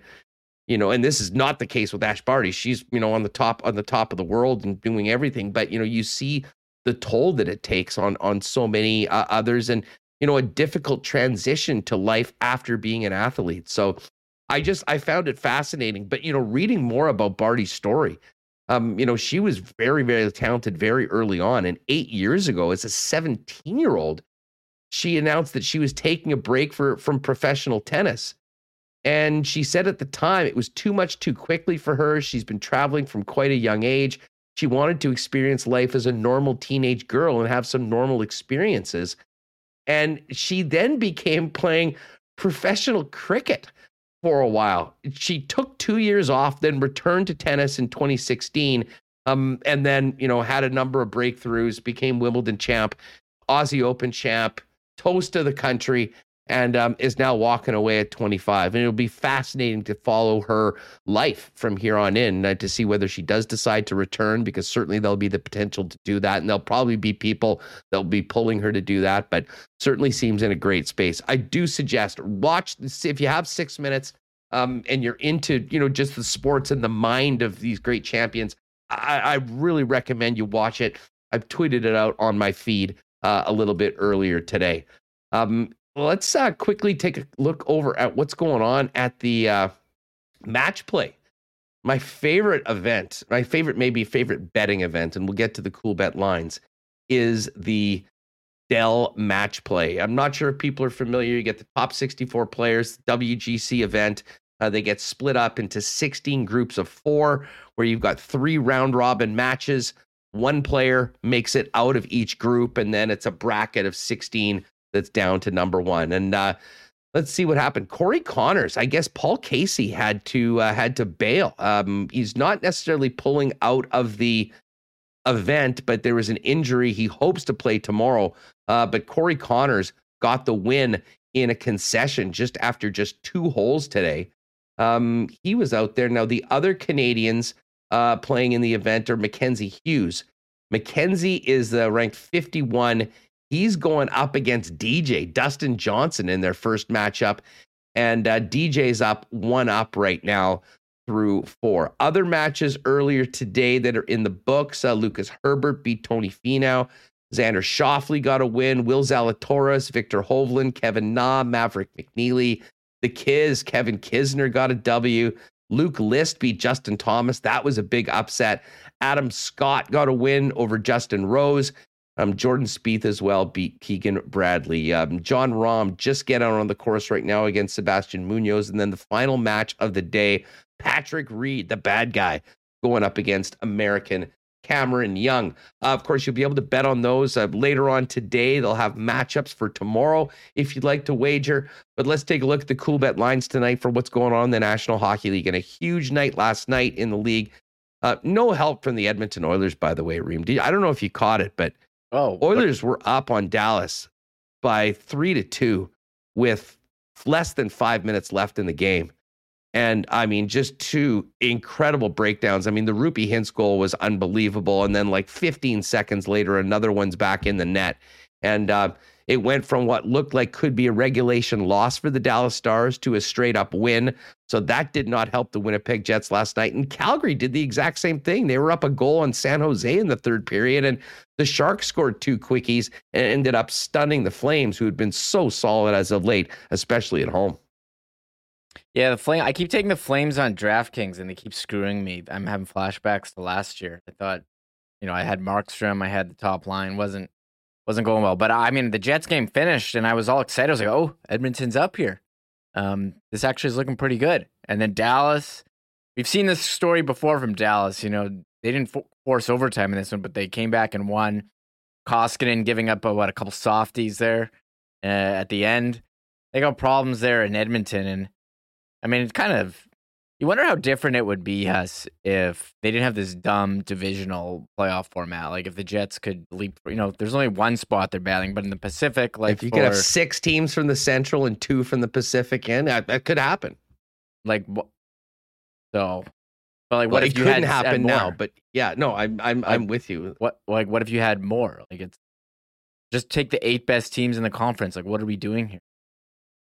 you know and this is not the case with Ash Barty. She's you know on the top on the top of the world and doing everything but you know you see the toll that it takes on on so many uh, others. And you know a difficult transition to life after being an athlete so I just I found it fascinating but you know reading more about Barty's story um, you know, she was very, very talented very early on. And eight years ago, as a 17 year old, she announced that she was taking a break for, from professional tennis. And she said at the time it was too much too quickly for her. She's been traveling from quite a young age. She wanted to experience life as a normal teenage girl and have some normal experiences. And she then became playing professional cricket for a while. She took two years off, then returned to tennis in 2016, um, and then you know had a number of breakthroughs, became Wimbledon champ, Aussie Open champ, toast of the country, and um, is now walking away at 25. And it'll be fascinating to follow her life from here on in uh, to see whether she does decide to return, because certainly there'll be the potential to do that. And there'll probably be people that'll be pulling her to do that, but certainly seems in a great space. I do suggest watch if you have six minutes um, and you're into, you know, just the sports and the mind of these great champions. I, I really recommend you watch it. I've tweeted it out on my feed uh, a little bit earlier today. Um, let's uh, quickly take a look over at what's going on at the uh, match play. My favorite event, my favorite, maybe favorite betting event, and we'll get to the cool bet lines, is the Dell match play. I'm not sure if people are familiar. You get the top 64 players, WGC event. Uh, they get split up into 16 groups of four, where you've got three round robin matches. One player makes it out of each group, and then it's a bracket of 16 that's down to number one. And uh, let's see what happened. Corey Conners, I guess Paul Casey had to uh, had to bail. Um, he's not necessarily pulling out of the event, but there was an injury. He hopes to play tomorrow. Uh, but Corey Conners got the win in a concession just after just two holes today. Um, he was out there. Now the other Canadians uh, playing in the event are Mackenzie Hughes. Mackenzie is uh, ranked 51 he's going up against DJ Dustin Johnson in their first matchup, and uh, DJ's up one up right now through four. Other matches earlier today that are in the books: uh, Lucas Herbert beat Tony Finau. Xander Schauffele got a win. Will Zalatoris, Viktor Hovland, Kevin Na, Maverick McNealy, the Kiz, Kevin Kisner got a W. Luke List beat Justin Thomas. That was a big upset. Adam Scott got a win over Justin Rose. Um, Jordan Spieth as well beat Keegan Bradley. Um, Jon Rahm just get out on the course right now against Sebastian Munoz. And then the final match of the day, Patrick Reed, the bad guy, going up against American Cameron Young. Uh, of course, you'll be able to bet on those uh, later on today. They'll have matchups for tomorrow if you'd like to wager. But let's take a look at the cool bet lines tonight for what's going on in the National Hockey League. And a huge night last night in the league. Uh, no help from the Edmonton Oilers, by the way, Reem. I don't know if you caught it, but Oh, Oilers were up on Dallas by three to two with less than five minutes left in the game. And I mean, just two incredible breakdowns. I mean, the Roope Hintz goal was unbelievable. And then, like 15 seconds later, another one's back in the net. And uh, it went from what looked like could be a regulation loss for the Dallas Stars to a straight up win. So that did not help the Winnipeg Jets last night. And Calgary did the exact same thing. They were up a goal on San Jose in the third period, and the Sharks scored two quickies and ended up stunning the Flames, who had been so solid as of late, especially at home. Yeah, the flame. I keep taking the flames on DraftKings, and they keep screwing me. I'm having flashbacks to last year. I thought, you know, I had Markstrom, I had the top line, wasn't wasn't going well. But I mean, the Jets game finished, and I was all excited. I was like, "Oh, Edmonton's up here. Um, this actually is looking pretty good." And then Dallas, we've seen this story before from Dallas. You know, they didn't force overtime in this one, but they came back and won. Koskinen giving up a, what a couple softies there uh, at the end. They got problems there in Edmonton, and I mean, it's kind of you wonder how different it would be, us, if they didn't have this dumb divisional playoff format. Like if the Jets could leap, you know, there's only one spot they're battling, but in the Pacific, like if you for, could have six teams from the Central and two from the Pacific in, that, that could happen. like so, but like Well, what it you couldn't had had happen now, but yeah, no, I'm I'm I'm with you. what like what if you had more? Like it's just take the eight best teams in the conference. Like what are we doing here?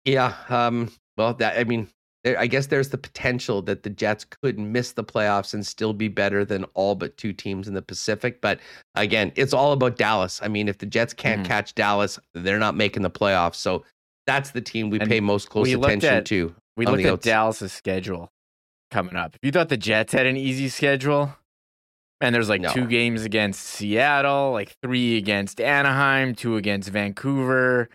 Yeah. Um, well, that I mean, there, I guess there's the potential that the Jets could miss the playoffs and still be better than all but two teams in the Pacific. But again, it's all about Dallas. I mean, if the Jets can't Mhm. catch Dallas, they're not making the playoffs. So that's the team we And pay most close attention at- to. We looked at outs- Dallas's schedule coming up. If you thought the Jets had an easy schedule, and there's like No. two games against Seattle, like three against Anaheim, two against Vancouver.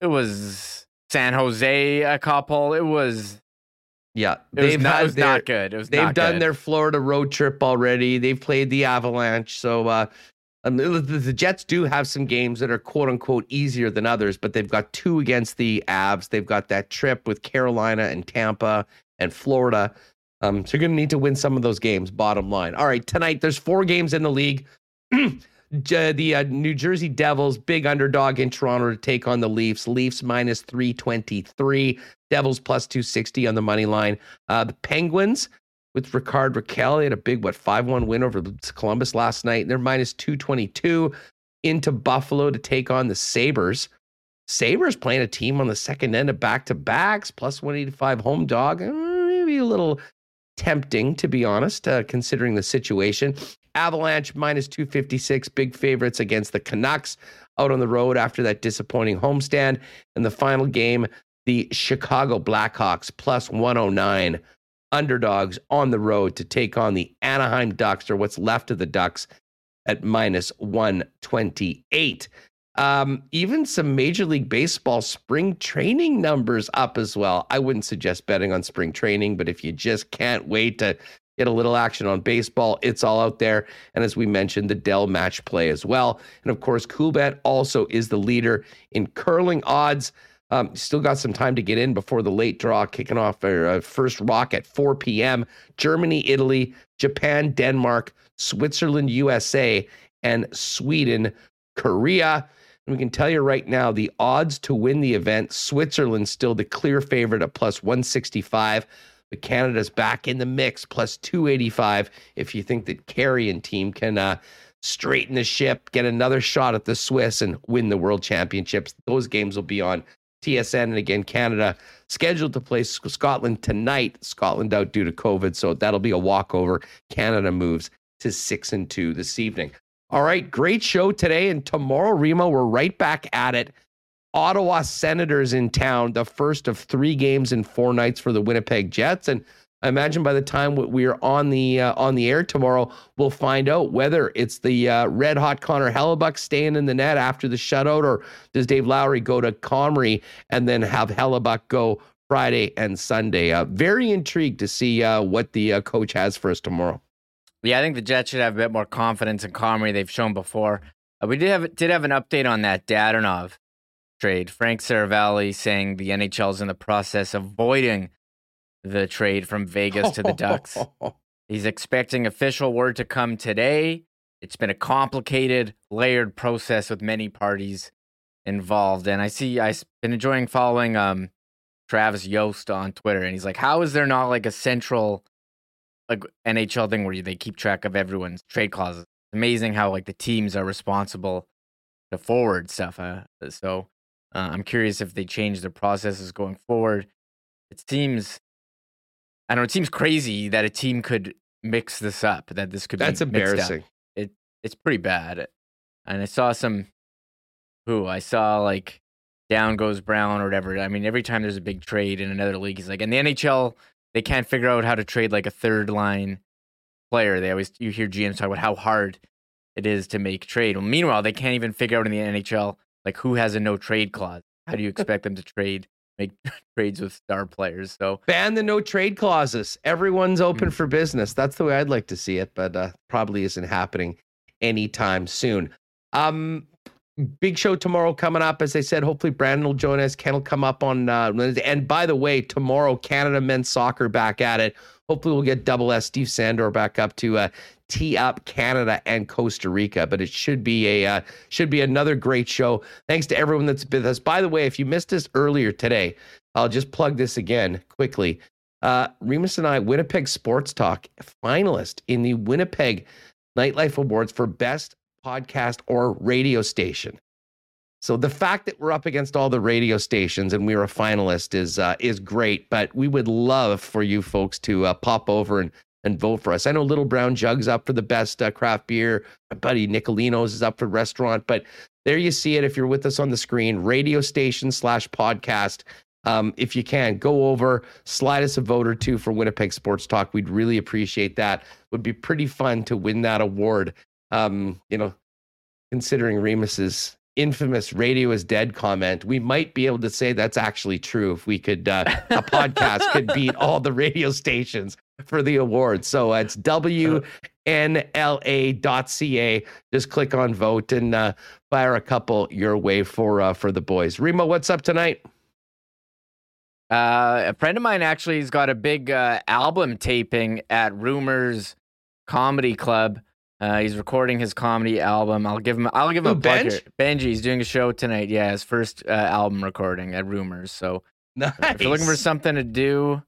It was San Jose a couple. It was Yeah, it was, they've not, it had was their, not good. It was they've done good. their Florida road trip already. They've played the Avalanche. So uh, um, the, the Jets do have some games that are quote unquote easier than others, but they've got two against the Avs. They've got that trip with Carolina and Tampa and Florida. Um, so you're going to need to win some of those games, bottom line. All right, tonight there's four games in the league. [CLEARS THROAT] The uh, New Jersey Devils, big underdog in Toronto to take on the Leafs. Leafs minus 323, Devils plus 260 on the money line. Uh, the Penguins with Rickard Rakell, they had a big, what, 5 1 win over Columbus last night. They're minus 222 into Buffalo to take on the Sabres. Sabres playing a team on the second end of back to backs, plus 185 home dog. Uh, Maybe a little tempting, to be honest, uh, considering the situation. Avalanche minus 256, big favorites against the Canucks out on the road after that disappointing homestand. And the final game, the Chicago Blackhawks plus 109 underdogs on the road to take on the Anaheim Ducks or what's left of the Ducks at minus 128. Um, even some Major League Baseball spring training numbers up as well. I wouldn't suggest betting on spring training, but if you just can't wait to get a little action on baseball, it's all out there. And as we mentioned, the Dell match play as well. And of course, Coolbet also is the leader in curling odds. Um, still got some time to get in before the late draw kicking off our uh, first rock at 4 p.m. Germany, Italy, Japan, Denmark, Switzerland, USA, and Sweden, Korea. And we can tell you right now the odds to win the event Switzerland still the clear favorite at plus 165. But Canada's back in the mix, plus 285. If you think that Kerri and team can uh, straighten the ship, get another shot at the Swiss, and win the World Championships, those games will be on TSN. And again, Canada scheduled to play Scotland tonight. Scotland out due to COVID, so that'll be a walkover. Canada moves to six and two this evening. All right, great show today and tomorrow, Remo. We're right back at it. Ottawa Senators in town, the first of three games in four nights for the Winnipeg Jets, and I imagine by the time we are on the uh, on the air tomorrow, we'll find out whether it's the uh, red hot Connor Hellebuyck staying in the net after the shutout, or does Dave Lowry go to Comrie and then have Hellebuyck go Friday and Sunday. Uh, very intrigued to see uh, what the uh, coach has for us tomorrow. Yeah, I think the Jets should have a bit more confidence in Comrie they've shown before. Uh, we did have did have an update on that Dadonov trade. Frank Seravalli saying the NHL is in the process of avoiding the trade from Vegas to the Ducks. [LAUGHS] He's expecting official word to come today. It's been a complicated, layered process with many parties involved. And I see I've been enjoying following um, Travis Yost on Twitter, and he's like, "How is there not like a central like NHL thing where they keep track of everyone's trade clauses?" amazing how like the teams are responsible to forward stuff. Uh, so uh, I'm curious if they change their processes going forward. It seems I don't know. It seems crazy that a team could mix this up. That this could that's embarrassing. It it's pretty bad. And I saw some. Who I saw like down goes Brown or whatever. I mean, every time there's a big trade in another league, he's like, in the NHL, they can't figure out how to trade like a third line player. They always you hear GMs talk about how hard it is to make trade. Well, meanwhile, they can't even figure out in the NHL like who has a no trade clause. How do you [LAUGHS] expect them to trade make [LAUGHS] trades with star players. So ban the no trade clauses. Everyone's open mm-hmm. for business. That's the way I'd like to see it, but uh, probably isn't happening anytime soon. Um, big show tomorrow coming up. As I said, hopefully Brandon will join us. Ken will come up on uh, And by the way, tomorrow Canada men's soccer back at it. Hopefully we'll get double S Steve Sandor back up to uh, tee up Canada and Costa Rica. But it should be a uh, should be another great show. Thanks to everyone that's with us. By the way, if you missed us earlier today, I'll just plug this again quickly. Uh, Remis and I, Winnipeg Sports Talk finalist in the Winnipeg Nightlife Awards for Best Podcast or Radio Station. So the fact that we're up against all the radio stations and we were a finalist is uh, is great. But we would love for you folks to uh, pop over and and vote for us. I know Little Brown Jug's up for the best uh, craft beer. My buddy Nicolino's is up for restaurant. But there you see it. If you're with us on the screen, radio station slash podcast. Um, if you can, go over, slide us a vote or two for Winnipeg Sports Talk. We'd really appreciate that. Would be pretty fun to win that award. Um, you know, considering Remis's infamous radio is dead comment, we might be able to say that's actually true if we could, uh, a podcast could beat [LAUGHS] all the radio stations for the award. So uh, it's WNLA.ca. Just click on vote and uh, fire a couple your way for uh, for the boys. Remo, what's up tonight? Uh, a friend of mine actually has got a big uh, album taping at Rumors Comedy Club. Uh, he's recording his comedy album. I'll give him. I'll give him Ooh, a plug here. Benji's doing a show tonight. Yeah, his first uh, album recording at Rumors. So nice. if you're looking for something to do,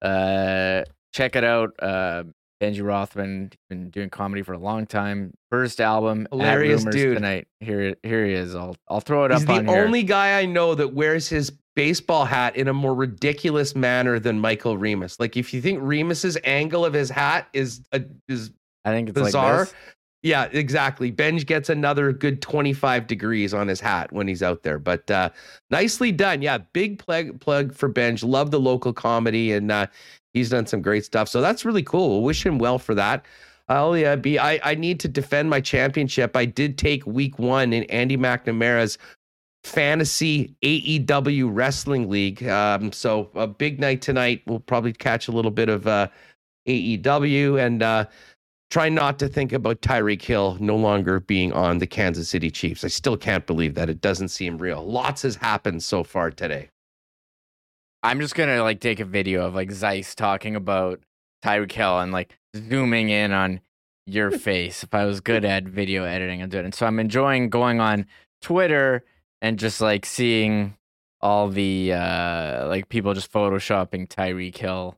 uh, check it out. Uh, Benji Rothman been doing comedy for a long time. First album, hilarious dude. Tonight, here, here he is. I'll, I'll throw it He's up. He's the only guy I know that wears his baseball hat in a more ridiculous manner than Michael Remis. Like if you think Remis's angle of his hat is a, is I think it's bizarre. Like yeah, exactly. Benj gets another good 25 degrees on his hat when he's out there. But uh, nicely done. Yeah, big plug plug for Benj. Love the local comedy and uh, he's done some great stuff. So that's really cool. wish him well for that. I'll yeah, be I, I need to defend my championship. I did take week one in Andy McNamara's fantasy AEW wrestling league. Um, so a big night tonight. We'll probably catch a little bit of uh, AEW and uh, try not to think about Tyreek Hill no longer being on the Kansas City Chiefs. I still can't believe that. It doesn't seem real. Lots has happened so far today. I'm just gonna like take a video of like Zeiss talking about Tyreek Hill and like zooming in on your [LAUGHS] face. If I was good at video editing, I'd do it. And so I'm enjoying going on Twitter and just like seeing all the uh like people just photoshopping Tyreek Hill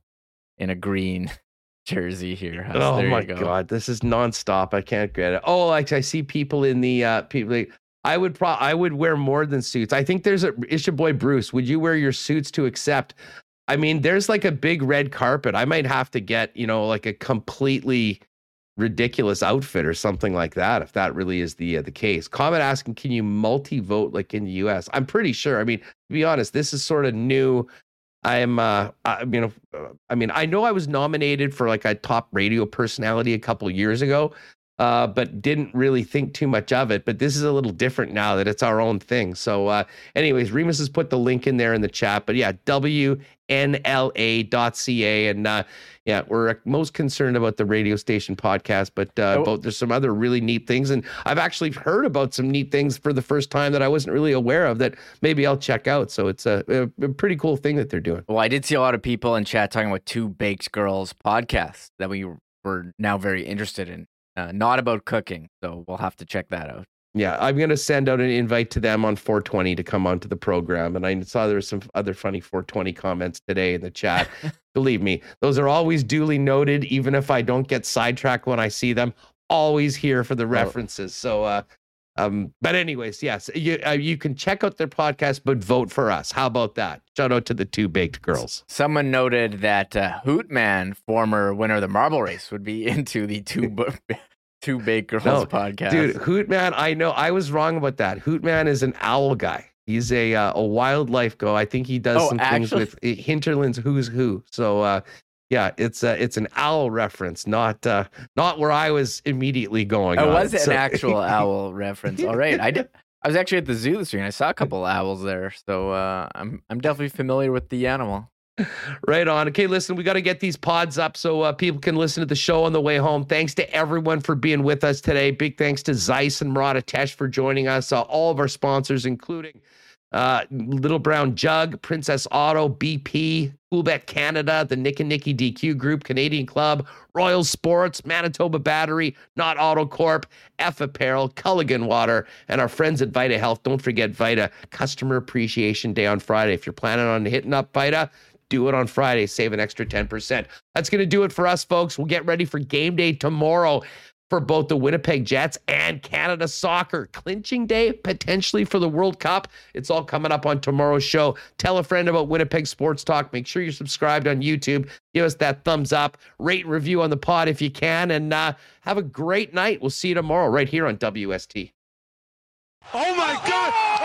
in a green [LAUGHS] jersey here. Oh there my go. god, this is nonstop. I can't get it. Oh, like I see people in the uh people. Like, I would pro I would wear more than suits. I think there's a it's your boy Bruce. Would you wear your suits to accept? I mean, there's like a big red carpet. I might have to get, you know, like a completely ridiculous outfit or something like that. If that really is the uh, the case. Comment asking, can you multi vote like in the U.S.? I'm pretty sure. I mean, to be honest, this is sort of new. I'm, uh, I, you know, I mean, I know I was nominated for like a top radio personality a couple years ago, uh, but didn't really think too much of it. But this is a little different now that it's our own thing. So, uh, anyways, Remis has put the link in there in the chat. But yeah, WNLA.ca. And uh, yeah, we're most concerned about the radio station podcast, but uh, Oh. about, there's some other really neat things. And I've actually heard about some neat things for the first time that I wasn't really aware of that maybe I'll check out. So it's a, a, pretty cool thing that they're doing. Well, I did see a lot of people in chat talking about Two Baked Girls podcast that we were now very interested in. Uh, not about cooking, so we'll have to check that out. Yeah, I'm gonna send out an invite to them on 420 to come onto the program. And I saw there were some other funny 420 comments today in the chat. [LAUGHS] Believe me, those are always duly noted, even if I don't get sidetracked when I see them. Always here for the references. So, uh, um, but anyways, yes, you uh, you can check out their podcast, but vote for us. How about that? Shout out to the two baked girls. Someone noted that uh, Hootman, former winner of the marble race, would be [LAUGHS] into the Two [LAUGHS] Two Baked Girls No, podcast. Dude, Hootman, I know I was wrong about that. Hootman is an owl guy. He's a uh, a wildlife go. I think he does Oh, some actually? things with Hinterland's Who's Who. So uh, yeah, it's uh, it's an owl reference, not uh, not where I was immediately going. Oh, on was it So- an actual [LAUGHS] owl reference? All right, I did. I was actually at the zoo this week. and I saw a couple owls there, so uh, I'm I'm definitely familiar with the animal. Right on. Okay, listen, we got to get these pods up so uh, people can listen to the show on the way home. Thanks to everyone for being with us today. Big thanks to Zeiss and Murat Ates for joining us. Uh, all of our sponsors, including uh, Little Brown Jug, Princess Auto, BP, Coolbet Canada, the Nick and Nicky DQ Group, Canadian Club, Royal Sports, Manitoba Battery, Nott Autocorp, F Apparel, Culligan Water, and our friends at Vita Health. Don't forget Vita Customer Appreciation Day on Friday. If you're planning on hitting up Vita, do it on Friday, save an extra 10%. That's going to do it for us, folks. We'll get ready for game day tomorrow for both the Winnipeg Jets and Canada Soccer. Clinching day potentially for the World Cup. It's all coming up on tomorrow's show. Tell a friend about Winnipeg Sports Talk. Make sure you're subscribed on YouTube. Give us that thumbs up. Rate and review on the pod if you can. And uh, have a great night. We'll see you tomorrow right here on WST. Oh my God!